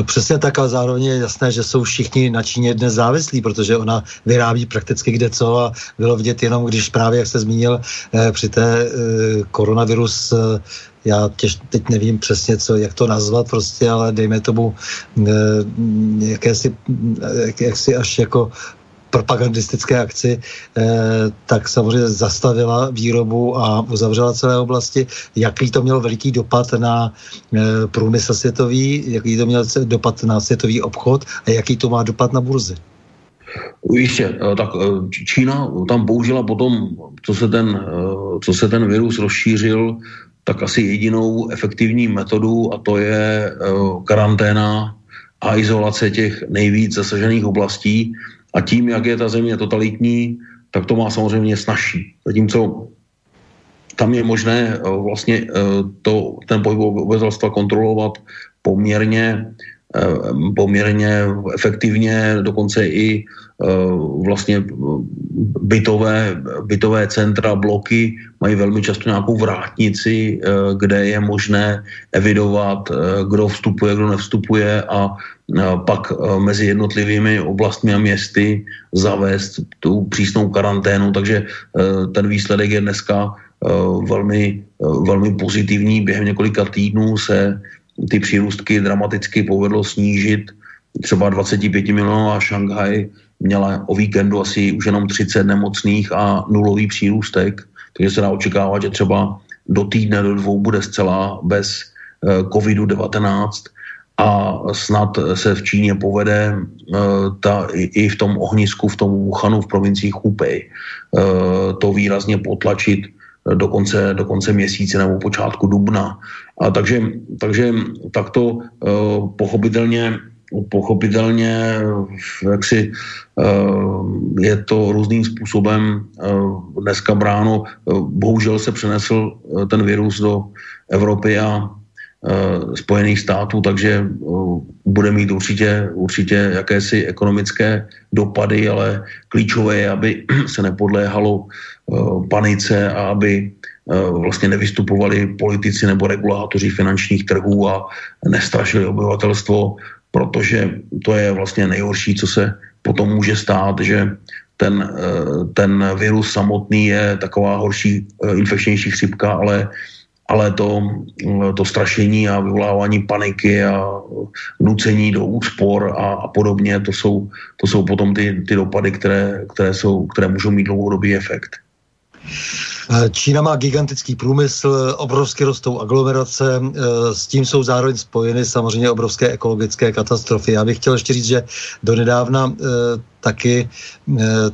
B: Přesně tak, ale zároveň je jasné, že jsou všichni na Číně dnes závislí, protože ona vyrábí prakticky kde co a bylo vidět jenom, když právě, jak jste zmínil, eh, při té eh, koronavirus eh, já těž, teď nevím přesně, co, jak to nazvat prostě, ale dejme tomu jakési, jak, jaksi až jako propagandistické akci, eh, tak samozřejmě zastavila výrobu a uzavřela celé oblasti. Jaký to mělo veliký dopad na eh, průmysl světový, jaký to měl dopad na světový obchod a jaký to má dopad na burzy?
C: Jistě, eh, tak Čína tam použila potom, co se ten, co se ten virus rozšířil, tak asi jedinou efektivní metodu a to je karanténa a izolace těch nejvíc zasažených oblastí. A tím, jak je ta země totalitní, tak to má samozřejmě snažší. Zatímco tam je možné eh, vlastně eh, to, ten pohyb obyvatelstva kontrolovat poměrně, eh, poměrně efektivně, dokonce i vlastně bytové, bytové centra, bloky mají velmi často nějakou vrátnici, kde je možné evidovat, kdo vstupuje, kdo nevstupuje a pak e, mezi jednotlivými oblastmi a městy zavést tu přísnou karanténu, takže e, ten výsledek je dneska velmi, velmi pozitivní. Během několika týdnů se ty přírůstky dramaticky povedlo snížit. Třeba 25 milionová Šanghaj měla o víkendu asi už jenom 30 nemocných a nulový přírůstek, takže se dá očekávat, že třeba do týdne, do dvou bude zcela bez COVID-19 a snad se v Číně povede uh, ta, i, v tom ohnisku, v tom Wuhanu, v provincii Hubei, uh, to výrazně potlačit do konce, do konce měsíce nebo počátku dubna. A takže, takže takto uh, pochopitelně pochopitelně si uh, je to různým způsobem dneska bráno. Bohužel se přenesl ten virus do Evropy a Eh, Spojených států, takže eh, bude mít určitě, určitě jakési ekonomické dopady, ale klíčové je, aby se nepodléhalo eh, panice a aby vlastně nevystupovali politici nebo regulátoři finančních trhů a nestrašili obyvatelstvo, protože to je vlastně nejhorší, co se potom může stát, že ten, ten virus samotný je taková horší, infekčnější chřipka, ale ale to, to strašení a vyvolávání paniky a nucení do úspor a, a podobně, to jsou, to jsou potom ty, ty dopady, které, které, jsou, které můžou mít dlouhodobý efekt.
B: Čína má gigantický průmysl, obrovsky rostou aglomerace, s tím jsou zároveň spojeny samozřejmě obrovské ekologické katastrofy. Já bych chtěl ještě říct, že donedávna taky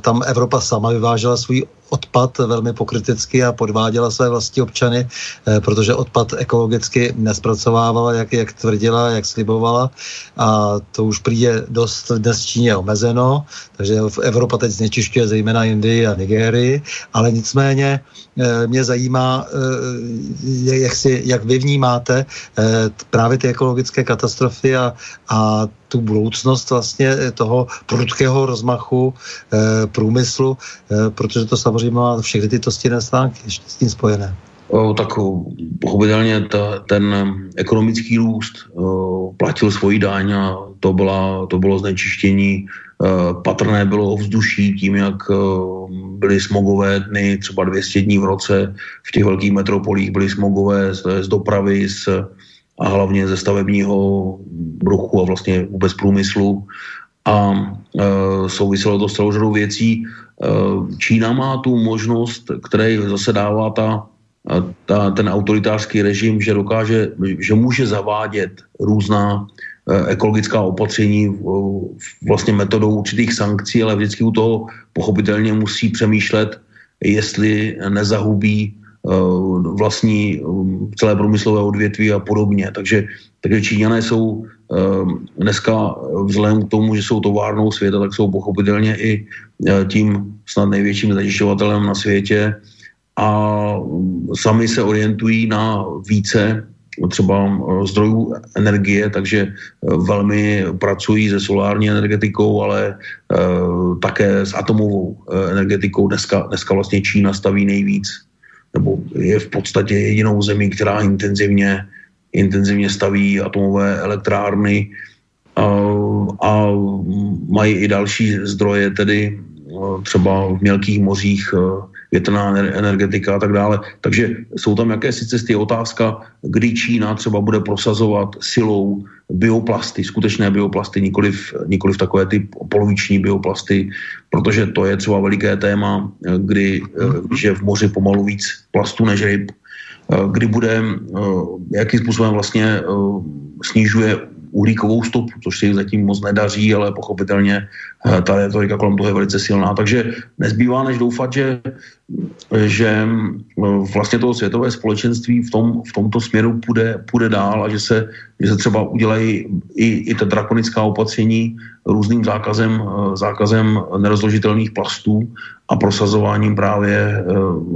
B: tam Evropa sama vyvážela svůj odpad velmi pokriticky a podváděla své vlastní občany, eh, protože odpad ekologicky nespracovávala, jak, jak tvrdila, jak slibovala. A to už přijde dost dnes Číně omezeno, takže Evropa teď znečišťuje zejména Indii a Nigérii, ale nicméně eh, mě zajímá, eh, jak, si, jak vy vnímáte právě ty ekologické katastrofy a, a tu budoucnost vlastně toho prudkého rozmachu e, průmyslu, e, protože to samozřejmě má všechny tyto stěné stránky ještě s tím spojené.
C: O, tak pochopitelně ta, ten ekonomický růst o, platil svoji daň a to, byla, to bylo znečištění. O, patrné bylo vzduší tím, jak o, byly smogové dny, třeba 200 dní v roce. V těch velkých metropolích byly smogové z, z dopravy, z, a hlavně ze stavebního ruchu a vlastně vůbec průmyslu. A e, souviselo to s celou řadou věcí. E, Čína má tu možnost, které zase dává ta, ta, ten autoritářský režim, že dokáže, že může zavádět různá, ekologická opatření vlastně metodou určitých sankcí, ale vždycky u toho pochopitelně musí přemýšlet, jestli nezahubí vlastní celé průmyslové odvětví a podobně. Takže, takže Číňané jsou dneska vzhledem k tomu, že jsou továrnou světa, tak jsou pochopitelně i tím snad největším zajišťovatelem na světě a sami se orientují na více třeba eh, zdrojů energie, takže eh, velmi pracují se solární energetikou, ale také s atomovou energetikou. Dneska, dneska vlastně Čína staví nejvíc, nebo je v podstatě jedinou zemí, která intenzivně, intenzivně staví atomové elektrárny uh, a mají i další zdroje, tedy třeba v mělkých mořích větrná energetika a tak dále. Takže jsou tam jakési cesty. Otázka, kdy Čína třeba bude prosazovat silou bioplasty, skutečné bioplasty, nikoliv, nikoliv takové ty poloviční bioplasty, protože to je třeba veliké téma, kdy, když je v moři pomalu víc plastu než ryb, kdy bude, jakým způsobem vlastně snižuje uhlíkovou stopu, což se jim zatím moc nedaří, ale pochopitelně eh, ta retorika kolem toho je velice silná. Takže nezbývá než doufat, že, že eh, vlastně toho světové společenství v, tom, v tomto směru půjde, půjde dál a že se, že se třeba udělají i, i ta drakonická opatření různým zákazem, eh, zákazem nerozložitelných plastů a prosazováním právě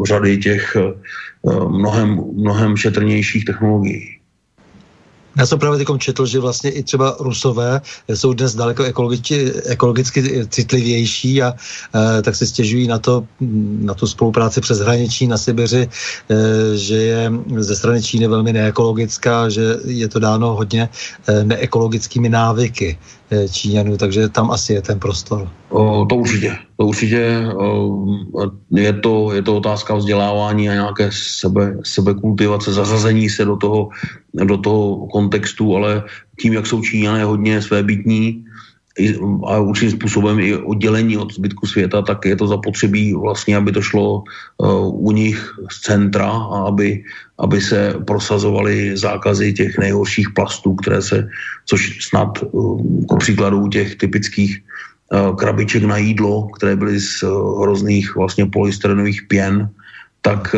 C: řady těch mnohem, mnohem šetrnějších technologií.
B: Já jsem právě teď četl, že vlastně i třeba Rusové jsou dnes daleko ekologicky, ekologicky citlivější a e, tak se stěžují na to, na tu spolupráci přes hraniční na Sibiři, e, že je ze strany Číny velmi neekologická, že je to dáno hodně e, neekologickými návyky. Eh, Číňanů, takže tam asi je ten prostor.
C: To určitě. To určitě je, to, je to otázka vzdělávání a nějaké sebe, sebekultivace, zařazení se do toho, do toho kontextu, ale tím, jak jsou Číňané hodně svébytní, a určitým způsobem i oddělení od zbytku světa, tak je to zapotřebí vlastně, aby to šlo uh, u nich z centra a aby, aby se prosazovaly zákazy těch nejhorších plastů, které se, což snad uh, ku příkladu těch typických uh, krabiček na jídlo, které byly z hrozných vlastně polystyrenových pěn, tak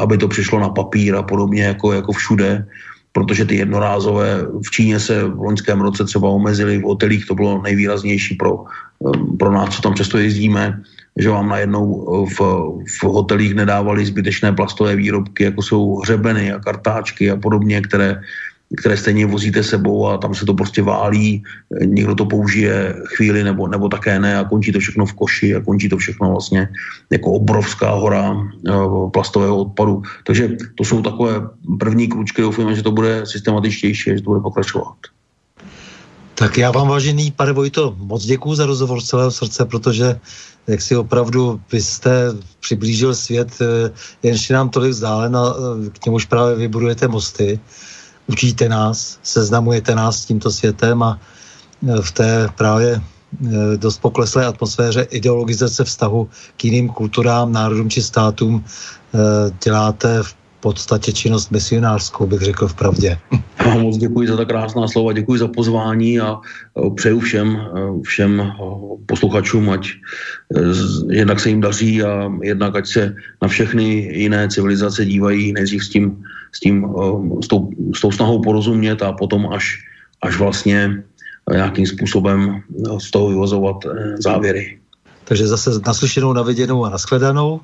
C: aby to přišlo na papír a podobně jako, jako všude, protože ty jednorázové v Číně se v loňském roce třeba omezily v hotelích, to bylo nejvýraznější pro, um, pro nás, co tam často jezdíme, že vám najednou v, v hotelích nedávali zbytečné plastové výrobky, jako jsou hřebeny a kartáčky a podobně, které které stejně vozíte sebou a tam se to prostě válí, někdo to použije chvíli nebo, nebo také ne a končí to všechno v koši a končí to všechno vlastně jako obrovská hora eh, plastového odpadu. Takže to jsou takové první kručky, doufujeme, že to bude systematičtější, že to bude pokračovat.
B: Tak já vám, vážený pane Vojto, moc děkuji za rozhovor z celého srdce, protože jak si opravdu vy jste přiblížil svět, eh, jenž je nám tolik vzdálen a eh, k němuž právě vybudujete mosty učíte nás, seznamujete nás s tímto světem a e, v té právě e, dost pokleslé atmosféře ideologizace vztahu k jiným kulturám, národům či státům e, děláte v podstatě činnost misionářskou, bych řekl v pravdě.
C: Já moc děkuji za tak krásná slova, děkuji za pozvání a přeju všem, všem posluchačům, ať jednak se jim daří a jednak ať se na všechny jiné civilizace dívají nejdřív s tím s, tím, s, tou, s tou snahou porozumět a potom až, až vlastně nějakým způsobem z toho vyvozovat eh, závěry.
B: Takže zase naslyšenou, naviděnou a nashledanou.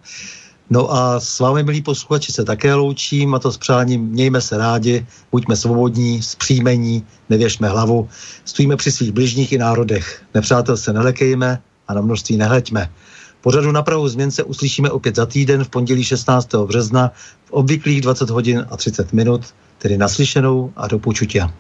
B: No a s vámi, milí posluchači, se také loučím a to s přáním mějme se rádi, buďme svobodní, zpříjmení, nevěšme hlavu, stojíme při svých bližních i národech. Nepřátel se nelekejme a na množství nehleďme. Pořadu na Prahu změn se uslyšíme opět za týden v pondělí 16. března v obvyklých 20 hodin a 30 minut, tedy naslyšenou a do počutia.